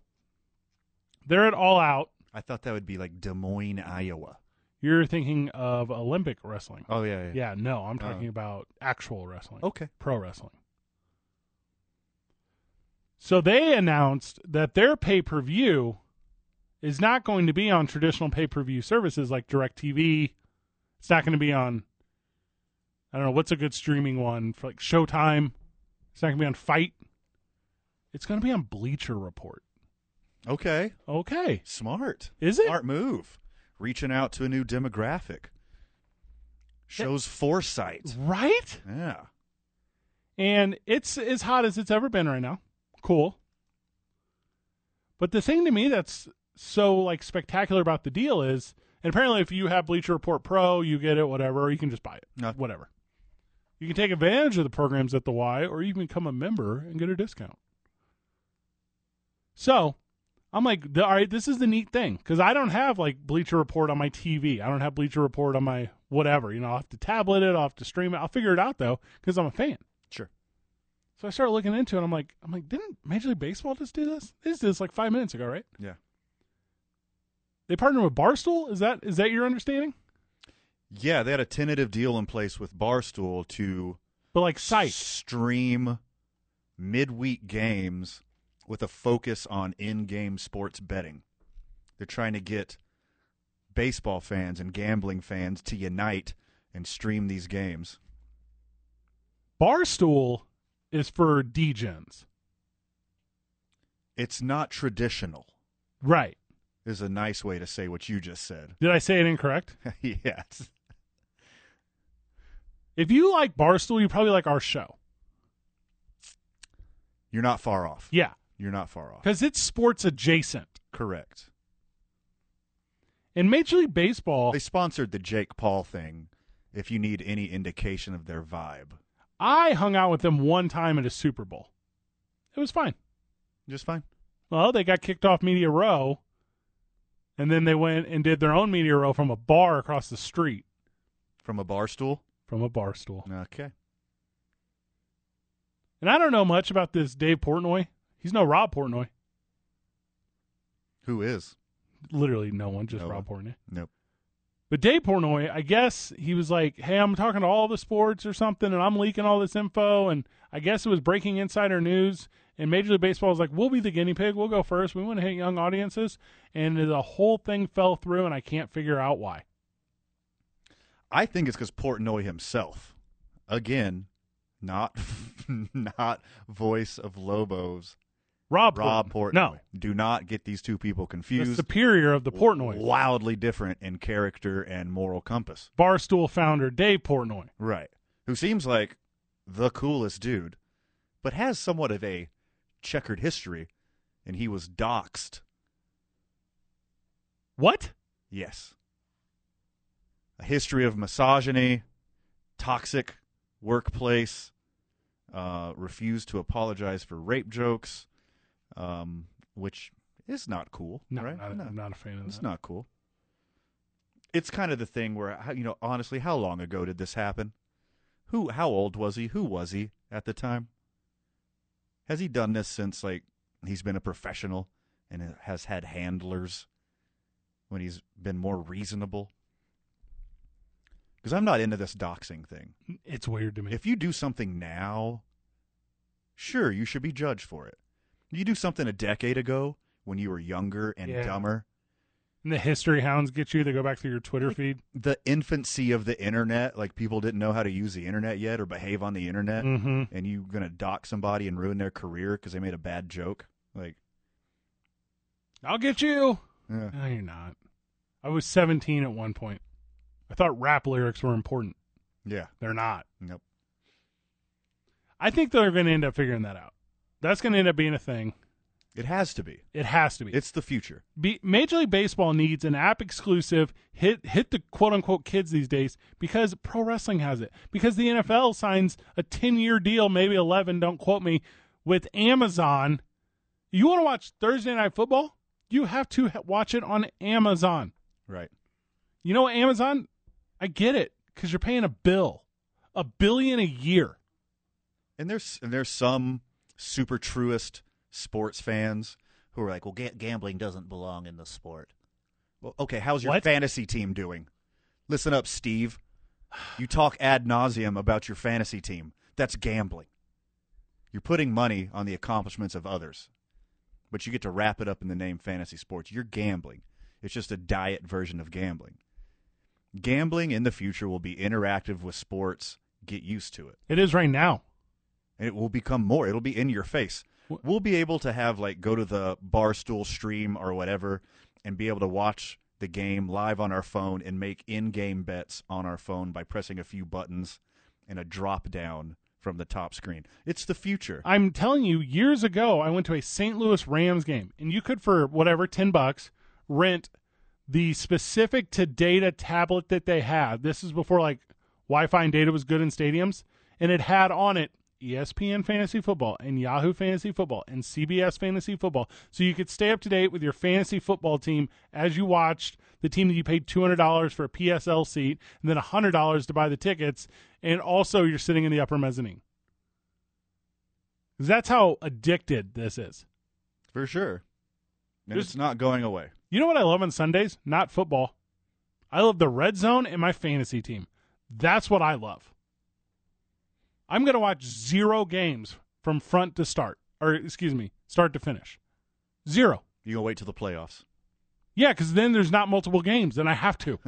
they're at All Out. I thought that would be like Des Moines, Iowa. You're thinking of Olympic wrestling. Oh yeah, yeah. Yeah, no, I'm Oh. talking about actual wrestling. Okay. Pro wrestling. So they announced that their pay per view is not going to be on traditional pay per view services like DirecTV. It's not going to be on, I don't know, what's a good streaming one for like Showtime? It's not going to be on FITE. It's going to be on Bleacher Report. Okay. Okay. Smart. Is it? Smart move. Reaching out to a new demographic. Shows foresight. Right? Yeah. And it's as hot as it's ever been right now. Cool. But the thing to me that's so like spectacular about the deal is, and apparently if you have Bleacher Report Pro, you get it, whatever, or you can just buy it, whatever. You can take advantage of the programs at the Y, or you can become a member and get a discount. So I'm like, all right, this is the neat thing because I don't have like Bleacher Report on my TV. I don't have Bleacher Report on my whatever. You know, I'll have to tablet it, I'll have to stream it. I'll figure it out though because I'm a fan. Sure. So I started looking into it. I'm like, I'm like, didn't Major League Baseball just do this? They just did this like five minutes ago, right? Yeah. They partnered with Barstool. Is that is that your understanding? Yeah, they had a tentative deal in place with Barstool to but like site stream midweek games with a focus on in-game sports betting. They're trying to get baseball fans and gambling fans to unite and stream these games. Barstool is for degens. It's not traditional. Right. Is a nice way to say what you just said. Did I say it incorrect? yes. If you like Barstool, you probably like our show. You're not far off. Yeah. You're not far off. Because it's sports adjacent. Correct. In Major League Baseball, They sponsored the Jake Paul thing if you need any indication of their vibe. I hung out with them one time at a Super Bowl. It was fine. Just fine. Well, they got kicked off Media Row, and then they went and did their own Media Row from a bar across the street. From a bar stool? From a bar stool. Okay. And I don't know much about this Dave Portnoy. He's no Rob Portnoy. Who is? Literally no one, just No Rob. Portnoy. Nope. But Dave Portnoy, I guess he was like, "Hey, I'm talking to all the sports or something, and I'm leaking all this info." And I guess it was breaking insider news. And Major League Baseball was like, "We'll be the guinea pig. We'll go first. We want to hit young audiences." And the whole thing fell through, and I can't figure out why. I think it's because Portnoy himself, again, not not voice of Lobos, Rob Rob Portnoy. No. do not get these two people confused. The superior of the Portnoy, wildly different in character and moral compass. Barstool founder Dave Portnoy. Right. Who seems like the coolest dude, but has somewhat of a checkered history, and he was doxxed. What? Yes. A history of misogyny, toxic workplace, uh, refused to apologize for rape jokes, um, which is not cool. No, right? not, I'm not a fan of It's that. not cool. It's kind of the thing where, you know, honestly, how long ago did this happen? Who, how old was he? Who was he at the time? Has he done this since like he's been a professional and has had handlers when he's been more reasonable? Because I'm not into this doxing thing. It's weird to me. If you do something now, sure, you should be judged for it. You do something a decade ago when you were younger and Yeah. dumber, And the history hounds get you. They go back through your Twitter feed. the infancy of the internet, like people didn't know how to use the internet yet or behave on the internet, Mhm. and you gonna dock somebody and ruin their career because they made a bad joke. Like, I'll get you. Yeah. No, you're not. I was 17 at one point. I thought rap lyrics were important. yeah, They're not. nope. I think they're going to end up figuring that out. That's going to end up being a thing. It has to be. It has to be. It's the future. Be, Major League Baseball needs an app exclusive hit hit the quote unquote kids these days because pro wrestling has it. Because the NFL signs a 10 year deal, maybe 11, don't quote me, with Amazon. You want to watch Thursday Night Football? You have to ha- watch it on Amazon. Right. You know what, Amazon? I get it because you're paying a bill, a billion a year. And there's and there's some super truest sports fans who are like, well, ga- gambling doesn't belong in the sport. Well, okay, how's your What? fantasy team doing? Listen up, Steve. You talk ad nauseum about your fantasy team. That's gambling. You're putting money on the accomplishments of others, but you get to wrap it up in the name fantasy sports. You're gambling. It's just a diet version of gambling. Gambling in the future will be interactive with sports. Get used to it. It is right now. And it will become more. It'll be in your face. We'll be able to have like go to the barstool stream or whatever and be able to watch the game live on our phone and make in-game bets on our phone by pressing a few buttons and a drop down from the top screen. It's the future. I'm telling you, years ago, I went to a St. Louis Rams game, and you could, for whatever, 10 bucks, rent the specific to data tablet that they had. This is before like Wi Fi and data was good in stadiums, and it had on it ESPN Fantasy Football and Yahoo Fantasy Football and CBS Fantasy Football. So you could stay up to date with your fantasy football team as you watched the team that you paid $200 for a PSL seat and then $100 to buy the tickets. And also, you're sitting in the upper mezzanine. That's how addicted this is. For sure. And There's- it's not going away. You know what I love on Sundays? Not football. I love the red zone and my fantasy team. That's what I love. I'm going to watch zero games from front to start, or excuse me, start to finish. Zero. You gonna wait till the playoffs? Yeah, because then there's not multiple games, and I have to.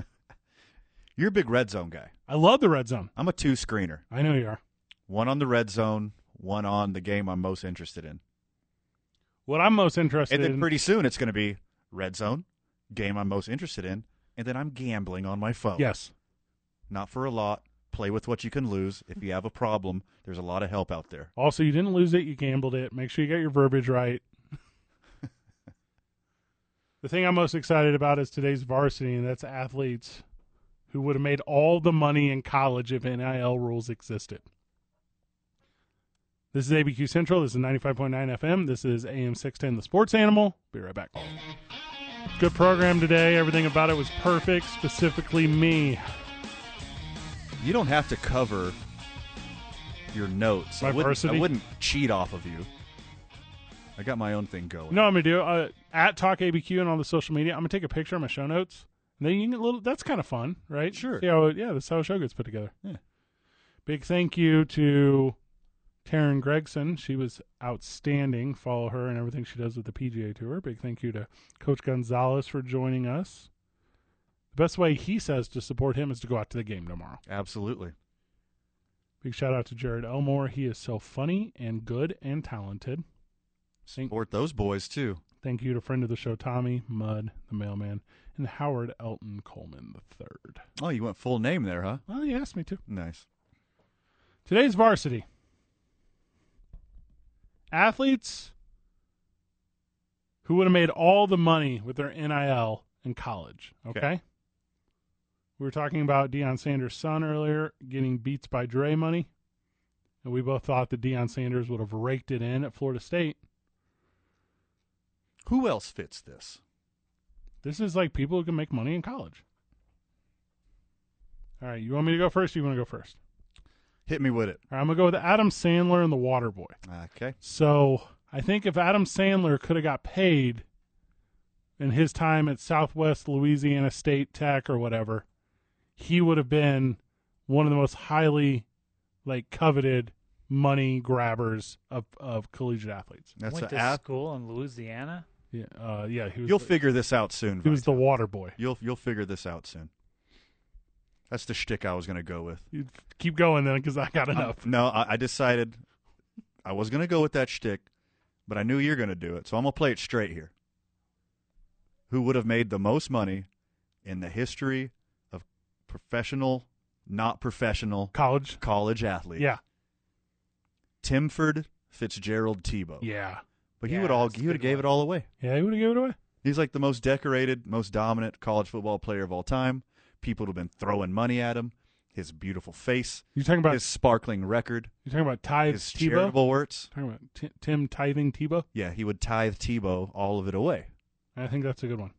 You're a big red zone guy. I love the red zone. I'm a two screener. I know you are. One on the red zone, one on the game I'm most interested in. What I'm most interested in And then pretty soon it's going to be red zone, game I'm most interested in, and then I'm gambling on my phone. Yes. Not for a lot. Play with what you can lose. If you have a problem, there's a lot of help out there. Also, you didn't lose it, you gambled it. Make sure you got your verbiage right. the thing I'm most excited about is today's varsity, and that's athletes who would have made all the money in college if NIL rules existed. This is ABQ Central. This is 95.9 FM. This is AM 610, The Sports Animal. Be right back. Good program today. Everything about it was perfect, specifically me. You don't have to cover your notes. My I, wouldn't, I wouldn't cheat off of you. I got my own thing going. No, I'm gonna do uh, at Talk ABQ and on the social media. I'm gonna take a picture of my show notes. And then you can get a little. That's kind of fun, right? Sure. See how yeah, that's how a show gets put together. Yeah. Big thank you to Teryn Gregson. She was outstanding. Follow her and everything she does with the PGA Tour. Big thank you to Coach Gonzales for joining us. The best way he says to support him is to go out to the game tomorrow. Absolutely. Big shout out to Jared Elmore. He is so funny and good and talented. Support those boys too. Thank you to friend of the show Tommy Mud, the mailman, and Howard Elton Coleman the third. Oh, you went full name there, huh? Well, you asked me to. Nice. Today's varsity. Athletes who would have made all the money with their NIL in college. Okay. Okay. We were talking about Deion Sanders' son earlier getting beats by Dre money. And we both thought that Deion Sanders would have raked it in at Florida State. Who else fits this? This is like people who can make money in college. All right, you want me to go first? Or you want to go first? Hit me with it. All right, I'm gonna go with Adam Sandler and the Water Boy. Okay. So I think if Adam Sandler could have got paid in his time at Southwest Louisiana State Tech or whatever, he would have been one of the most highly like coveted money grabbers of, of collegiate athletes. That's Went a to ath- school in Louisiana. Yeah, uh, yeah. He was You'll the, figure this out soon. he was the water boy. You'll you'll figure this out soon. That's the shtick I was going to go with. You keep going then, because I got Uh, enough. no, I, I decided I was going to go with that shtick, but I knew you're going to do it, so I'm going to play it straight here. Who would have made the most money in the history of professional, not professional college college athlete? Yeah, Timford Fitzgerald Tebow. yeah, But he Yeah, would all that's a he would have good gave one. it all away. yeah. He would have given it away. He's like the most decorated, most dominant college football player of all time. People would have been throwing money at him. His beautiful face, You talking about his sparkling record, you talking about Tithe his Tebow? charitable works. Talking about Ti- Tim tithing Tebow? Yeah, he would tithe Tebow all of it away. I think that's a good one.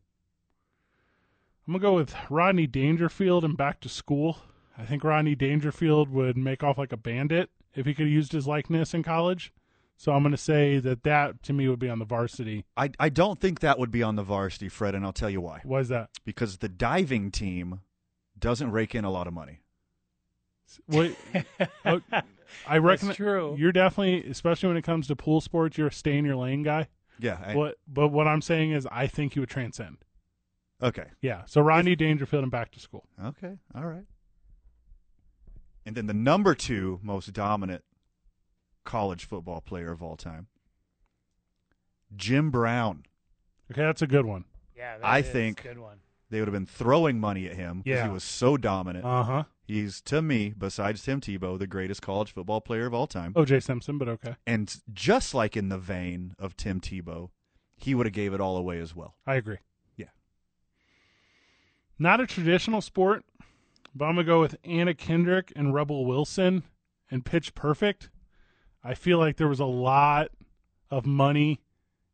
I'm gonna go with Rodney Dangerfield and back to school. I think Rodney Dangerfield would make off like a bandit if he could have used his likeness in college. So I'm gonna say that that to me would be on the varsity. I, I don't think that would be on the varsity, Fred, and I'll tell you why. Why is that? Because the diving team doesn't rake in a lot of money. Wait, oh, I reckon That's true. you're definitely, especially when it comes to pool sports, you're a stay in your lane guy. Yeah. I- What, but what I'm saying is, I think you would transcend. Okay. Yeah. So Rodney Dangerfield and back to school. Okay. All right. And then the number two most dominant college football player of all time, Jim Brown. Okay, that's a good one. Yeah, that I is a think good one. they would have been throwing money at him because Yeah. he was so dominant. Uh huh. He's to me, besides Tim Tebow, the greatest college football player of all time. O.J. Simpson, but okay. And just like in the vein of Tim Tebow, he would have gave it all away as well. I agree. Not a traditional sport, but I'm gonna go with Anna Kendrick and Rebel Wilson and Pitch Perfect. I feel like there was a lot of money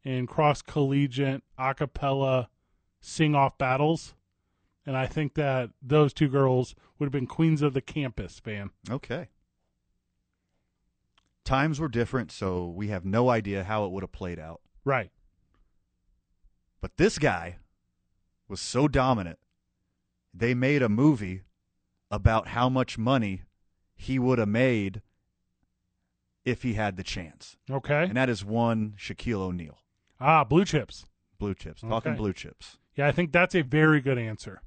in cross collegiate a cappella sing off battles. And I think that those two girls would have been queens of the campus, man. Okay. Times were different, so we have no idea how it would have played out. Right. But this guy was so dominant, they made a movie about how much money he would have made if he had the chance. Okay. And that is one Shaquille O'Neal. Ah, blue chips. Blue chips. Talking Okay. blue chips. Yeah, I think that's a very good answer.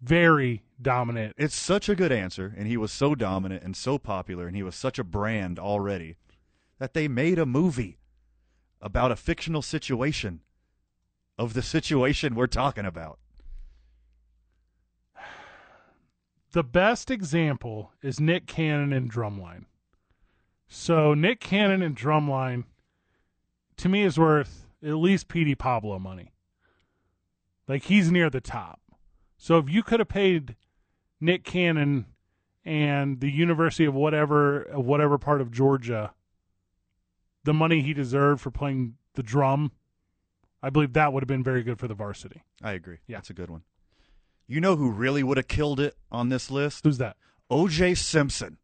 Very dominant. It's such a good answer, and he was so dominant and so popular, and he was such a brand already that they made a movie about a fictional situation of the situation we're talking about. The best example is Nick Cannon and Drumline. So Nick Cannon and Drumline, to me, is worth at least PD Pablo money. Like he's near the top. So if you could have paid Nick Cannon and the University of whatever of whatever part of Georgia the money he deserved for playing the drum, I believe that would have been very good for the varsity. I agree. Yeah. That's a good one. You know who really would have killed it on this list? Who's that? OJ Simpson.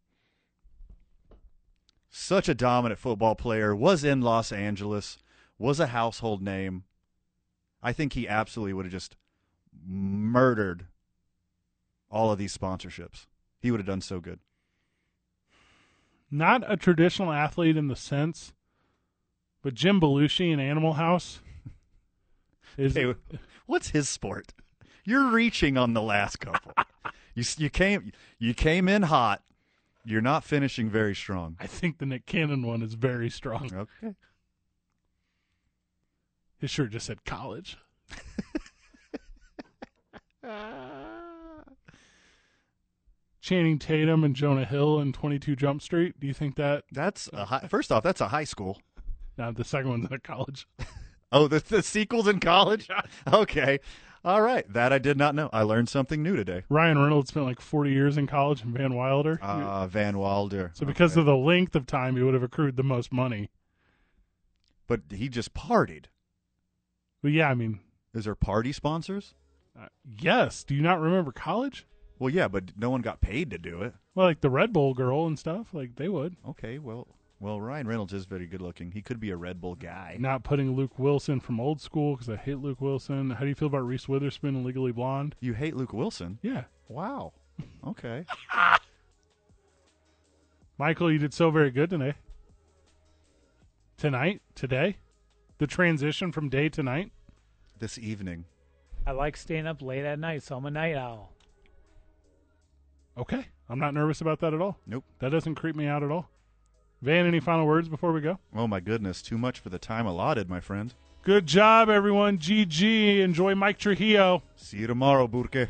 Such a dominant football player, was in Los Angeles, was a household name. I think he absolutely would have just murdered all of these sponsorships. He would have done so good. Not a traditional athlete in the sense, but Jim Belushi in Animal House is Hey, what's his sport? You're reaching on the last couple. you you came you came in hot. You're not finishing very strong. I think the Nick Cannon one is very strong. Okay. His shirt just said college. Channing Tatum and Jonah Hill in 22 Jump Street. Do you think that? That's a high, first off, that's a high school. No, the second one's a college. Oh, the the sequels in college. Okay, all right. That I did not know. I learned something new today. Ryan Reynolds spent like 40 years in college and Van Wilder. Uh, Van Wilder. so because Okay. of the length of time, he would have accrued the most money. but he just partied. But yeah, I mean, Is there party sponsors? uh, yes. Do you not remember college? Well, yeah, but no one got paid to do it. Well, like the Red Bull girl and stuff, like they would. Okay, well, well, Ryan Reynolds is very good looking. He could be a Red Bull guy. Not putting Luke Wilson from old school because I hate Luke Wilson. How do you feel about Reese Witherspoon and Legally Blonde? You hate Luke Wilson? Yeah. Wow. Okay. Michael, you did so very good today. Tonight, today, the transition from day to night. This evening. I like staying up late at night, so I'm a night owl. Okay, I'm not nervous about that at all. Nope. That doesn't creep me out at all. Van, any final words before we go? Oh my goodness, too much for the time allotted, my friend. Good job, everyone. GG. Enjoy Mike Trujillo. See you tomorrow, Burke.